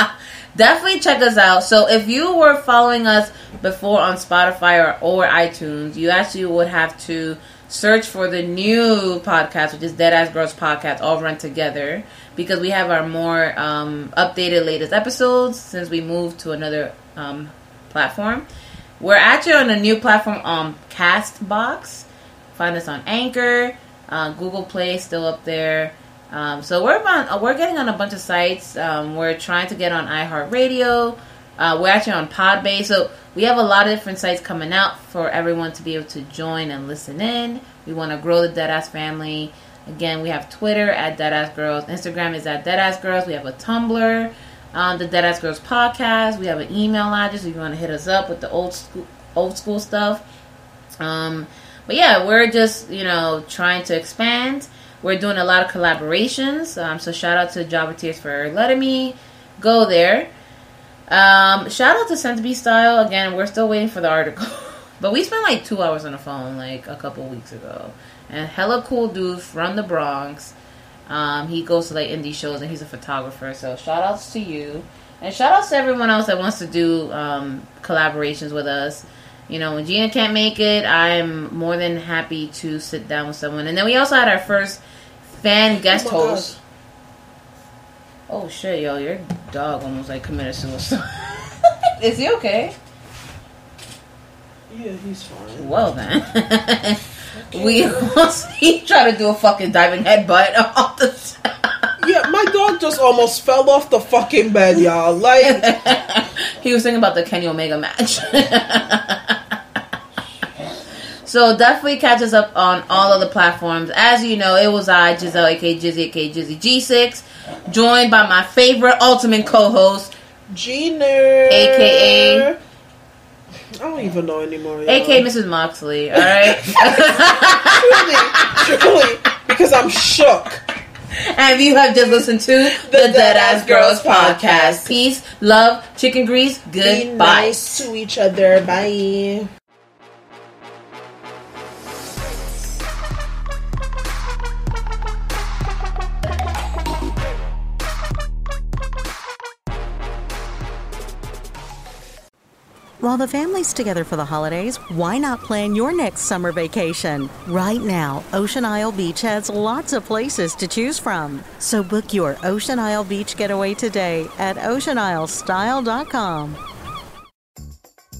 definitely check us out. So if you were following us before on Spotify or, or iTunes, you actually would have to search for the new podcast, which is Deadass Girls Podcast, all run together, because we have our more um, updated, latest episodes since we moved to another um, platform. We're actually on a new platform on Castbox. Find us on Anchor, uh, Google Play, still up there. Um, so we're on, uh, we're getting on a bunch of sites. Um, we're trying to get on iHeartRadio. Uh, we're actually on Podbay. So we have a lot of different sites coming out for everyone to be able to join and listen in. We want to grow the Deadass family. Again, we have Twitter at Deadass Girls. Instagram is at Deadass Girls. We have a Tumblr, um, the Deadass Girls podcast. We have an email address if you want to hit us up with the old school, old school stuff. Um, but yeah, we're just you know trying to expand. We're doing a lot of collaborations. Um, so shout out to Java Tears for letting me go there. Um, shout out to Centipede Style again. We're still waiting for the article, but we spent like two hours on the phone like a couple weeks ago. And hella cool dude from the Bronx. Um, he goes to like indie shows and he's a photographer. So shout outs to you, and shout outs to everyone else that wants to do um, collaborations with us. You know, when Gina can't make it, I'm more than happy to sit down with someone. And then we also had our first fan guest Oh my God. host. Oh shit, yo, your dog almost like committed suicide. Is he okay? Yeah, he's fine. Well then, we he tried to do a fucking diving headbutt off the. Yeah, my dog just almost fell off the fucking bed, y'all. Like, he was thinking about the Kenny Omega match. So definitely catch us up on all of the platforms. As you know, it was I, Giselle, aka Gizzy, aka Gizzy G6, joined by my favorite ultimate co-host, Gina. aka I don't even know anymore. y'all. aka Mrs. Moxley. All right. truly, truly, because I'm shook. And you have just listened to the, Deadass Girls podcast. Peace, love, chicken grease, Be goodbye. nice to each other. Bye. While the family's together for the holidays, why not plan your next summer vacation? Right now, Ocean Isle Beach has lots of places to choose from. So book your Ocean Isle Beach getaway today at oceanislestyle.com.